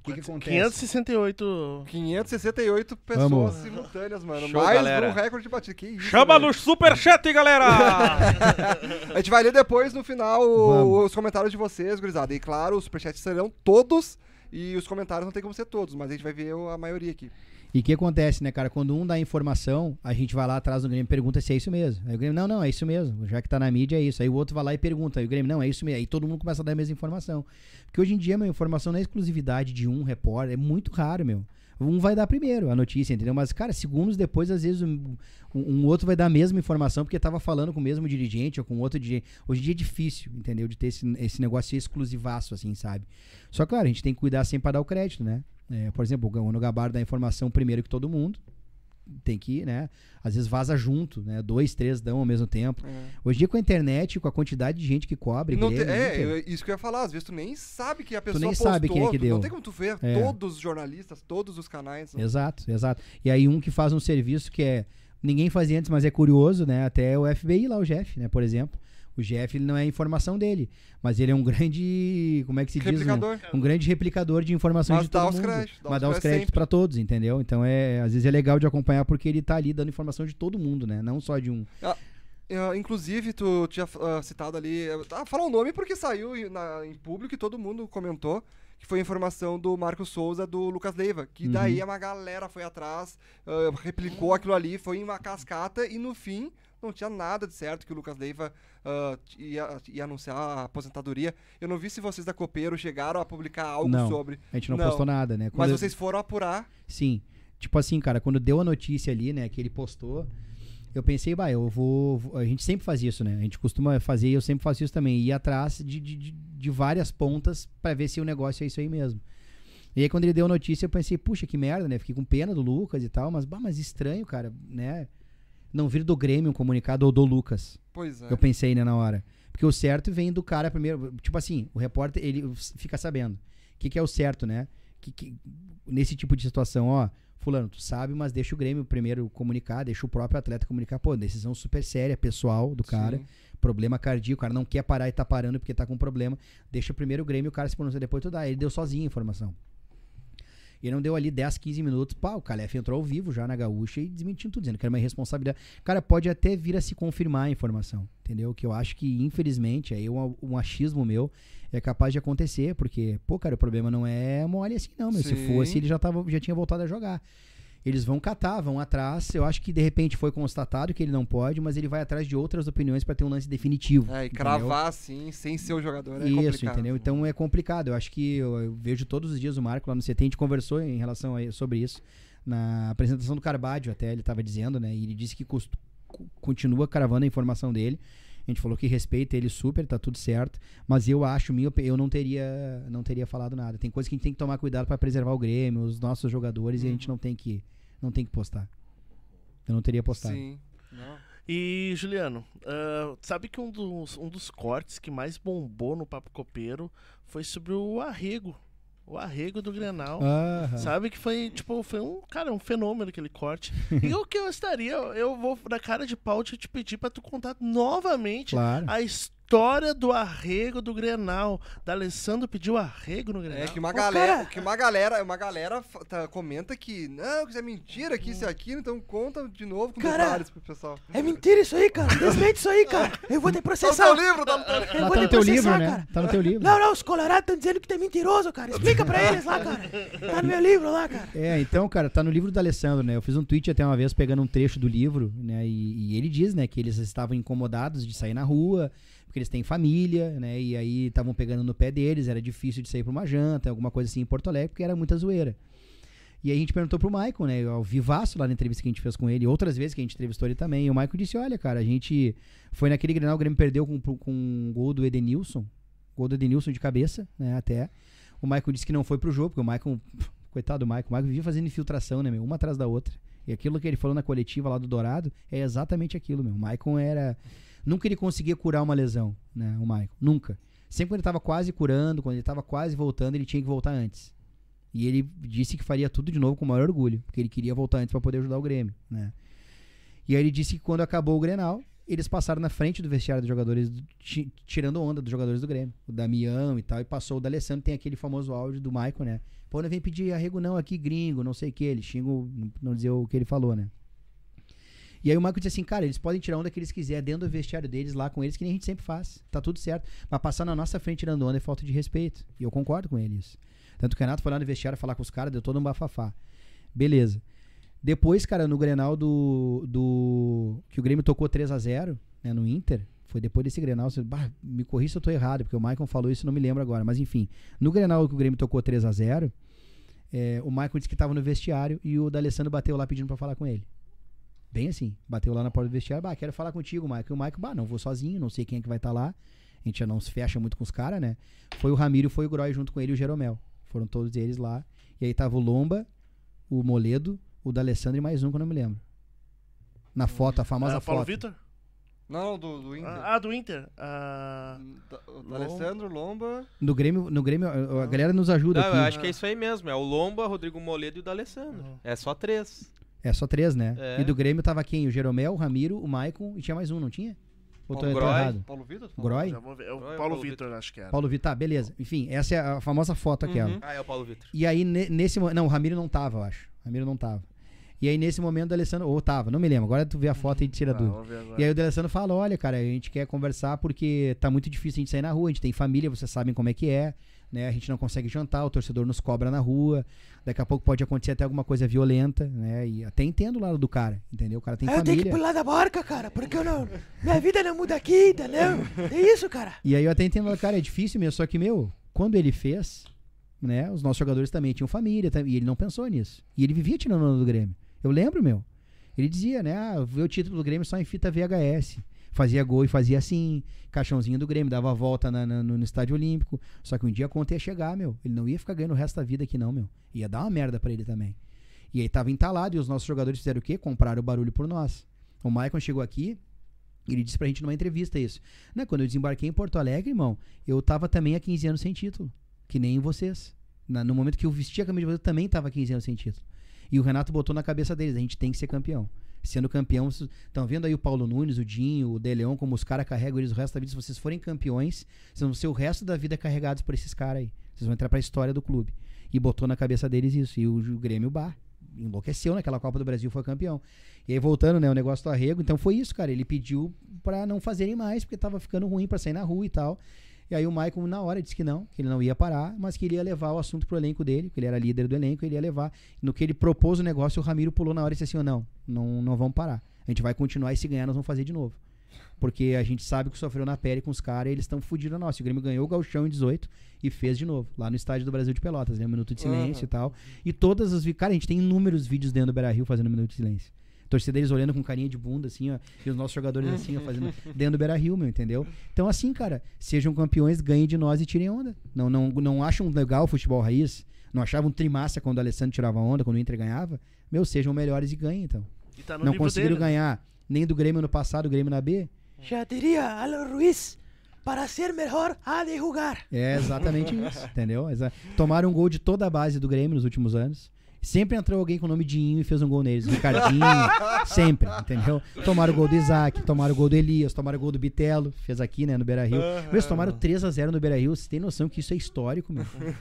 O que que acontece? 568. 568 pessoas Vamos. simultâneas, mano. Show, Mais galera. um recorde de batida. Que isso, Chama velho. no superchat, galera! A gente vai ler depois, no final, Vamos. os comentários de vocês, gurizada. E claro, os superchats serão todos. E os comentários não tem como ser todos, mas a gente vai ver a maioria aqui. E o que acontece, né, cara? Quando um dá informação, a gente vai lá atrás do Grêmio e pergunta se é isso mesmo. Aí o Grêmio, não, não, é isso mesmo. Já que tá na mídia, é isso. Aí o outro vai lá e pergunta. Aí o Grêmio, não, é isso mesmo. Aí todo mundo começa a dar a mesma informação. Porque hoje em dia, meu, informação não é exclusividade de um repórter. É muito raro, meu. Um vai dar primeiro a notícia, entendeu? Mas, cara, segundos depois, às vezes, um, um- outro vai dar a mesma informação porque tava falando com o mesmo dirigente ou com outro dirigente. Hoje em dia é difícil, entendeu? De ter esse, esse negócio exclusivaço, assim, sabe? Só, claro, a gente tem que cuidar sempre pra dar o crédito, né? É, por exemplo, o Gabardo dá a informação primeiro que todo mundo. Tem que, né? Às vezes vaza junto, né? Dois, três dão ao mesmo tempo. Hoje em dia, com a internet, com a quantidade de gente que cobre, Não te- é, eu- isso que eu ia falar. Às vezes tu nem sabe que a pessoa nem postou. sabe quem é que tu- Não deu. tem como tu ver É. todos os jornalistas, todos os canais. né? Exato, exato. E aí um que faz um serviço que é ninguém fazia antes, mas é curioso, né? Até o FBI lá, o Jeff, né? Por exemplo, o Jeff ele não é informação dele, mas ele é um grande, como é que se diz, um, Replicador. um grande replicador de informação Mas de todo dá os mundo. créditos, dá mas dá os créditos pra todos, entendeu? Então é, às vezes é legal de acompanhar porque ele tá ali dando informação de todo mundo, né? Não só de um. Ah, inclusive, tu tinha ah, citado ali. Ah, fala o nome porque saiu em, na- em público e todo mundo comentou. Que foi a informação do Marcos Souza do Lucas Leiva. Que Uhum. daí uma galera foi atrás, ah, replicou aquilo ali, foi em uma cascata e no fim não tinha nada de certo que o Lucas Leiva ah, ia, ia anunciar a aposentadoria. Eu não vi se vocês da Copeiro chegaram a publicar algo Não, sobre. A gente não, Não. postou nada, né? Mas Quando- vocês foram apurar. Sim. Tipo assim, cara, quando deu a notícia ali, né, que ele postou, eu pensei, bah, eu vou. A gente sempre faz isso, né? A gente costuma fazer e eu sempre faço isso também. Ir atrás de, de, de- várias pontas pra ver se o negócio é isso aí mesmo. E aí, quando ele deu a notícia, eu pensei, puxa, que merda, né? Fiquei com pena do Lucas e tal, mas, bah, mas estranho, cara, né? Não vir do Grêmio um comunicado ou do Lucas. Pois é. Eu pensei, né, na hora. Porque o certo vem do cara primeiro. Tipo assim, o repórter, ele fica sabendo. O que, que é o certo, né? Que, que- nesse tipo de situação, ó. Fulano, tu sabe, mas deixa o Grêmio primeiro comunicar, deixa o próprio atleta comunicar. Pô, decisão super séria, pessoal do cara. Sim. Problema cardíaco, o cara não quer parar e tá parando porque tá com problema. Deixa primeiro o Grêmio, o cara se pronuncia depois tu dá. Ele deu sozinho a informação. E não deu ali 10, 15 minutos. Pá, o Calef entrou ao vivo já na gaúcha e desmentindo tudo, dizendo que era uma irresponsabilidade. Cara, pode até vir a se confirmar a informação, entendeu? Que eu acho que, infelizmente, aí um, um achismo meu é capaz de acontecer, porque, pô, cara, o problema não é mole assim, não, meu. Se Sim. fosse, ele já, tava, já tinha voltado a jogar. Eles vão catar, vão atrás. Eu acho que de repente foi constatado que ele não pode, mas ele vai atrás de outras opiniões pra ter um lance definitivo. É, e entendeu? cravar assim, sem ser o jogador, é Isso, complicado. entendeu? Então é complicado. Eu acho que eu, eu vejo todos os dias o Marco lá no CT, a gente conversou em relação a sobre isso. na apresentação do Carbádio, até ele estava dizendo, né? E ele disse que continua cravando a informação dele. A gente falou que respeita ele super, tá tudo certo. Mas eu acho, minha, eu não teria, não teria falado nada. Tem coisa que a gente tem que tomar cuidado para preservar o Grêmio, os nossos jogadores, e a gente não tem que, não tem que postar. Eu não teria postado. Sim. Não. E, Juliano, ah, sabe que um dos, um dos cortes que mais bombou no Papo Copeiro foi sobre o arrego. O arrego do Grenal. Sabe que foi, tipo, foi um, cara, um fenômeno aquele corte. e o que eu estaria, eu vou na cara de pau te te pedir pra tu contar novamente Claro. a história do arrego do Grenal. Da Alessandro pediu arrego no Grenal. É que uma Ô, galera, cara. que uma galera, uma galera tá- comenta que não, que isso é mentira, que isso é aquilo, então conta de novo com Cara, detalhes pro pessoal. É mentira isso aí, cara. Desmente isso aí, cara. Eu vou te Tá no processar. teu livro, tá no teu Eu Lá vou tá no teu livro, processar, né? cara. Tá no teu livro. Não, não, os colorados estão dizendo que tu é mentiroso, cara. Explica pra eles lá, cara. Tá no meu livro lá, cara. É, então, cara, tá no livro do Alessandro, né? Eu fiz um tweet até uma vez pegando um trecho do livro, né? E, e ele diz, né, que eles estavam incomodados de sair na rua, porque eles têm família, né? E aí estavam pegando no pé deles, era difícil de sair pra uma janta, alguma coisa assim em Porto Alegre, porque era muita zoeira. E aí a gente perguntou pro Maicon, né? Ao vivaço lá na entrevista que a gente fez com ele, outras vezes que a gente entrevistou ele também. E o Maicon disse: Olha, cara, a gente foi naquele Grenal, o Grêmio perdeu com, com um gol do Edenilson, gol do Edenilson de cabeça, né? Até. O Maicon disse que não foi pro jogo, porque o Maicon, coitado do Maicon, o Maicon vivia fazendo infiltração, né, meu? Uma atrás da outra. E aquilo que ele falou na coletiva lá do Dourado é exatamente aquilo, meu. O Maicon era. Nunca ele conseguia curar uma lesão, né? O Maicon. Nunca. Sempre quando ele tava quase curando, quando ele tava quase voltando, ele tinha que voltar antes. E ele disse que faria tudo de novo com o maior orgulho, porque ele queria voltar antes para poder ajudar o Grêmio, né? E aí ele disse que quando acabou o Grenal, eles passaram na frente do vestiário dos jogadores, do- ti- tirando onda dos jogadores do Grêmio. O Damião e tal, e passou o D'Alessandro, tem aquele famoso áudio do Michael, né? Pô, não vem pedir arrego não aqui, gringo, não sei o que, ele não- não dizer o que ele falou, né? E aí o Michael disse assim, cara, eles podem tirar onda que eles quiserem dentro do vestiário deles, lá com eles, que nem a gente sempre faz. Tá tudo certo. Mas passar na nossa frente tirando onda é falta de respeito. E eu concordo com ele. Tanto que o Renato foi lá no vestiário falar com os caras, deu todo um bafafá. Beleza. Depois, cara, no Grenal do. do que o Grêmio tocou 3 a 0 né, no Inter. Foi depois desse Grenal. Você, bah, me corri se eu tô errado, porque o Michael falou isso, não me lembro agora. Mas enfim, no Grenal que o Grêmio tocou 3 a 0 é, o Michael disse que tava no vestiário e o D'Alessandro bateu lá pedindo pra falar com ele. Bem assim, bateu lá na porta do vestiário, bah, quero falar contigo, Michael. E o Michael, bah, não vou sozinho, não sei quem é que vai estar lá. A gente já não se fecha muito com os caras, né? Foi o Ramiro, foi o Groy junto com ele e o Jeromel. Foram todos eles lá. E aí tava o Lomba, o Moledo, o D'Alessandro e mais um que eu não me lembro. Na foto, a famosa Ah, Paulo foto. Vitor? Não, do, do Inter. Ah, do Inter. Ah, Da- do Alessandro, Lomba. No Grêmio, no Grêmio, a a galera nos ajuda Não, aqui. eu acho que é isso aí mesmo. É o Lomba, Rodrigo Moledo e o D'Alessandro. É só três. É só três, né? É. E do Grêmio tava quem? O Jeromel, o Ramiro, o Maicon e tinha mais um, não tinha? Ou tô, Paulo tô Groy. errado? Paulo Vitor? Groy? É o é Paulo Paulo Vitor, acho que era. Paulo Vitor, tá, beleza. Enfim, essa é a famosa foto aquela. Uhum. Ah, é o Paulo Vitor. E aí, ne- nesse momento. Não, o Ramiro não tava, eu acho. O Ramiro não tava. E aí, nesse momento, o Alessandro. Ou tava, não me lembro. Agora tu vê a foto e tira Ah, dúvida. E aí o D'Alessandro fala, olha, cara, a gente quer conversar porque tá muito difícil a gente sair na rua, a gente tem família, vocês sabem como é que é, né? A gente não consegue jantar, o torcedor nos cobra na rua, daqui a pouco pode acontecer até alguma coisa violenta, né? E até entendo o lado do cara, entendeu? O cara tem Aí eu tenho que família. pular da barca, cara, porque eu não. Minha vida não muda aqui, entendeu? É isso, cara. E aí eu até entendo, cara, é difícil mesmo, só que, meu, quando ele fez, né, os nossos jogadores também tinham família, e ele não pensou nisso. E ele vivia tirando onda do Grêmio. Eu lembro, meu. Ele dizia, né, ah, vê o título do Grêmio só em fita VHS. Fazia gol e fazia assim, caixãozinho do Grêmio, dava a volta na- na- no, Estádio Olímpico. Só que um dia a conta ia chegar, meu. Ele não ia ficar ganhando o resto da vida aqui, não, meu. Ia dar uma merda pra ele também. E aí tava entalado, e os nossos jogadores fizeram o quê? Compraram o barulho por nós. O Maicon chegou aqui, ele disse pra gente numa entrevista isso. Né, quando eu desembarquei em Porto Alegre, irmão, eu tava também há 15 anos sem título. Que nem vocês. Na- no momento que eu vesti a camisa de vocês, eu também tava há 15 anos sem título. E o Renato botou na cabeça deles, a gente tem que ser campeão. Sendo campeão, estão vendo aí o Paulo Nunes, o Dinho, o De como os caras carregam eles o resto da vida. Se vocês forem campeões, vocês vão ser o resto da vida carregados por esses caras aí. Vocês vão entrar pra história do clube. E botou na cabeça deles isso. E o, o Grêmio Bar enlouqueceu naquela Copa do Brasil, foi campeão. E aí voltando, né, o negócio do arrego, então foi isso, cara. Ele pediu pra não fazerem mais, porque tava ficando ruim pra sair na rua e tal. E aí o Maicon, na hora, disse que não, que ele não ia parar, mas que ele ia levar o assunto pro elenco dele, que ele era líder do elenco, ele ia levar. No que ele propôs o negócio, o Ramiro pulou na hora e disse assim, ó, não, não, não vamos parar. A gente vai continuar e se ganhar, nós vamos fazer de novo. Porque a gente sabe que sofreu na pele com os caras e eles estão fudidos nós. O Grêmio ganhou o Gauchão em 18 e fez de novo, lá no estádio do Brasil de Pelotas, né? Um minuto de silêncio Aham. e tal. E todas as. Cara, a gente tem inúmeros vídeos dentro do Beira Rio fazendo um minuto de silêncio. Torcida deles olhando com carinha de bunda, assim, ó. E os nossos jogadores, assim, ó, fazendo dentro do Beira Rio, meu, entendeu? Então, assim, cara, sejam campeões, ganhem de nós e tirem onda. Não, não, não acham legal o futebol raiz? Não achavam trimassa quando o Alessandro tirava onda, quando o Inter ganhava? Meu, sejam melhores e ganhem, então. E tá no não conseguiram dele, né? ganhar nem do Grêmio no passado, o Grêmio na B? Já diría Alan Ruiz, para ser mejor, há de jugar. É exatamente isso, entendeu? Exa- Tomaram um gol de toda a base do Grêmio nos últimos anos. Sempre entrou alguém com o nome de Inho e fez um gol neles. Ricardinho, sempre, entendeu? Tomaram o gol do Isaac, tomaram o gol do Elias, tomaram o gol do Bitelo, fez aqui, né, no Beira Rio. Eles tomaram 3x0 no Beira Rio. Você tem noção que isso é histórico, meu?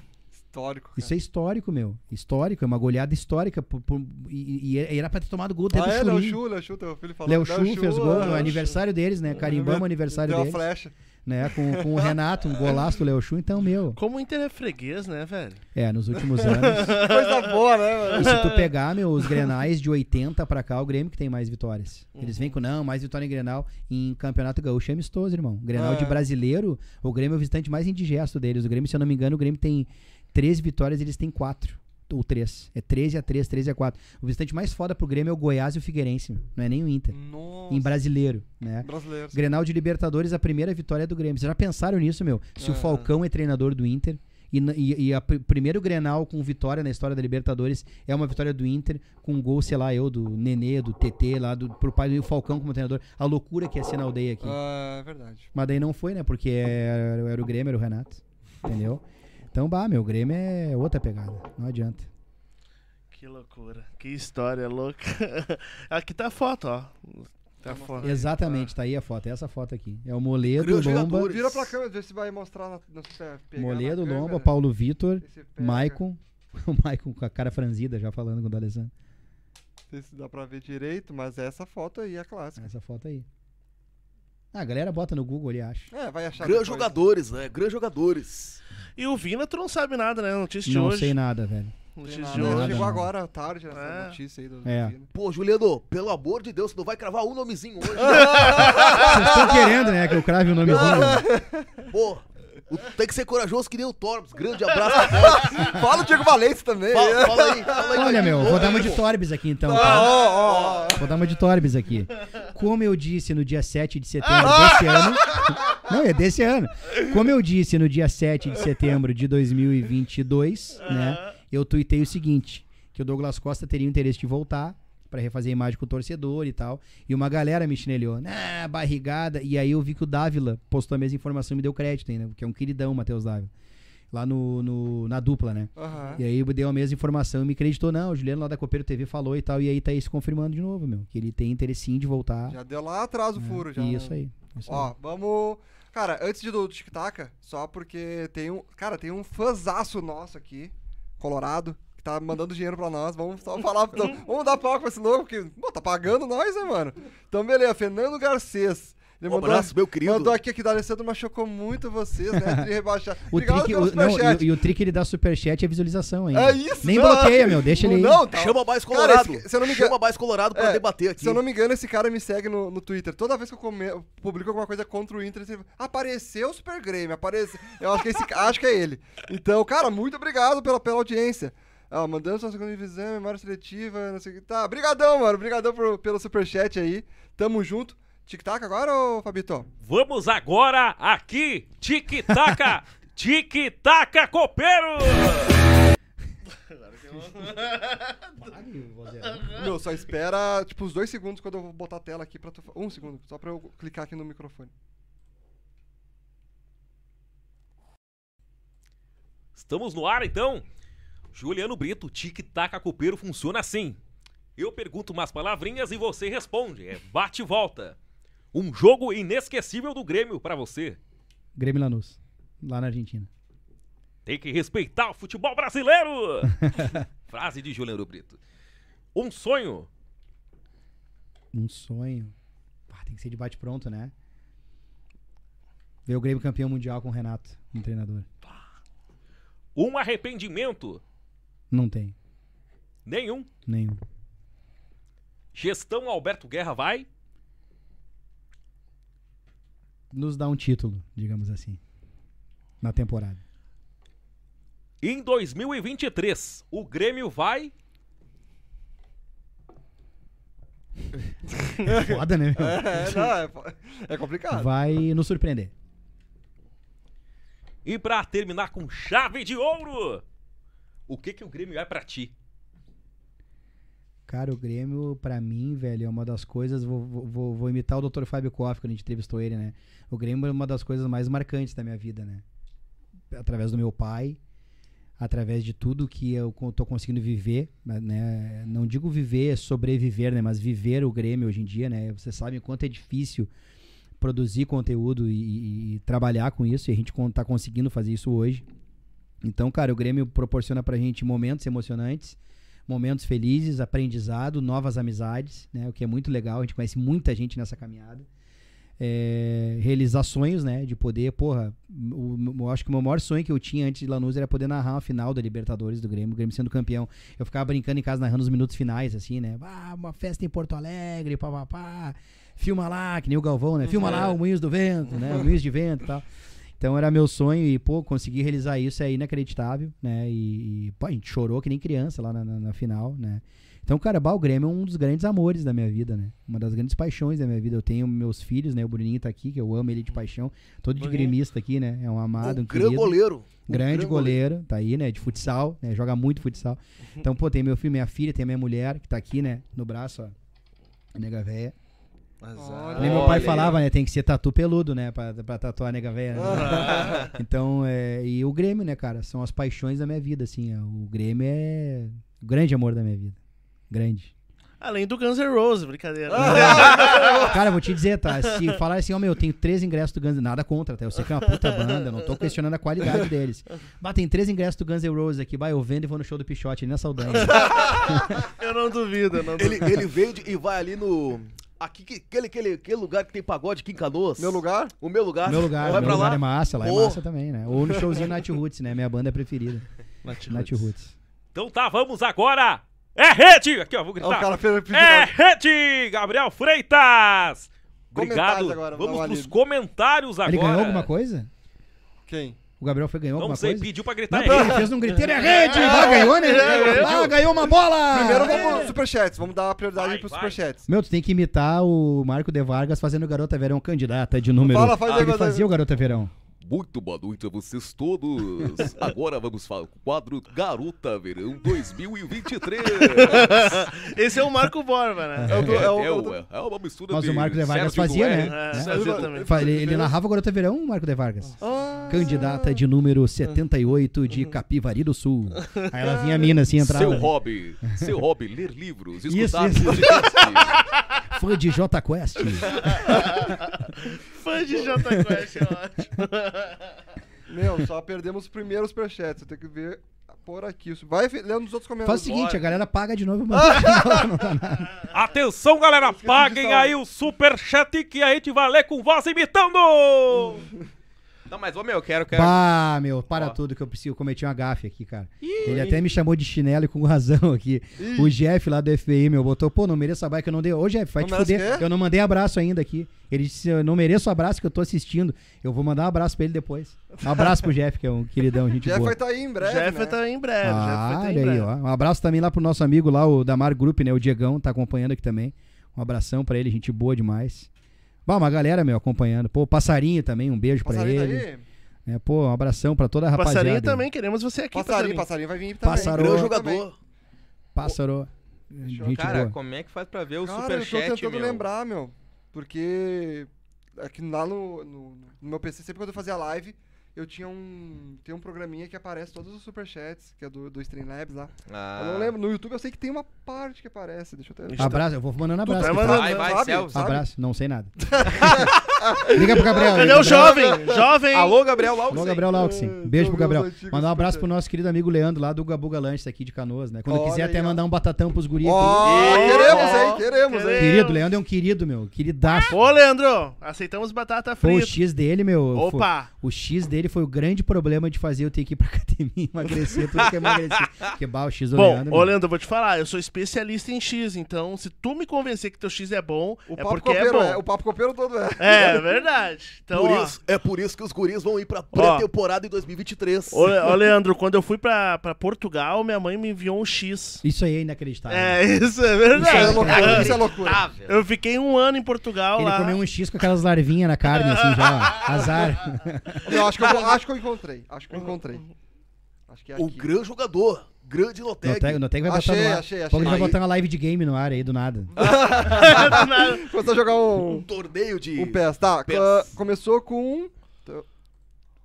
Histórico. Isso é histórico, meu. Histórico, é uma goleada histórica. por- por- e, e era pra ter tomado gol até Ah, do é, Léo. Chu, Léo Chu, teu filho falou. Léo Chu fez gol, aniversário deles, né? Carimbamos o aniversário Deu uma deles. flecha. Né? Com, com o Renato, um golaço do Léo Chu. Então, meu, Como o Inter é freguês, né, velho? é, nos últimos anos. Coisa boa, né, mano? E se tu pegar, meu, os grenais de 80 pra cá, o Grêmio que tem mais vitórias. Eles vêm com, não, mais vitória em Grenal. Em Campeonato Gaúcho é amistoso, irmão. Grenal de É. brasileiro, o Grêmio é o visitante mais indigesto deles. O Grêmio, se eu não me engano, o Grêmio tem 13 vitórias, eles têm 4. Ou 3. É 13 a 3, 13 a 4. O visitante mais foda pro Grêmio é o Goiás e o Figueirense, não é nem o Inter. Nossa. Em brasileiro, né? Brasileiro. Grenal de Libertadores, a primeira vitória é do Grêmio. Vocês já pensaram nisso, meu? Se o Aham. Falcão é treinador do Inter e, e, e a pr- primeiro Grenal com vitória na história da Libertadores é uma vitória do Inter com um gol, sei lá, eu, do Nenê, do TT, lá do, pro pai do Falcão como treinador. A loucura que ia ser na aldeia aqui. Ah, é verdade. Mas daí não foi, né? Porque era, era o Grêmio, era o Renato. Entendeu? Então, bah, meu, o Grêmio é outra pegada. Não adianta. Que loucura. Que história louca. Aqui tá a foto, ó. Tá a foto. Exatamente, tá aí a foto. É essa foto aqui. É o Moledo, Grandes Lomba. jogadores. Vira pra câmera, vê se vai mostrar na, na, se Moledo, na Lomba. Paulo Vitor. Maicon. O Maicon com a cara franzida já falando com o D'Alessandro. Não sei se dá pra ver direito, mas essa foto aí é clássica. Essa foto aí. Ah, a galera bota no Google ali, acha. É, vai achar Grandes jogadores, né? Grandes jogadores. E o Vina, tu não sabe nada, né? Notícia de Não hoje. sei nada, velho. Notícia de hoje. Chegou não. agora tarde essa É. notícia aí do É. Vina. Pô, Juliano, pelo amor de Deus, tu não vai cravar um nomezinho hoje. Vocês estão querendo, né, que eu crave o nomezinho? Pô, o- tem que ser corajoso que nem o Torbs. Grande abraço pra Torbs. Fala o Diego Valente também. Fala, fala aí, fala aí. Olha, meu, vou dar uma de Torbes aqui então, ó, ó, ó. Vou dar uma de Torbes aqui. Como eu disse no dia 7 de setembro desse ano. Não, é desse ano. Como eu disse no dia 7 de setembro de 2022, né? Eu tuitei o seguinte: que o Douglas Costa teria o interesse de voltar pra refazer a imagem com o torcedor e tal. E uma galera me chinelhou, ah, barrigada. E aí eu vi que o Dávila postou a mesma informação e me deu crédito ainda, que é um queridão, Matheus Dávila. Lá no, no- na dupla, né? Aham. E aí deu a mesma informação e me acreditou, não, o Juliano lá da Copeiro TV falou e tal, e aí tá aí se confirmando de novo, meu, que ele tem interessinho de voltar. Já deu lá atrás o furo, já. Isso aí. Isso Ó, aí. vamos. Cara, antes de do Tic Tac, só porque tem um. Cara, tem um fãzaço nosso aqui, Colorado, tá mandando dinheiro pra nós. Vamos só falar. então, vamos dar palco pra esse louco, porque, pô, tá pagando nós, né, mano? Então, beleza, Fernando Garcês. Ele Um abraço, meu querido. Mandou aqui que o D'Alessandro machucou muito vocês, né? De rebaixar. O Obrigado trick, pelo o, não, superchat. e, o- e o trick ele dá superchat é visualização ainda. É isso, Nem não. bloqueia, meu, deixa ele aí. Não, tá. Chama mais Cara, Colorado. esse- se eu não me engano- Chama mais Colorado pra É, debater aqui. Se eu não me engano, esse cara me segue no, no Twitter. Toda vez que eu come- eu publico alguma coisa contra o Inter, ele apareceu o Super Grêmio, apareceu. Eu acho que, esse, ca- acho que é ele. Então, cara, muito obrigado pela, pela audiência. Ó, mandando sua segunda divisão, memória seletiva, não sei o que. Tá, brigadão, mano. Brigadão por- pelo superchat aí. Tamo junto. Tic-tac agora, ô Fabito? Vamos agora aqui, tic-taca, tic-taca copeiro! Meu, só espera, tipo, uns dois segundos quando eu vou botar a tela aqui pra tu... Um segundo, só pra eu clicar aqui no microfone. Estamos no ar então? Juliano Brito, tic-taca copeiro funciona assim. Eu pergunto umas palavrinhas e você responde. É bate e volta. Um jogo inesquecível do Grêmio pra você. Grêmio Lanús, lá na Argentina. Tem que respeitar o futebol brasileiro! Frase de Juliano Brito. Um sonho. Um sonho. Pá, tem que ser de bate pronto, né? Ver o Grêmio campeão mundial com o Renato, um treinador. Um arrependimento. Não tem, Nenhum. nenhum. Gestão Alberto Guerra vai. nos dar um título, digamos assim, na temporada. Em 2023, o Grêmio vai. Foda, né? meu? É, não, é, é complicado. Vai nos surpreender. E pra terminar com chave de ouro, o que que o Grêmio é pra ti? Cara, o Grêmio, pra mim, velho, é uma das coisas. Vou, vou- vou, imitar o Dr. Fábio Koff quando a gente entrevistou ele, né? O Grêmio é uma das coisas mais marcantes da minha vida, né? Através do meu pai, através de tudo que eu tô conseguindo viver, né? Não digo viver, sobreviver, né? Mas viver o Grêmio hoje em dia, né? Você sabe o quanto é difícil produzir conteúdo e, e- e trabalhar com isso, e a gente tá conseguindo fazer isso hoje. Então, cara, o Grêmio proporciona pra gente momentos emocionantes, momentos felizes, aprendizado, novas amizades, né? O que é muito legal. A gente conhece muita gente nessa caminhada. É, realizar sonhos, né? De poder, porra, o, eu acho que o meu maior sonho que eu tinha antes de Lanús era poder narrar a final da Libertadores do Grêmio, o Grêmio sendo campeão. Eu ficava brincando em casa narrando os minutos finais, assim, né? Ah, uma festa em Porto Alegre, papapá. Filma lá, que nem o Galvão, né? Filma lá o Moinhos do Vento, né? O Moinhos de Vento e tal. Então era meu sonho e, pô, conseguir realizar isso é inacreditável, né? E, e, pô, a gente chorou que nem criança lá na, na- na final, né? Então, cara, bah, o Grêmio é um dos grandes amores da minha vida, né? Uma das grandes paixões da minha vida. Eu tenho meus filhos, né? O Bruninho tá aqui, que eu amo ele de paixão. Todo de gremista aqui, né? É um amado, um um grande querido. goleiro. Grande grande goleiro, tá aí, né? De futsal, né? Joga muito futsal. Então, pô, tem meu filho, minha filha, tem a minha mulher, que tá aqui, né? No braço, ó. A nega véia. Olha. Nem meu pai falava, né? Tem que ser tatu peludo, né? Pra, pra tatuar a nega véia. né? então, é, e o Grêmio, né, cara? São as paixões da minha vida, assim. ó. O Grêmio é o grande amor da minha vida. Grande. Além do Guns N' Roses, brincadeira. Cara, eu vou te dizer, tá? Se falar assim, ó, meu, tem três ingressos do Guns N' nada contra, tá? Eu sei que é uma puta banda, eu não tô questionando a qualidade deles. Bah, tem três ingressos do Guns N' Roses aqui, bah, eu vendo e vou no show do Pichote ali na Saldanha. Eu não duvido, eu não duvido. Ele, ele veio de- e vai ali no. Aqui, que- aquele, aquele, aquele lugar que tem pagode aqui em Canoas. Meu lugar? O meu lugar. Meu lugar, Vai meu pra lugar lá. é massa, lá é Porra. massa também, né? Ou no showzinho Nat Roots, né? Minha banda preferida. Nath Nat Roots. Roots. Então tá, vamos agora. É rede! Aqui, ó, vou gritar. cara fez pediu É rede! Gabriel Freitas! Obrigado. Comentários agora, vamos pros comentários agora. Ele ganhou alguma coisa? Quem? O Gabriel foi ganhou Não alguma sei, coisa? pediu pra gritar Não, é ele fez um griteiro, é rede! Ah, ganhou, né? Ah, ganhou uma bola! Primeiro vamos superchats, vamos dar prioridade Vai, pros vai. superchats. Meu, tu tem que imitar o Marco De Vargas fazendo o Garota Verão candidata de número. Fala, faz aí, Ele fazia o Garota Verão. Muito boa noite a vocês todos. Agora vamos falar com o quadro Garota Verão 2023. Esse é o Marco Borba, né? É o do- é o- É, o é uma mistura Mas de o Marco De Vargas Sérgio fazia, Noé, né? É, Ele, ele narrava o Garota Verão, o Marco De Vargas. Candidata de número 78 de Capivari do Sul. Aí ela vinha a mina assim, entrava. Seu hobby, seu hobby, ler livros, Isso, escutar isso. podcasts. Fã de J Quest. Fã de Jota Quest, é ótimo. Meu, só perdemos os primeiros superchats. Eu tenho que ver por aqui. Vai lendo os outros comentários. Faz o seguinte, a galera paga de novo, mano. Atenção, galera, paguem aí o superchat que a gente vai ler com voz imitando! Não, mas, ô meu, eu quero, quero. Bah, meu, para Ó. tudo que eu preciso. Eu cometi uma gafe aqui, cara. Ele até me chamou de chinelo e com razão aqui. O Jeff lá do FBI, meu, botou, pô, não mereço a que eu não dei. Ô, Jeff, vai Não te merece fuder. o quê? Eu não mandei abraço ainda aqui. Ele disse, eu não mereço o abraço que eu tô assistindo. Eu vou mandar um abraço pra ele depois. Um abraço pro Jeff, que é um queridão, gente Jeff boa. vai estar aí em breve, Jeff né? tá em breve, Ah, Jeff vai tá em olha aí, breve. ó. Um abraço também lá pro nosso amigo lá, o Damar Group, né? O Diegão, tá acompanhando aqui também. Um abração pra ele, gente boa demais. Bom, uma galera, meu, acompanhando. Pô, o Passarinho também, um beijo pra Passarinho ele. É, pô, um abração pra toda a rapaziada. Passarinho também, queremos você aqui, Passarinho, Passarinho. passarinho vai vir também. Também. jogador. Pássaro. Gente Cara, boa. como é que faz pra ver o Cara, eu tô superchat, tentando meu? lembrar, meu. Porque aqui lá no, no, no meu PC, sempre quando eu fazia live, eu tinha um. Tem um programinha que aparece todos os superchats, que é do, do Streamlabs lá. Ah. Eu não lembro. No YouTube eu sei que tem uma parte que aparece. Deixa eu até. Abraço, eu vou mandando Tu abraço. tá mandando, Vai, vai, sabe? Celso. Abraço, não sei nada. Liga pro Gabriel. Cadê o jovem? Jovem! Alô, Gabriel Lauxen. Alô, Gabriel Lauxin. Beijo pro Gabriel. Mandar um abraço pro nosso querido amigo Leandro lá do Gabuga Lanches aqui de Canoas, né? Quando Olha quiser até aí, ó. mandar um batatão pros guris. Ih, queremos, hein? Queremos, hein? Querido, Leandro é um querido, meu. Queridaço. Ô, Leandro, aceitamos batata Pô, o frita. X dele, meu. foi- Opa! o X dele foi o grande problema de fazer eu ter que ir pra academia e emagrecer tudo que eu emagreci. Porque, bah, o X Bom, Leandro. ô. Leandro, eu vou te falar, eu sou especialista em X, então se tu me convencer que teu X é bom, O é papo porque é copeiro bom. é, o papo copeiro todo é. É, É verdade. Então, por ó, isso, é por isso que os guris vão ir pra pré-temporada em 2023. ô, ô, Leandro, quando eu fui pra, pra Portugal, minha mãe me enviou um X. Isso aí é inacreditável. É, isso é Isso é verdade. loucura, isso é loucura. Eu fiquei um ano em Portugal Ele lá. comeu um X com aquelas larvinhas na carne, assim, já. Azar. Eu acho que eu, acho que eu encontrei. Acho que eu encontrei. Acho que é O grande jogador, grande Loteg. Noteg, Noteg vai botar Achei, no ar. achei, achei. Paulo vai Aí- botar uma live de game no ar aí, do nada. Começou a jogar Um um, torneio de... um PES. Tá, PES. co- começou com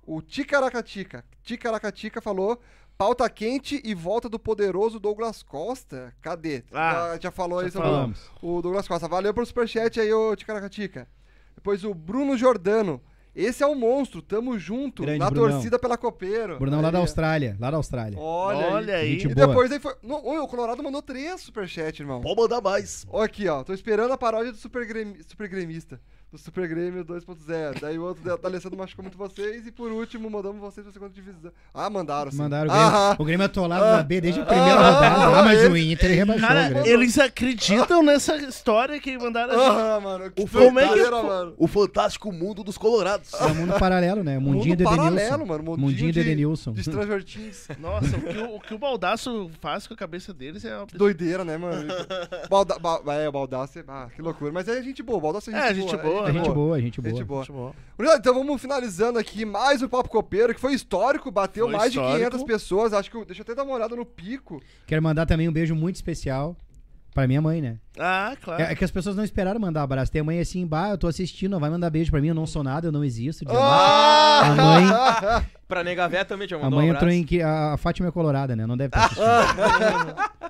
o Ticaracatica. Ticaracatica falou pauta quente e volta do poderoso Douglas Costa. Cadê? Ah, já, já falou já aí sobre falamos. o Douglas Costa. Valeu pelo superchat aí, ô Ticaracatica. Depois o Bruno Jordano. Esse é o monstro, tamo junto, Grande na Brunão. torcida pela Copeiro. Brunão lá da. Austrália, lá da Austrália. Olha, Olha aí. Gente E boa. depois aí foi. No, o Colorado mandou três superchat, irmão. Pode mandar mais. Ó aqui, ó. Tô esperando a paródia do Super, Grêmio, Super Gremista. Do Super Grêmio 2.0. Daí o outro da Alessandro machucou muito vocês. E por último, mandamos vocês pra segunda divisão. Ah, mandaram sim. Mandaram o Grêmio. Aham. O Grêmio atolado Ah. na B desde a primeira Ah. rodada. Ah, mas o Ele- Inter rebaixou o Cara, Grêmio. eles acreditam nessa história que mandaram. Aham, mano. Que O Como é que- doideira, mano. O fantástico mundo dos colorados. É um mundo paralelo, né? O mundinho Mundo do paralelo, Edenilson. mano. Mundinho, Mundinho do de, Edenilson. de Stranger Things. Nossa, o que o, o que o Baldaço faz com a cabeça deles é. uma- Doideira, né, mano? Balda, ba, é, o Baldaço. Ah, que loucura. Mas é gente boa. O Baldaço é gente É, boa. gente boa, É gente boa, gente boa. Gente boa. Muito bom. Gurizada, Então vamos finalizando aqui mais um Papo Copeiro, que foi histórico, bateu Foi mais de histórico. 500 pessoas. Acho que. eu- Deixa eu até dar uma olhada no pico. Quero mandar também um beijo muito especial pra minha mãe, né? Ah, claro. É, é que as pessoas não esperaram mandar abraço. Tem a mãe assim, bah, eu tô assistindo, vai mandar beijo pra mim, eu não sou nada, eu não existo. a mãe. Ah! A mãe, Pra negar véia também, já a mandou mãe um entrou em que a, a Fátima é colorada, né? Não deve estar assistindo.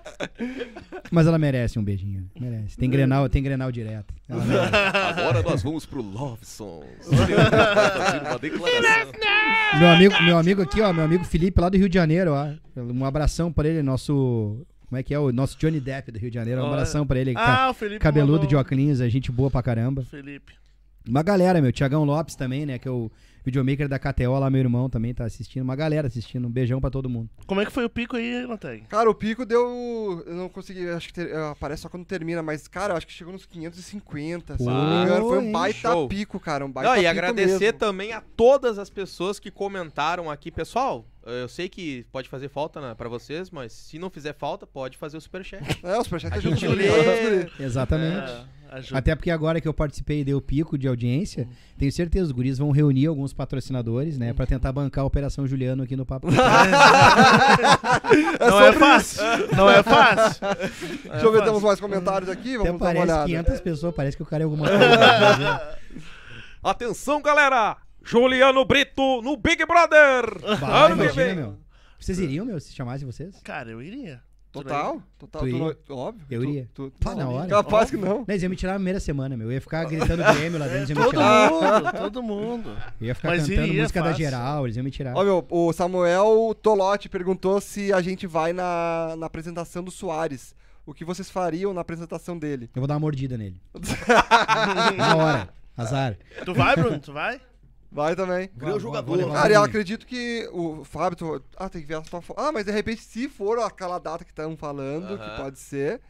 Mas ela merece um beijinho. Merece. Tem Grenal, tem Grenal direto. Agora nós vamos pro Love Songs. Fazer uma declaração. Meu amigo, meu amigo aqui, ó, meu amigo Felipe lá do Rio de Janeiro, ó. Um abração pra ele, nosso como é que é o nosso Johnny Depp do Rio de Janeiro. Um abração pra ele, Ah, ca- o Felipe. cabeludo mandou- de óculos, é gente boa pra caramba. Felipe. Uma galera, meu, Tiagão Lopes também, né, que é o videomaker da KTO lá, meu irmão também tá assistindo. Uma galera assistindo. Um beijão pra todo mundo. Como é que foi o pico aí, Noteg? Cara, o pico deu. Eu não consegui. Acho que ter- aparece só quando termina, mas, cara, eu acho que chegou nos 550. Se não me engano, foi Pô, um baita show. pico, cara. Um baita Não, e pico agradecer mesmo. também a todas as pessoas que comentaram aqui. Pessoal, eu sei que pode fazer falta né, pra vocês, mas se não fizer falta, pode fazer o superchat. É, os superchats A gente lê. Exatamente. É, ajuda. Até porque agora que eu participei e dei o pico de audiência, tenho certeza, os guris vão reunir alguns patrocinadores, né, pra tentar bancar a Operação Juliano aqui no Papo. Não é fácil. Não é fácil. Deixa eu ver, temos mais comentários aqui. Até Vamos dar uma olhada. 500 pessoas, parece que o cara é alguma coisa. Atenção, galera! Juliano Brito no Big Brother! Bah, Ano imagina, meu. Vocês iriam, meu, se chamassem vocês? Cara, eu iria. Total, total. Tu tu ia? não- óbvio. Eu tu- iria. tu- Pá, na hora. Capaz que não. Eles iam me tirar na primeira semana, meu. Eu ia ficar gritando Grêmio lá dentro, eles iam me Todo tirar. mundo, todo mundo. Eu ia ficar Mas cantando iria, música da fácil. geral, eles iam me tirar. Ó, meu, o Samuel Tolotti perguntou se a gente vai na, na apresentação do Soares. O que vocês fariam na apresentação dele? Eu vou dar uma mordida nele. na hora. Azar. Tu vai, Bruno? Tu vai? Vai também. Grande jogador. vou Cara, eu acredito que o Fábio. tu- Ah, tem que ver a tua fo- Ah, mas de repente, se for aquela data que estão falando, que Aham. pode ser,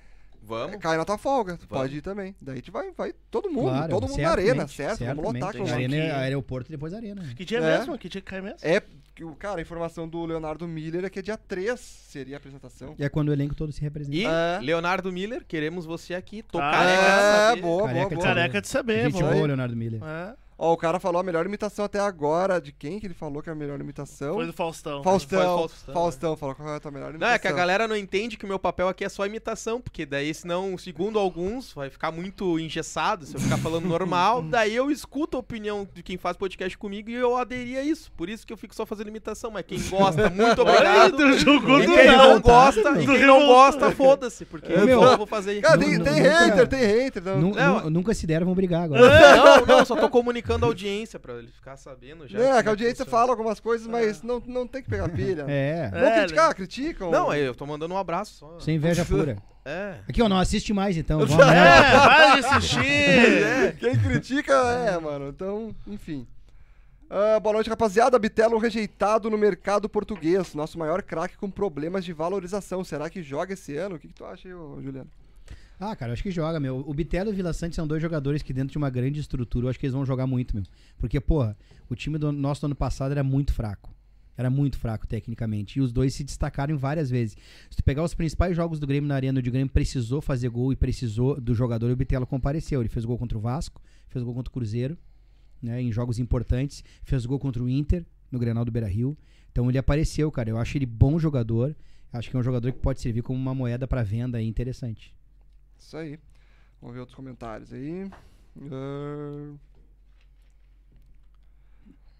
Vamos. cai na tua folga. Tu pode ir também. Daí a gente vai, vai todo mundo, Claro, todo mundo na arena, certamente, certo? Vamos lotar com Arena, aqui. é aeroporto e depois arena. Que dia É. mesmo? Que dia que cai mesmo? É, que o- cara, a informação do Leonardo Miller é que é dia 3 seria a apresentação. E é quando o elenco todo se representa. E É. Leonardo Miller, queremos você aqui. Tô Ah, careca de É, saber. boa, boa, Careca de boa. saber. Careca de saber, Gente boa, Leonardo Miller. É, Ó, o cara falou a melhor imitação até agora. De quem que ele falou que é a melhor imitação? foi do Faustão. Faustão. Foi Faustão. Faustão. falou qual é a tua melhor Não, imitação. é que a galera não entende que o meu papel aqui é só imitação, porque daí, senão, segundo alguns, vai ficar muito engessado se eu ficar falando normal. daí eu escuto a opinião de quem faz podcast comigo e eu aderi a isso. Por isso que eu fico só fazendo imitação. Mas quem gosta, muito obrigado. E quem não gosta, e quem não gosta, foda-se, porque eu meu. só vou fazer Cara, tem, tem hater, tem hater. Não, Nu- Não. nu- nunca se deram, vão brigar agora. Não, não, só tô comunicando a audiência pra ele ficar sabendo já. Não, é que a audiência funciona. fala algumas coisas, mas não, não tem que pegar pilha. É, Vão É, criticar, criticam. Não, aí eu tô mandando um abraço só. sem inveja pura. É. Aqui, ó, não assiste mais então. Vamos É, merda. vai assistir. É, quem critica é, mano. Então, enfim. Ah, boa noite, rapaziada. Bitelo rejeitado no mercado português. Nosso maior craque com problemas de valorização. Será que joga esse ano? O que, que tu acha aí, Juliano? Ah, cara, eu acho que joga, meu. O Bitelo e o Vila Sante são dois jogadores que dentro de uma grande estrutura, eu acho que eles vão jogar muito, meu. Porque, porra, o time do nosso do ano passado era muito fraco. Era muito fraco tecnicamente. E os dois se destacaram várias vezes. Se tu pegar os principais jogos do Grêmio na arena, o Grêmio precisou fazer gol e precisou do jogador, o Bitelo compareceu. Ele fez gol contra o Vasco, fez gol contra o Cruzeiro, né, em jogos importantes, fez gol contra o Inter, no Grenal do Beira-Rio. Então ele apareceu, cara. Eu acho ele bom jogador. Acho que é um jogador que pode servir como uma moeda para venda aí interessante. Isso aí. Vamos ver outros comentários aí. Ah,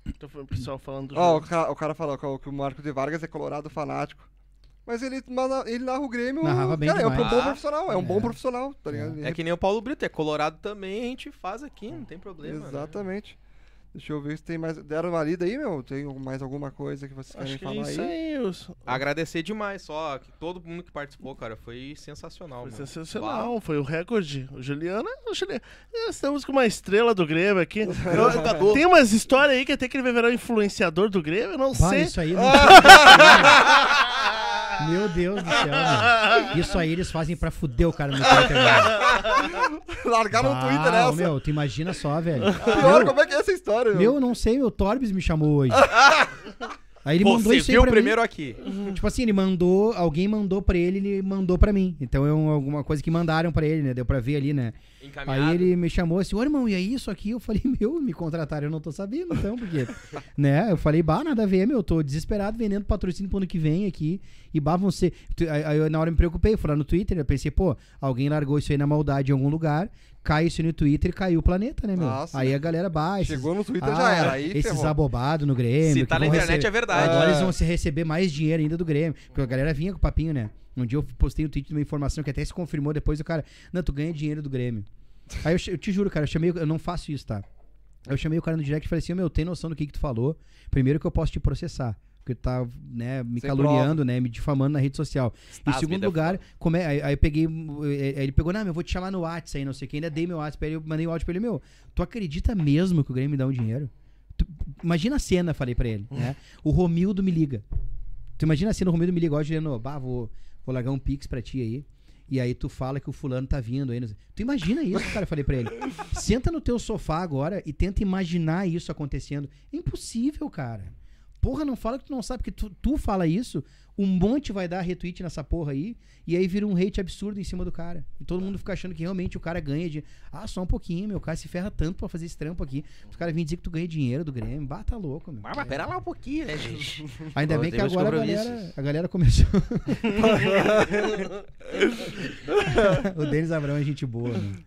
Então foi o pessoal falando do Ó, o, jogo. ca- o cara falou que o- que o Marco de Vargas é colorado fanático. Mas ele, mas ele narra o Grêmio. Narrava bem cara, é um demais. bom Ah, profissional, é um bom é. profissional, tá ligado? É que nem o Paulo Brito, é colorado também, a gente faz aqui, não tem problema. né? Deixa eu ver se tem mais. Deram uma lida aí, meu? Tem mais alguma coisa que vocês querem Acho que é falar isso aí? aí. os- Agradecer demais, só que todo mundo que participou, cara, foi sensacional. Foi meu. sensacional, foi o recorde. O Juliano, o Juliano. Nós estamos com uma estrela do Grêmio aqui. Eu- Jogador. tem umas histórias aí que até que ele vai virar um influenciador do Grêmio, eu não Bah, sei. isso aí não Meu Deus do céu, meu. Isso aí eles fazem pra fuder o cara no Twitter. Largaram no Twitter Ah, essa. meu, tu imagina só, velho. Pior, Meu, como é que é essa história, meu? meu, eu não sei, meu, Torbes me chamou hoje. Aí ele mandou Você isso aí viu pra primeiro mim. aqui. Tipo assim, ele mandou, alguém mandou pra ele, ele mandou pra mim. Então é um- alguma coisa que mandaram pra ele, né? Deu pra ver ali, né? Encaminhado. Aí ele me chamou assim, ô irmão, e aí isso aqui? Eu falei, meu, me contrataram, eu não tô sabendo, então, porque. né? Eu falei, bah, nada a ver, meu, tô desesperado vendendo patrocínio pro ano que vem aqui. E bah, vão ser. Tu- Aí aí eu, na hora eu me preocupei, fui lá no Twitter, eu pensei, pô, alguém largou isso aí na maldade em algum lugar, cai isso no Twitter e caiu o planeta, né, meu? Nossa. aí a galera baixa. Chegou no Twitter, já era, aí Esses ferrou. abobados no Grêmio. Se que tá na internet receber- é verdade. Agora É. eles vão se receber mais dinheiro ainda do Grêmio. Porque a galera vinha com o papinho, né? Um dia eu postei um tweet de uma informação que até se confirmou depois o cara, não, tu ganha dinheiro do Grêmio. Aí eu, eu te juro, cara, eu chamei, o- eu não faço isso, tá? Eu chamei o cara no direct e falei assim, ô, meu, tem noção do que que tu falou? Primeiro que eu posso te processar. Porque tá, né, me Sem caluniando, né, me difamando na rede social. As em segundo lugar, como é, aí, aí eu peguei, eh, aí ele pegou, não, eu vou te chamar no WhatsApp aí, não sei o que, ainda dei meu WhatsApp pra ele, eu mandei o áudio pra ele, meu, tu acredita mesmo que o Grêmio me dá um dinheiro? Tu- imagina a cena, falei pra ele, né? O Romildo me liga. Tu imagina a cena, o Romildo me liga, ó, Juliano, bah, vou, vou largar um pix pra ti aí. E aí tu fala que o fulano tá vindo aí. não sei. Tu imagina isso, cara, eu falei pra ele. Senta no teu sofá agora e tenta imaginar isso acontecendo. É impossível, cara. Porra, não fala que tu não sabe, porque tu, tu fala isso, um monte vai dar retweet nessa porra aí, e aí vira um hate absurdo em cima do cara. E todo mundo fica achando que realmente o cara ganha de. Ah, só um pouquinho, meu. O cara se ferra tanto pra fazer esse trampo aqui. Os caras vêm dizer que tu ganha dinheiro do Grêmio. Bata louco, meu. Mas, mas pera lá um pouquinho, né, gente? Ainda Pô, bem que agora a galera, a galera começou. o Denis Abrão é gente boa, né?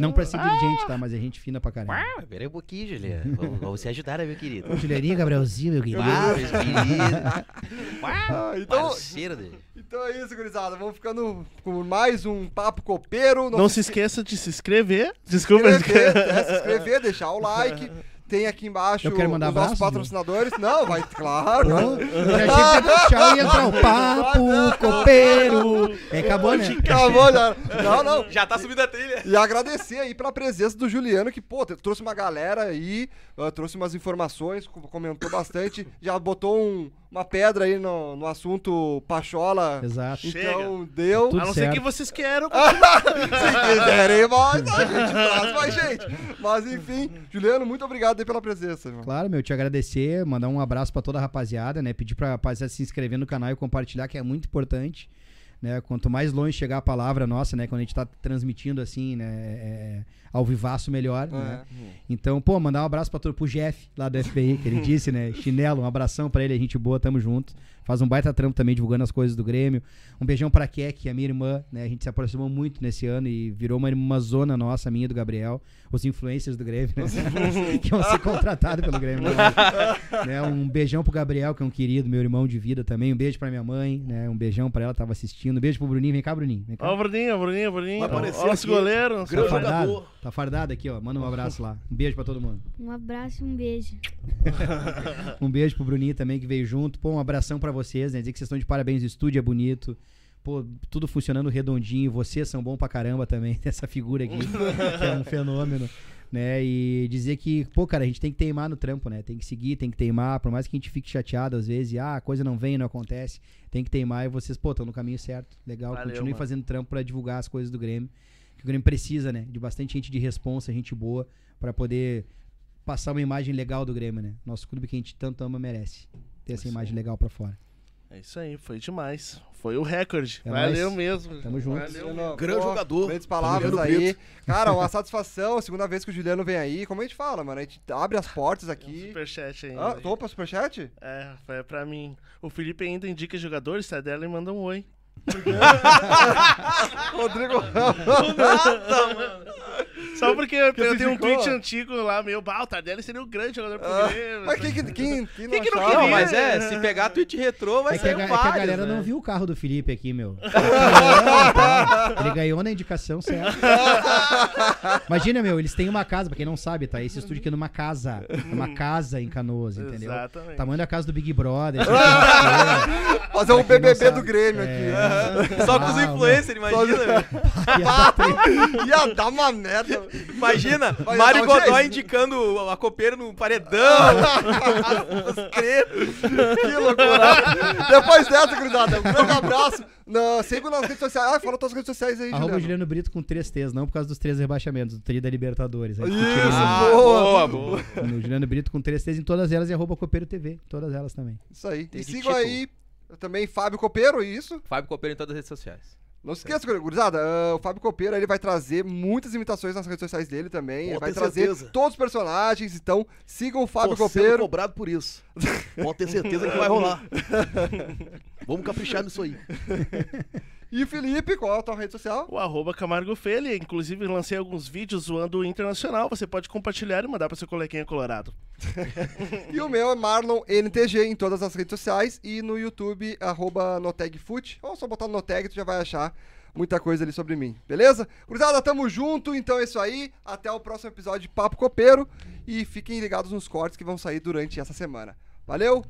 Não pra ser dirigente, tá? Mas é gente fina pra caramba. Ah, pera aí um pouquinho, Juliano. Vamos, vamos se ajudar, né, meu querido? Ô, Julianinho, Gabrielzinho, meu querido. Ah, meu querido. Ah, então, Parceiro dele. então é isso, gurizada. Vamos ficando com mais um Papo Copeiro. Não se esqueça de se inscrever. Desculpa. inscrever, é, se inscrever, deixar o like. Tem aqui embaixo Eu quero mandar os nossos patrocinadores. Não, vai, claro. Eu já achei que ia e entrar o papo, copeiro. É, acabou, né? Acabou, já. Não, não. Já tá subindo a trilha. E agradecer aí pela presença do Juliano, que, pô, te- trouxe uma galera aí, ah, trouxe umas informações, co- comentou bastante, já botou um- uma pedra aí no, no assunto Pachola. Exato. Então, deu. Tudo A não ser que vocês queiram. Se quiserem mais, a gente traz mais gente. Mas enfim, Juliano, muito obrigado aí pela presença, irmão. Claro, meu, te agradecer, mandar um abraço pra toda a rapaziada, né? Pedir pra rapaziada se inscrever no canal e compartilhar, que é muito importante. Né? Quanto mais longe chegar a palavra nossa, né? Quando a gente tá transmitindo assim, né? é, ao vivaço, melhor, né? Então, pô, mandar um abraço todo, pro Jeff, lá do FBI, que ele disse, né? Chinelo, um abração pra ele, a gente boa, tamo junto. Faz um baita trampo também divulgando as coisas do Grêmio. Um beijão pra Kek, a minha irmã, né? A gente se aproximou muito nesse ano e virou uma, uma zona nossa, minha e do Gabriel. Os influencers do Grêmio, né? que vão ser contratados pelo Grêmio. Né? Né? Um beijão pro Gabriel, que é um querido, meu irmão de vida também. Um beijo pra minha mãe, né? Um beijão pra ela, tava assistindo. Um beijo pro Bruninho. Vem cá, Bruninho. Vem cá. Ó, o Bruninho, o Bruninho, o Bruninho. Ó, nosso goleiro. Tá grande fardado? jogador. Tá fardado aqui, ó. Manda um abraço lá. Um beijo pra todo mundo. Um abraço e um beijo. Um beijo pro Bruninho também que veio junto. Pô, um abração pra vocês, né? Dizer que vocês estão de parabéns, o estúdio é bonito. Pô, tudo funcionando redondinho. Vocês são bons pra caramba também, essa figura aqui, que é um fenômeno. Né? E dizer que, pô, cara, a gente tem que teimar no trampo, né? Tem que seguir, tem que teimar, por mais que a gente fique chateado às vezes, e ah, a coisa não vem, não acontece. Tem que teimar e vocês, pô, estão no caminho certo. Legal, Valeu, continuem mano. fazendo trampo pra divulgar as coisas do Grêmio. que o Grêmio precisa, né? De bastante gente de responsa, gente boa, pra poder passar uma imagem legal do Grêmio, né? Nosso clube que a gente tanto ama merece ter essa imagem legal pra fora. É isso aí, foi demais. Foi o recorde. É Valeu nóis. mesmo. Tamo junto. Valeu. Grande pô, jogador. Grandes palavras Juliano aí. Brito. Cara, uma satisfação. Segunda vez que o Juliano vem aí. Como a gente fala, mano? A gente abre as portas Um aqui. superchat ainda. Ah, opa, superchat? É, foi pra mim. O Felipe ainda indica jogadores, sai dela e manda um oi. Rodrigo Só porque eu, eu tenho um tweet antigo lá, meu, bah, o Tardelli seria um grande jogador pro Ah, Grêmio. Mas quem, que- quem, quem não Quem que não queria? mas é, se pegar tweet retrô, vai É que, a, ser ga- é vários, que a galera né? não viu o carro do Felipe aqui, meu. Ele ganhou na indicação certa. Imagina, meu, eles têm uma casa, pra quem não sabe, tá? Esse estúdio aqui é numa casa. É uma casa em Canoas, entendeu? Exatamente. Tamanho da casa do Big Brother. assim, Fazer um quem BBB do. Grêmio É. aqui. Só com os Ah, influencers, imagina. Ia dar uma merda. Imagina, Vai Mário indicando a copeira no paredão. Que loucura. Depois dessa, gurizada, um grande abraço. Não, siga nas redes sociais. Ah, fala tuas redes sociais aí, Arroba Juliano. Juliano Brito com três T's, não por causa dos três rebaixamentos, do tri da Libertadores. Aí, Isso, tirei Ah, boa. boa, boa. no Juliano Brito com três T's em todas elas e arroba Copeiro TV, todas elas também. Isso aí. Tem e sigam título. aí também Fábio Copeiro, isso. Fábio Copeiro em todas as redes sociais. Não se esqueça, gurizada, ah, o Fábio Copeiro ele vai trazer muitas imitações nas redes sociais dele também. Ele vai trazer certeza. todos os personagens, então sigam o Fábio Tô sendo Copeiro. cobrado por isso. Pode ter certeza que vai rolar. Vamos caprichar nisso aí. E Felipe, qual é a tua rede social? O arroba Camargo Felha, inclusive lancei alguns vídeos zoando o Internacional, você pode compartilhar e mandar pra seu coleguinha colorado. E o meu é Marlon NTG em todas as redes sociais e no YouTube, arroba NotagFoot. Ou só botar no Notag, tu já vai achar muita coisa ali sobre mim, beleza? Cruzada, tamo junto, então é isso aí. Até o próximo episódio de Papo Copeiro. E fiquem ligados nos cortes que vão sair durante essa semana. Valeu,